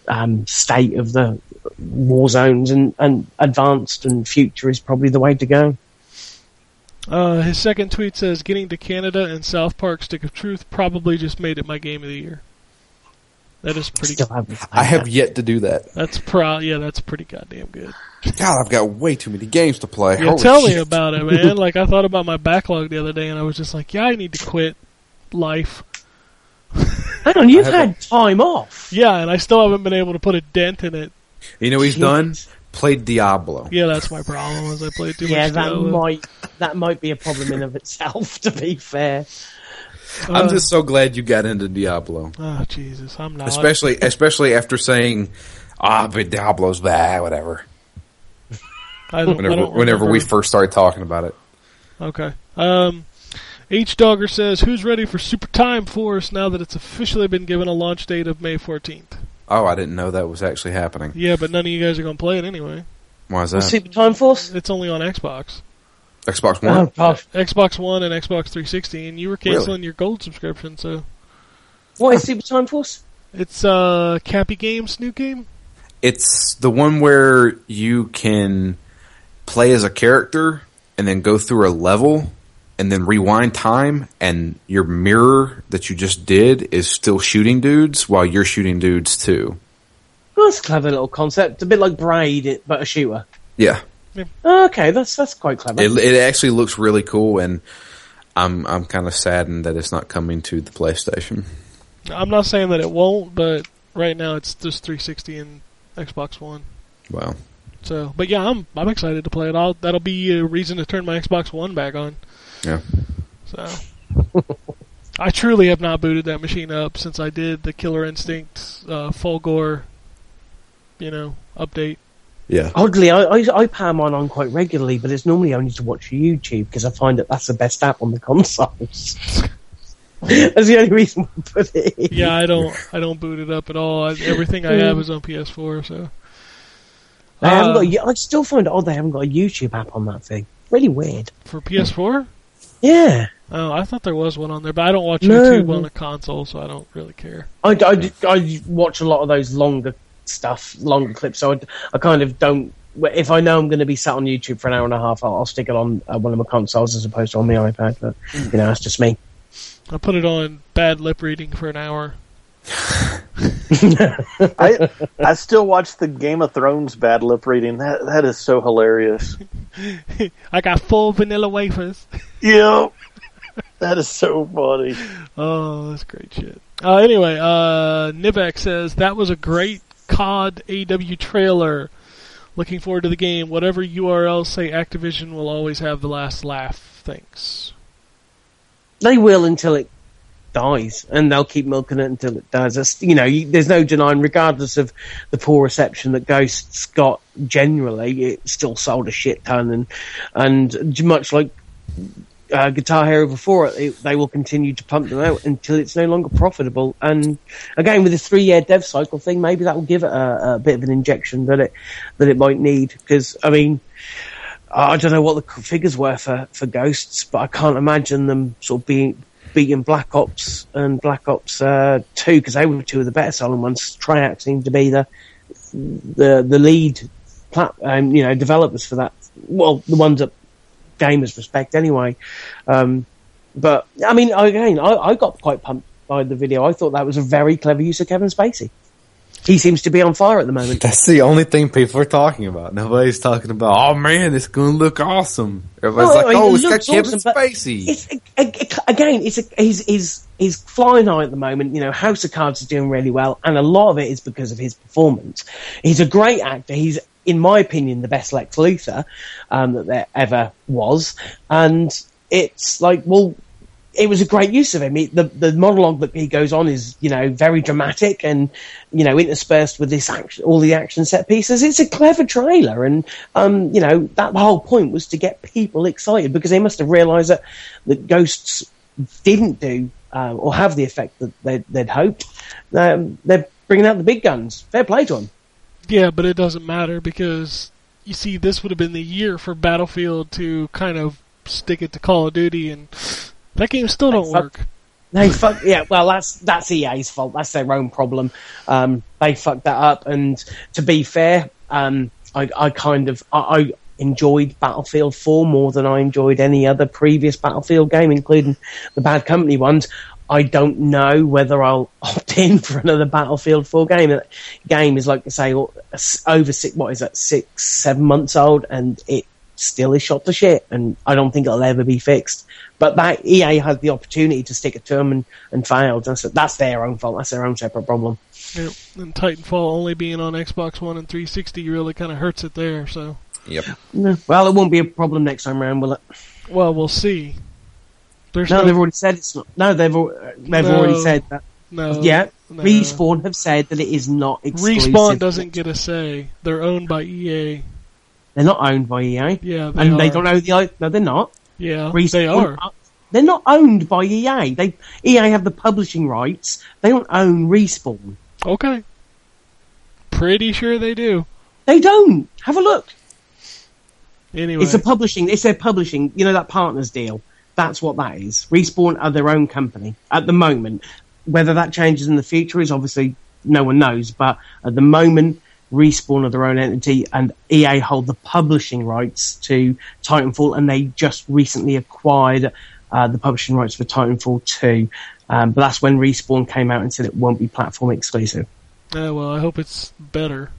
[SPEAKER 6] um, state of the war zones and, and advanced and future is probably the way to go.
[SPEAKER 3] Uh, his second tweet says, "Getting to Canada and South Park: Stick of Truth probably just made it my game of the year." That is pretty.
[SPEAKER 6] Still haven't
[SPEAKER 4] I have yet to do that.
[SPEAKER 3] That's pro. Yeah, that's pretty goddamn good.
[SPEAKER 4] God, I've got way too many games to play.
[SPEAKER 3] Yeah,
[SPEAKER 4] Holy
[SPEAKER 3] tell me about it, man. like I thought about my backlog the other day, and I was just like, "Yeah, I need to quit life."
[SPEAKER 6] Hang on, you've had time off.
[SPEAKER 3] Yeah, and I still haven't been able to put a dent in it.
[SPEAKER 4] You know what he's done? Played Diablo.
[SPEAKER 3] Yeah, that's my problem. Is I played too
[SPEAKER 6] Yeah,
[SPEAKER 3] much.
[SPEAKER 6] that
[SPEAKER 3] Diablo.
[SPEAKER 6] might that might be a problem in of itself. To be fair,
[SPEAKER 4] I'm
[SPEAKER 3] Uh,
[SPEAKER 4] just so glad you got into Diablo,
[SPEAKER 3] Oh Jesus, I'm not.
[SPEAKER 4] especially especially after saying, "Ah, but Diablo's bad." Whatever.
[SPEAKER 3] I don't, I
[SPEAKER 4] Whenever
[SPEAKER 3] don't
[SPEAKER 4] whenever we first started talking about it.
[SPEAKER 3] Okay. Um, H Dogger says, "Who's ready for Super Time Force now that it's officially been given a launch date of May 14th?"
[SPEAKER 4] Oh, I didn't know that was actually happening.
[SPEAKER 3] Yeah, but none of you guys are going to play it anyway.
[SPEAKER 4] Why is that?
[SPEAKER 6] Super Time Force.
[SPEAKER 3] It's only on Xbox.
[SPEAKER 4] Xbox
[SPEAKER 6] Oh
[SPEAKER 4] One.
[SPEAKER 6] gosh,
[SPEAKER 3] Xbox One and Xbox 360, and you were canceling your gold subscription, so
[SPEAKER 6] what is Super Time Force?
[SPEAKER 3] it's uh Capy Games new game.
[SPEAKER 4] It's the one where you can play as a character and then go through a level and then rewind time and your mirror that you just did is still shooting dudes while you're shooting dudes too.
[SPEAKER 6] Oh, that's a clever little concept. A bit like Braid, but a shooter.
[SPEAKER 4] Yeah.
[SPEAKER 6] Oh, okay, that's that's quite clever.
[SPEAKER 4] It, it actually looks really cool and I'm I'm kind of saddened that it's not coming to the PlayStation.
[SPEAKER 3] I'm not saying that it won't, but right now it's just 360 and Xbox One.
[SPEAKER 4] Wow.
[SPEAKER 3] So, but yeah, I'm I'm excited to play it. I'll that'll be a reason to turn my Xbox One back on.
[SPEAKER 4] Yeah.
[SPEAKER 3] So, I truly have not booted that machine up since I did the Killer Instinct uh, Fulgore, you know, update.
[SPEAKER 4] Yeah.
[SPEAKER 6] Oddly, I, I I power mine on quite regularly, but it's normally only to watch YouTube because I find that that's the best app on the consoles. that's the only reason I put it in.
[SPEAKER 3] Yeah, I don't I don't boot it up at all. I, everything I have is on PS4. So,
[SPEAKER 6] I, haven't
[SPEAKER 3] Uh,
[SPEAKER 6] got. a- I still find it odd they haven't got a YouTube app on that thing. Really weird.
[SPEAKER 3] for PS4.
[SPEAKER 6] Yeah,
[SPEAKER 3] Oh, I thought there was one on there, but I don't watch
[SPEAKER 6] No,
[SPEAKER 3] YouTube on the console, so I don't really care.
[SPEAKER 6] I, I, I watch a lot of those longer stuff, longer clips. So I, I kind of don't. If I know I'm going to be sat on YouTube for an hour and a half, I'll, I'll stick it on uh, one of my consoles as opposed to on the iPad. But you know, that's just me.
[SPEAKER 3] I put it on bad lip reading for an hour.
[SPEAKER 5] I I still watch the Game of Thrones bad lip reading. That that is so hilarious.
[SPEAKER 3] I got full vanilla wafers.
[SPEAKER 5] Yep. That is so funny.
[SPEAKER 3] Oh, that's great shit. Uh, anyway, uh, Nivek says that was a great COD AW trailer. Looking forward to the game. Whatever URL say Activision will always have the last laugh. Thanks.
[SPEAKER 6] They will until it dies, and they'll keep milking it until it. That's, you know, you, there's no denying, regardless of the poor reception that Ghosts got generally, it still sold a shit ton, and and much like uh, Guitar Hero before it, it, they will continue to pump them out until it's no longer profitable. And again, with this three-year dev cycle thing, maybe that will give it a, a bit of an injection that it that it might need. Because I mean. I don't know what the figures were for, for Ghosts, but I can't imagine them sort of being beating Black Ops and Black Ops uh, Two because they were two of the better selling ones. Treyarch seemed to be the the the lead, plat- um, you know, developers for that. Well, the ones that gamers respect anyway. Um, but I mean, again, I, I got quite pumped by the video. I thought that was a very clever use of Kevin Spacey. He seems to be on fire at the moment.
[SPEAKER 4] That's the only thing people are talking about. Nobody's talking about, oh man, it's going to look awesome. Everybody's
[SPEAKER 6] No,
[SPEAKER 4] like,
[SPEAKER 6] it
[SPEAKER 4] oh, it's got
[SPEAKER 6] looks
[SPEAKER 4] Kevin
[SPEAKER 6] awesome,
[SPEAKER 4] Spacey.
[SPEAKER 6] It's again, it's a, he's he's he's flying high at the moment. You know, House of Cards is doing really well, and a lot of it is because of his performance. He's a great actor. He's, in my opinion, the best Lex Luthor um, that there ever was, and it's like, well. It was a great use of him. He, the the monologue that he goes on is, you know, very dramatic and, you know, interspersed with this action, all the action set pieces. It's a clever trailer, and um, you know, that the whole point was to get people excited because they must have realised that that Ghosts didn't do uh, or have the effect that they'd, they'd hoped. Um, they're bringing out the big guns. Fair play to them.
[SPEAKER 3] Yeah, but it doesn't matter because you see, this would have been the year for Battlefield to kind of stick it to Call of Duty, and that game still don't
[SPEAKER 6] fuck-
[SPEAKER 3] work.
[SPEAKER 6] They fuck yeah. Well, that's that's EA's fault. That's their own problem. Um, they fucked that up. And to be fair, um, I, I kind of I, I enjoyed Battlefield 4 more than I enjoyed any other previous Battlefield game, including the Bad Company ones. I don't know whether I'll opt in for another Battlefield 4 game. That game is like I say over six. What is that? Six, seven months old, and it still is shot to shit. And I don't think it'll ever be fixed. But that EA had the opportunity to stick it to them and, and failed. That's, that's their own fault. That's their own separate problem.
[SPEAKER 3] Yep. And Titanfall only being on Xbox One and 360 really kind of hurts it there. So,
[SPEAKER 4] Yep.
[SPEAKER 6] No. Well, it won't be a problem next time around, will it?
[SPEAKER 3] well, we'll see. There's
[SPEAKER 6] No,
[SPEAKER 3] no,
[SPEAKER 6] they've already said it's not. No, they've uh, they've
[SPEAKER 3] No.
[SPEAKER 6] already said that.
[SPEAKER 3] no,
[SPEAKER 6] yeah,
[SPEAKER 3] no.
[SPEAKER 6] Respawn have said that it is not exclusive.
[SPEAKER 3] Respawn doesn't get a say. They're owned by EA.
[SPEAKER 6] They're not owned by EA,
[SPEAKER 3] Yeah, they
[SPEAKER 6] and
[SPEAKER 3] are.
[SPEAKER 6] they don't own the. No, they're not.
[SPEAKER 3] Yeah, they are.
[SPEAKER 6] They're not owned by EA. They EA have the publishing rights. They don't own Respawn.
[SPEAKER 3] Okay. pretty sure they do.
[SPEAKER 6] They don't. Have a look.
[SPEAKER 3] Anyway,
[SPEAKER 6] It's a publishing. It's their publishing. You know that partners deal. That's what that is. Respawn are their own company at the moment. Whether that changes in the future is obviously no one knows. But at the moment, Respawn are their own entity, and EA hold the publishing rights to Titanfall, and they just recently acquired uh, the publishing rights for Titanfall 2. Um, but that's when Respawn came out and said it won't be platform exclusive.
[SPEAKER 3] Yeah, well, I hope it's better.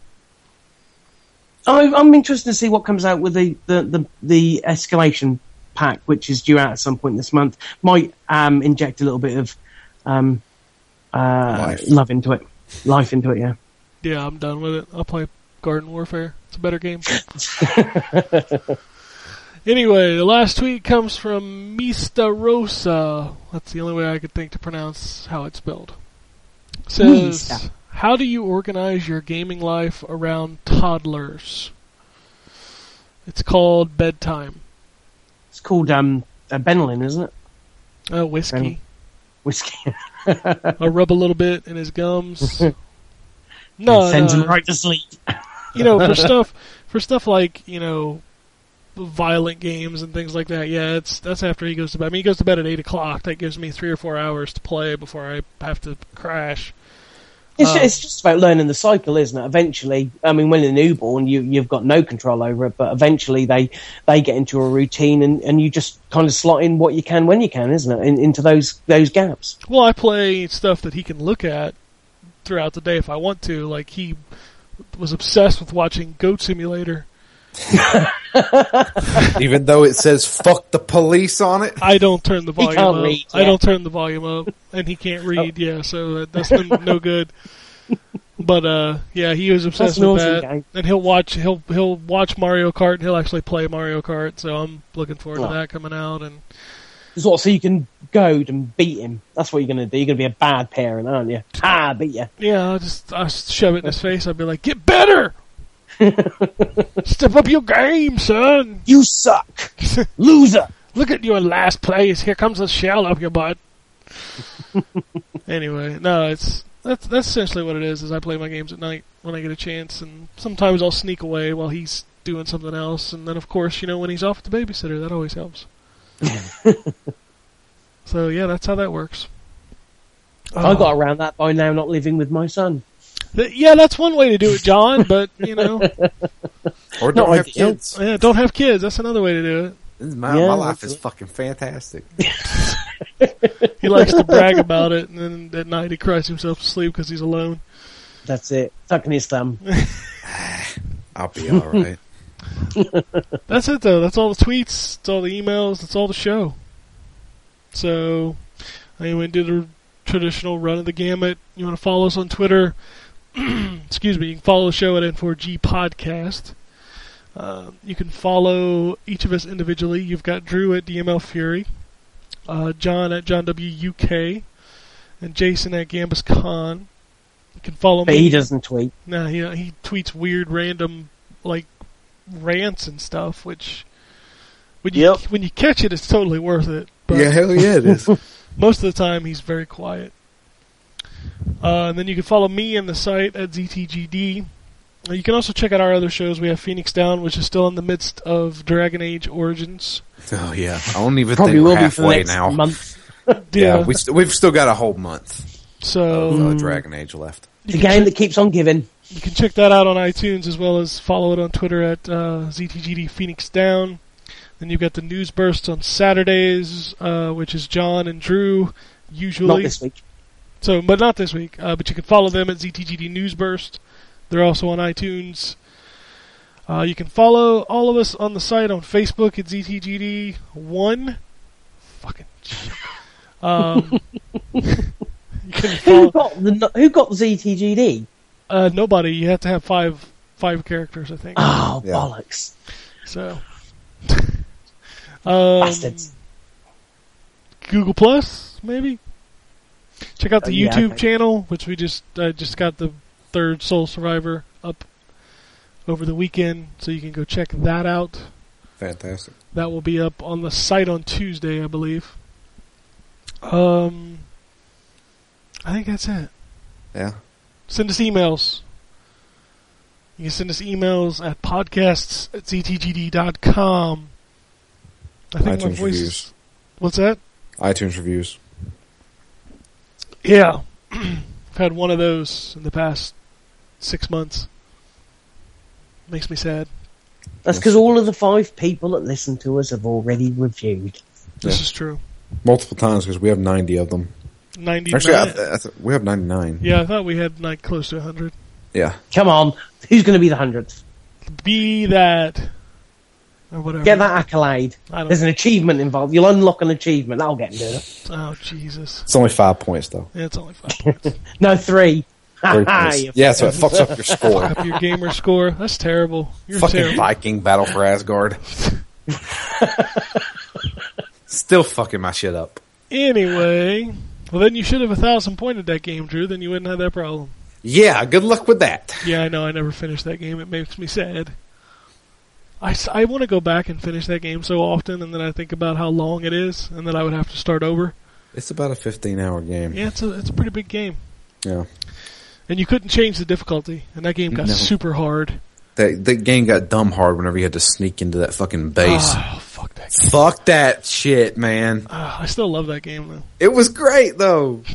[SPEAKER 6] I, I'm interested to see what comes out with the, the, the, the escalation pack, which is due out at some point this month. Might um, inject a little bit of um, uh,
[SPEAKER 4] Life.
[SPEAKER 6] love into it, life into it. Yeah.
[SPEAKER 3] Yeah, I'm done with it. I'll play Garden Warfare. It's a better game. anyway, the last tweet comes from Mista Rosa. That's the only way I could think to pronounce how it's spelled. Says,
[SPEAKER 6] Mista.
[SPEAKER 3] how do you organize your gaming life around toddlers? It's called bedtime.
[SPEAKER 6] It's called um, uh, Benylin, isn't it?
[SPEAKER 3] Uh, whiskey.
[SPEAKER 6] Ben- Whiskey.
[SPEAKER 3] I'll rub a little bit in his gums. No,
[SPEAKER 6] Sends
[SPEAKER 3] no.
[SPEAKER 6] him right to sleep.
[SPEAKER 3] you know, for stuff for stuff like you know, violent games and things like that. Yeah, it's that's after he goes to bed. I mean, he goes to bed at eight o'clock. That gives me three or four hours to play before I have to crash.
[SPEAKER 6] It's,
[SPEAKER 3] Um,
[SPEAKER 6] it's just about learning the cycle, isn't it? Eventually, I mean, when you're newborn, you, you've got no control over it, but eventually they, they get into a routine and, and you just kind of slot in what you can when you can, isn't it? In, into those, those gaps.
[SPEAKER 3] Well, I play stuff that he can look at throughout the day if I want to. Like he was obsessed with watching Goat Simulator.
[SPEAKER 4] Even though it says "fuck the police" on it.
[SPEAKER 3] I don't turn the volume up.
[SPEAKER 6] read,
[SPEAKER 3] I don't turn the volume up, and he can't read. Yeah, so that, that's been no good. But uh, yeah, he was obsessed
[SPEAKER 6] That's
[SPEAKER 3] with
[SPEAKER 6] awesome
[SPEAKER 3] that,
[SPEAKER 6] game.
[SPEAKER 3] and he'll watch he'll he'll watch Mario Kart. and He'll actually play Mario Kart. So I'm looking forward
[SPEAKER 6] Oh.
[SPEAKER 3] to that coming out. And
[SPEAKER 6] It's what, so you can goad and beat him. That's what you're going to do. You're going to be a bad parent, aren't you? Ah, beat you.
[SPEAKER 3] yeah, I'll just I'll shove it in his face. I'd be like, "Get better, step up your game, son.
[SPEAKER 6] You suck. Loser.
[SPEAKER 3] Look at you in last place. Here comes a shell up your butt." anyway, no, it's that's that's essentially what it is. Is I play my games at night when I get a chance, and sometimes I'll sneak away while he's doing something else, and then of course, you know, when he's off at the babysitter, that always helps. so yeah, that's how that works.
[SPEAKER 6] I
[SPEAKER 3] Oh.
[SPEAKER 6] got around that by now not living with my son.
[SPEAKER 3] Th- Yeah, that's one way to do it, John. But you know,
[SPEAKER 4] Or don't have
[SPEAKER 6] idea.
[SPEAKER 4] kids.
[SPEAKER 3] yeah, don't have kids. That's another way to do it.
[SPEAKER 4] This is My,
[SPEAKER 6] Yeah,
[SPEAKER 4] my life
[SPEAKER 6] that's
[SPEAKER 4] is
[SPEAKER 6] it.
[SPEAKER 4] fucking fantastic.
[SPEAKER 3] He likes to brag about it, and then at night he cries himself to sleep because he's alone.
[SPEAKER 6] That's it. Tucking his thumb.
[SPEAKER 4] Ah, I'll be all right.
[SPEAKER 3] That's it, though. That's all the tweets. That's all the emails. That's all the show. So, I went and did a traditional run of the gamut. You want to follow us on Twitter? Excuse me. You can follow the show at N4G Podcast. Uh, you can follow each of us individually. You've got Drew at DML Fury, uh, John at John W UK, and Jason at Gambus Con. You can follow
[SPEAKER 6] But
[SPEAKER 3] me.
[SPEAKER 6] he doesn't tweet.
[SPEAKER 3] No, he he tweets weird, random like rants and stuff. Which when you
[SPEAKER 5] Yep.
[SPEAKER 3] when you catch it, it's totally worth it. But
[SPEAKER 4] hell yeah, it is.
[SPEAKER 3] most of the time, he's very quiet. Uh, and then you can follow me and the site at ZTGD. Uh, You can also check out our other shows. We have Phoenix Down, which is still in the midst of Dragon Age Origins.
[SPEAKER 4] oh yeah, I don't even
[SPEAKER 6] Probably
[SPEAKER 4] think we're
[SPEAKER 6] will be for the
[SPEAKER 4] halfway
[SPEAKER 6] next
[SPEAKER 4] now.
[SPEAKER 6] month.
[SPEAKER 4] Yeah, we st- we've still got a whole month
[SPEAKER 3] so
[SPEAKER 4] of uh, Dragon Age left.
[SPEAKER 6] The game
[SPEAKER 3] can,
[SPEAKER 6] that keeps on giving.
[SPEAKER 3] You can check that out on iTunes as well as follow it on Twitter at uh, ZTGD Phoenix Down. Then you've got the news bursts on Saturdays, uh, which is John and Drew usually.
[SPEAKER 6] Not this week.
[SPEAKER 3] So, but not this week. Uh, but you can follow them at ZTGD Newsburst. They're also on iTunes. Uh, you can follow all of us on the site on Facebook at ZTGD1. Fucking. Um, you can
[SPEAKER 6] Who got the who got ZTGD?
[SPEAKER 3] Uh, nobody. You have to have five five characters, I think.
[SPEAKER 6] Oh
[SPEAKER 4] Yeah.
[SPEAKER 6] bollocks!
[SPEAKER 3] So, um,
[SPEAKER 6] Bastards.
[SPEAKER 3] Google Plus, maybe. Check out the
[SPEAKER 6] Uh, yeah,
[SPEAKER 3] YouTube
[SPEAKER 6] okay.
[SPEAKER 3] channel, which we just uh, just got the third Soul Survivor up over the weekend, so you can go check that out.
[SPEAKER 4] Fantastic.
[SPEAKER 3] That will be up on the site on Tuesday, I believe. Um, I think that's it.
[SPEAKER 4] Yeah.
[SPEAKER 3] Send us emails. You can send us emails at podcasts at ztgd.com. I think my
[SPEAKER 4] iTunes
[SPEAKER 3] voice
[SPEAKER 4] reviews.
[SPEAKER 3] is. What's that?
[SPEAKER 4] iTunes reviews.
[SPEAKER 3] Yeah. I've had one of those in the past six months. Makes me sad.
[SPEAKER 6] That's because all of the five people that listen to us have already reviewed.
[SPEAKER 3] This
[SPEAKER 4] Yeah.
[SPEAKER 3] is true.
[SPEAKER 4] Multiple times because we have 90 of them.
[SPEAKER 3] 99.
[SPEAKER 4] Actually, I, I th- we have 99.
[SPEAKER 3] yeah, I thought we had like close to 100.
[SPEAKER 4] Yeah.
[SPEAKER 6] Come on, who's going to be the hundredth?
[SPEAKER 3] Be that. Or whatever.
[SPEAKER 6] Get that accolade. There's an achievement involved. You'll unlock an achievement. That'll get into it.
[SPEAKER 3] Oh, Jesus.
[SPEAKER 4] It's only five points, though.
[SPEAKER 3] Yeah, it's only five points.
[SPEAKER 6] No, three.
[SPEAKER 4] Three points. Yeah, so it fucks up your score.
[SPEAKER 3] Up your gamer score. That's terrible. You're
[SPEAKER 4] Fucking
[SPEAKER 3] terrible.
[SPEAKER 4] Viking Battle for Asgard. Still fucking my shit up.
[SPEAKER 3] Anyway, well then you should have a thousand pointed that game, Drew. Then you wouldn't have that problem.
[SPEAKER 4] Yeah, good luck with that.
[SPEAKER 3] Yeah, I know. I never finished that game. It makes me sad. I, I want to go back and finish that game so often, and then I think about how long it is, and then I would have to start over.
[SPEAKER 4] It's about a 15 hour game.
[SPEAKER 3] Yeah, it's a it's a pretty big game,
[SPEAKER 4] Yeah.
[SPEAKER 3] and you couldn't change the difficulty, and that game got
[SPEAKER 4] No.
[SPEAKER 3] super hard.
[SPEAKER 4] That, that game got dumb hard whenever you had to sneak into that fucking base.
[SPEAKER 3] Oh, fuck that game.
[SPEAKER 4] Fuck that shit, man.
[SPEAKER 3] Ah, I still love that game though.
[SPEAKER 4] It was great, though.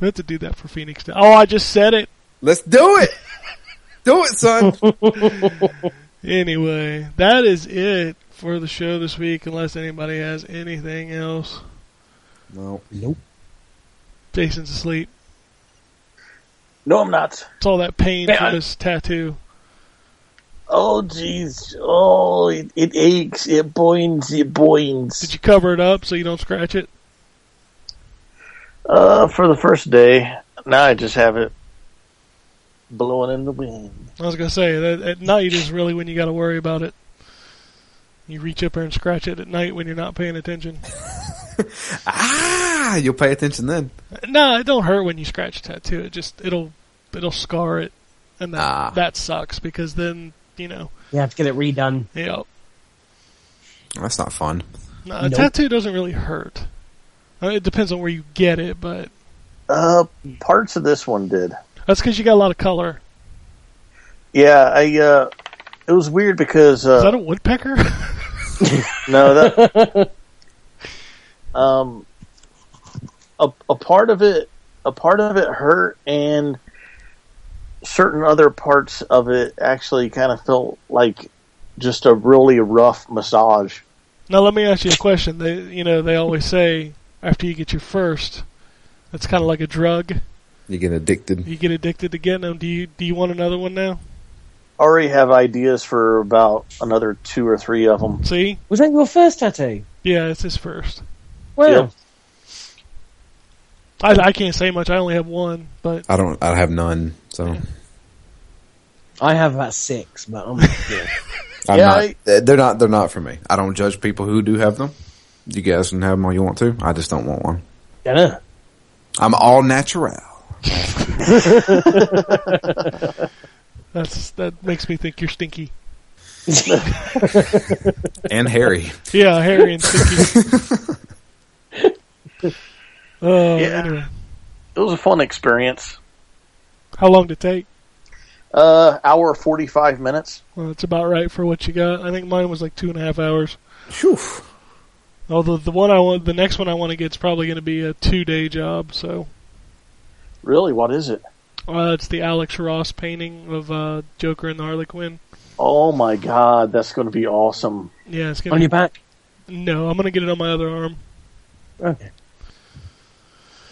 [SPEAKER 3] We have to do that for Phoenix. Down. Oh, I just said it.
[SPEAKER 4] Let's do it. do it, son.
[SPEAKER 3] Anyway, that is it for the show this week. Unless anybody has anything else,
[SPEAKER 4] no.
[SPEAKER 6] Nope.
[SPEAKER 3] Jason's asleep.
[SPEAKER 5] No, I'm not.
[SPEAKER 3] It's all that pain
[SPEAKER 6] Yeah,
[SPEAKER 3] from
[SPEAKER 6] I-
[SPEAKER 3] his tattoo.
[SPEAKER 5] Oh, jeez. Oh, it, it aches. It boings. It boings.
[SPEAKER 3] Did you cover it up so you don't scratch it?
[SPEAKER 5] Uh, for the first day. Now I just have it blowing in the wind.
[SPEAKER 3] I was gonna say that at night is really when you got to worry about it. You reach up there and scratch it at night when you're not paying attention.
[SPEAKER 4] Ah, you'll pay attention then.
[SPEAKER 3] No, it don't hurt when you scratch a tattoo. It just it'll it'll scar it, and that
[SPEAKER 4] Ah.
[SPEAKER 3] that sucks because then you know
[SPEAKER 6] You have to get it redone.
[SPEAKER 3] you know
[SPEAKER 4] That's not fun.
[SPEAKER 3] no, a
[SPEAKER 6] Nope.
[SPEAKER 3] tattoo doesn't really hurt. Uh, It depends on where you get it, but
[SPEAKER 5] Uh, parts of this one did.
[SPEAKER 3] that's because you got a lot of color.
[SPEAKER 5] Yeah, I, uh, it was weird because, uh,
[SPEAKER 3] Is
[SPEAKER 5] uh,
[SPEAKER 3] that a woodpecker?
[SPEAKER 5] no, that, um, a, a part of it, a part of it hurt and certain other parts of it actually kind of felt like just a really rough massage.
[SPEAKER 3] now let me ask you a question. They you know they always say after you get your first, it's kind of like a drug.
[SPEAKER 4] You get addicted.
[SPEAKER 3] You get addicted to getting them. Do you do you want another one now?
[SPEAKER 5] Already have ideas for about another two or three of them.
[SPEAKER 3] See,
[SPEAKER 6] Was that your first tattoo?
[SPEAKER 3] yeah, it's his first.
[SPEAKER 6] Wow.
[SPEAKER 5] Yep.
[SPEAKER 3] I, I can't say much. I only have one, but
[SPEAKER 4] I don't. I have none. So
[SPEAKER 6] I have about six, but I'm yeah.
[SPEAKER 4] I'm
[SPEAKER 5] Yeah,
[SPEAKER 4] not.
[SPEAKER 5] I-
[SPEAKER 4] they're not. They're not for me. I don't judge people who do have them. You guys can have them all you want to. I just don't want one.
[SPEAKER 6] Dunno.
[SPEAKER 4] I'm all natural.
[SPEAKER 3] that's that makes me think you're stinky.
[SPEAKER 4] And hairy.
[SPEAKER 3] Yeah, hairy and stinky. Oh,
[SPEAKER 5] Yeah.
[SPEAKER 3] anyway.
[SPEAKER 5] It was a fun experience.
[SPEAKER 3] How long did it take?
[SPEAKER 5] Uh, hour 45 minutes.
[SPEAKER 3] Well, it's about right for what you got. I think mine was like two and a half hours.
[SPEAKER 4] Phew.
[SPEAKER 3] Although the one I want, the next one I want to get is probably going to be a two day job. So
[SPEAKER 5] Really, what is it?
[SPEAKER 3] uh, it's the Alex Ross painting of uh, Joker and the Harley Quinn.
[SPEAKER 5] Oh my god, that's going to be awesome.
[SPEAKER 3] Yeah, it's gonna.
[SPEAKER 6] On
[SPEAKER 3] Be,
[SPEAKER 6] your back?
[SPEAKER 3] no, I'm going to get it on my other arm.
[SPEAKER 6] Okay.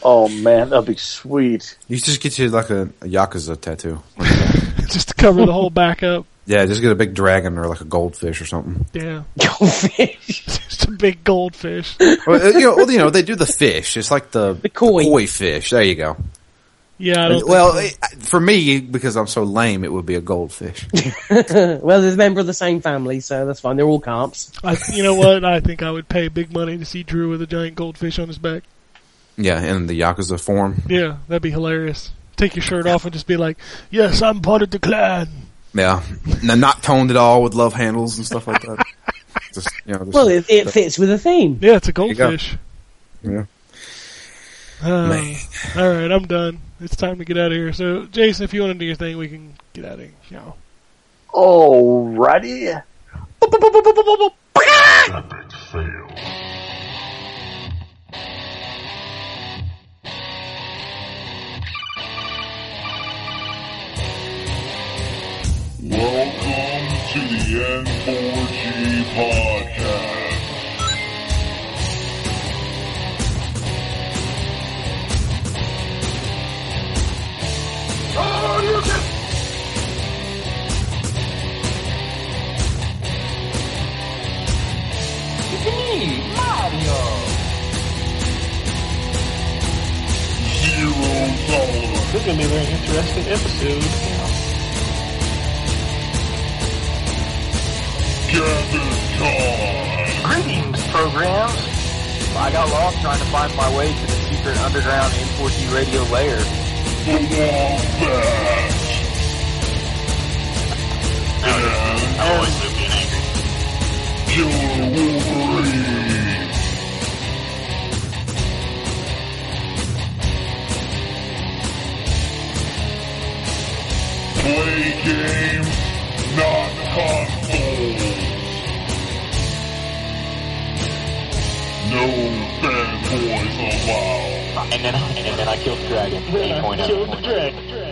[SPEAKER 5] Oh man, that'd be sweet.
[SPEAKER 4] You just get you like a, a yakuza tattoo.
[SPEAKER 3] just to cover the whole back up.
[SPEAKER 4] Yeah, just get a big dragon or like a goldfish or something.
[SPEAKER 3] Yeah,
[SPEAKER 6] Goldfish.
[SPEAKER 3] just a big goldfish.
[SPEAKER 4] well, uh, you know, well, you know, they do the fish. It's like the,
[SPEAKER 6] The koi.
[SPEAKER 4] fish. There you go.
[SPEAKER 3] Yeah, I don't.
[SPEAKER 4] well,
[SPEAKER 3] think so.
[SPEAKER 4] it- for me, because I'm so lame, it would be a goldfish.
[SPEAKER 6] well, there's a member of the same family, so that's fine. They're all comps.
[SPEAKER 3] I, you know what? I think I would pay big money to see Drew with a giant goldfish on his back.
[SPEAKER 4] Yeah, in the yakuza form.
[SPEAKER 3] Yeah, that'd be hilarious. Take your shirt off and just be like, "Yes, I'm part of the clan."
[SPEAKER 4] Yeah, no, not toned at all with love handles and stuff like that. just you know, just,
[SPEAKER 6] Well, it, it fits with the theme.
[SPEAKER 3] Yeah, it's a goldfish.
[SPEAKER 4] yeah.
[SPEAKER 3] Uh,
[SPEAKER 4] Man.
[SPEAKER 3] all right, I'm done. It's time to get out of here. So, Jason, if you want to do your thing, we can get out of here. Yeah.
[SPEAKER 5] Alrighty.
[SPEAKER 7] Epic fail. Welcome to the N4G podcast. Mario! Zero tolerance.
[SPEAKER 2] This is to be a very interesting episode. Greetings, programs. I got lost trying to find my way to the secret underground N4G radio lair.
[SPEAKER 7] The Wombat. And
[SPEAKER 2] always live.
[SPEAKER 7] Killer Wolverine. Play games, not consoles. No fanboys allowed.
[SPEAKER 2] And then, and then I killed the dragon. 8.0.
[SPEAKER 8] Killed the dragon.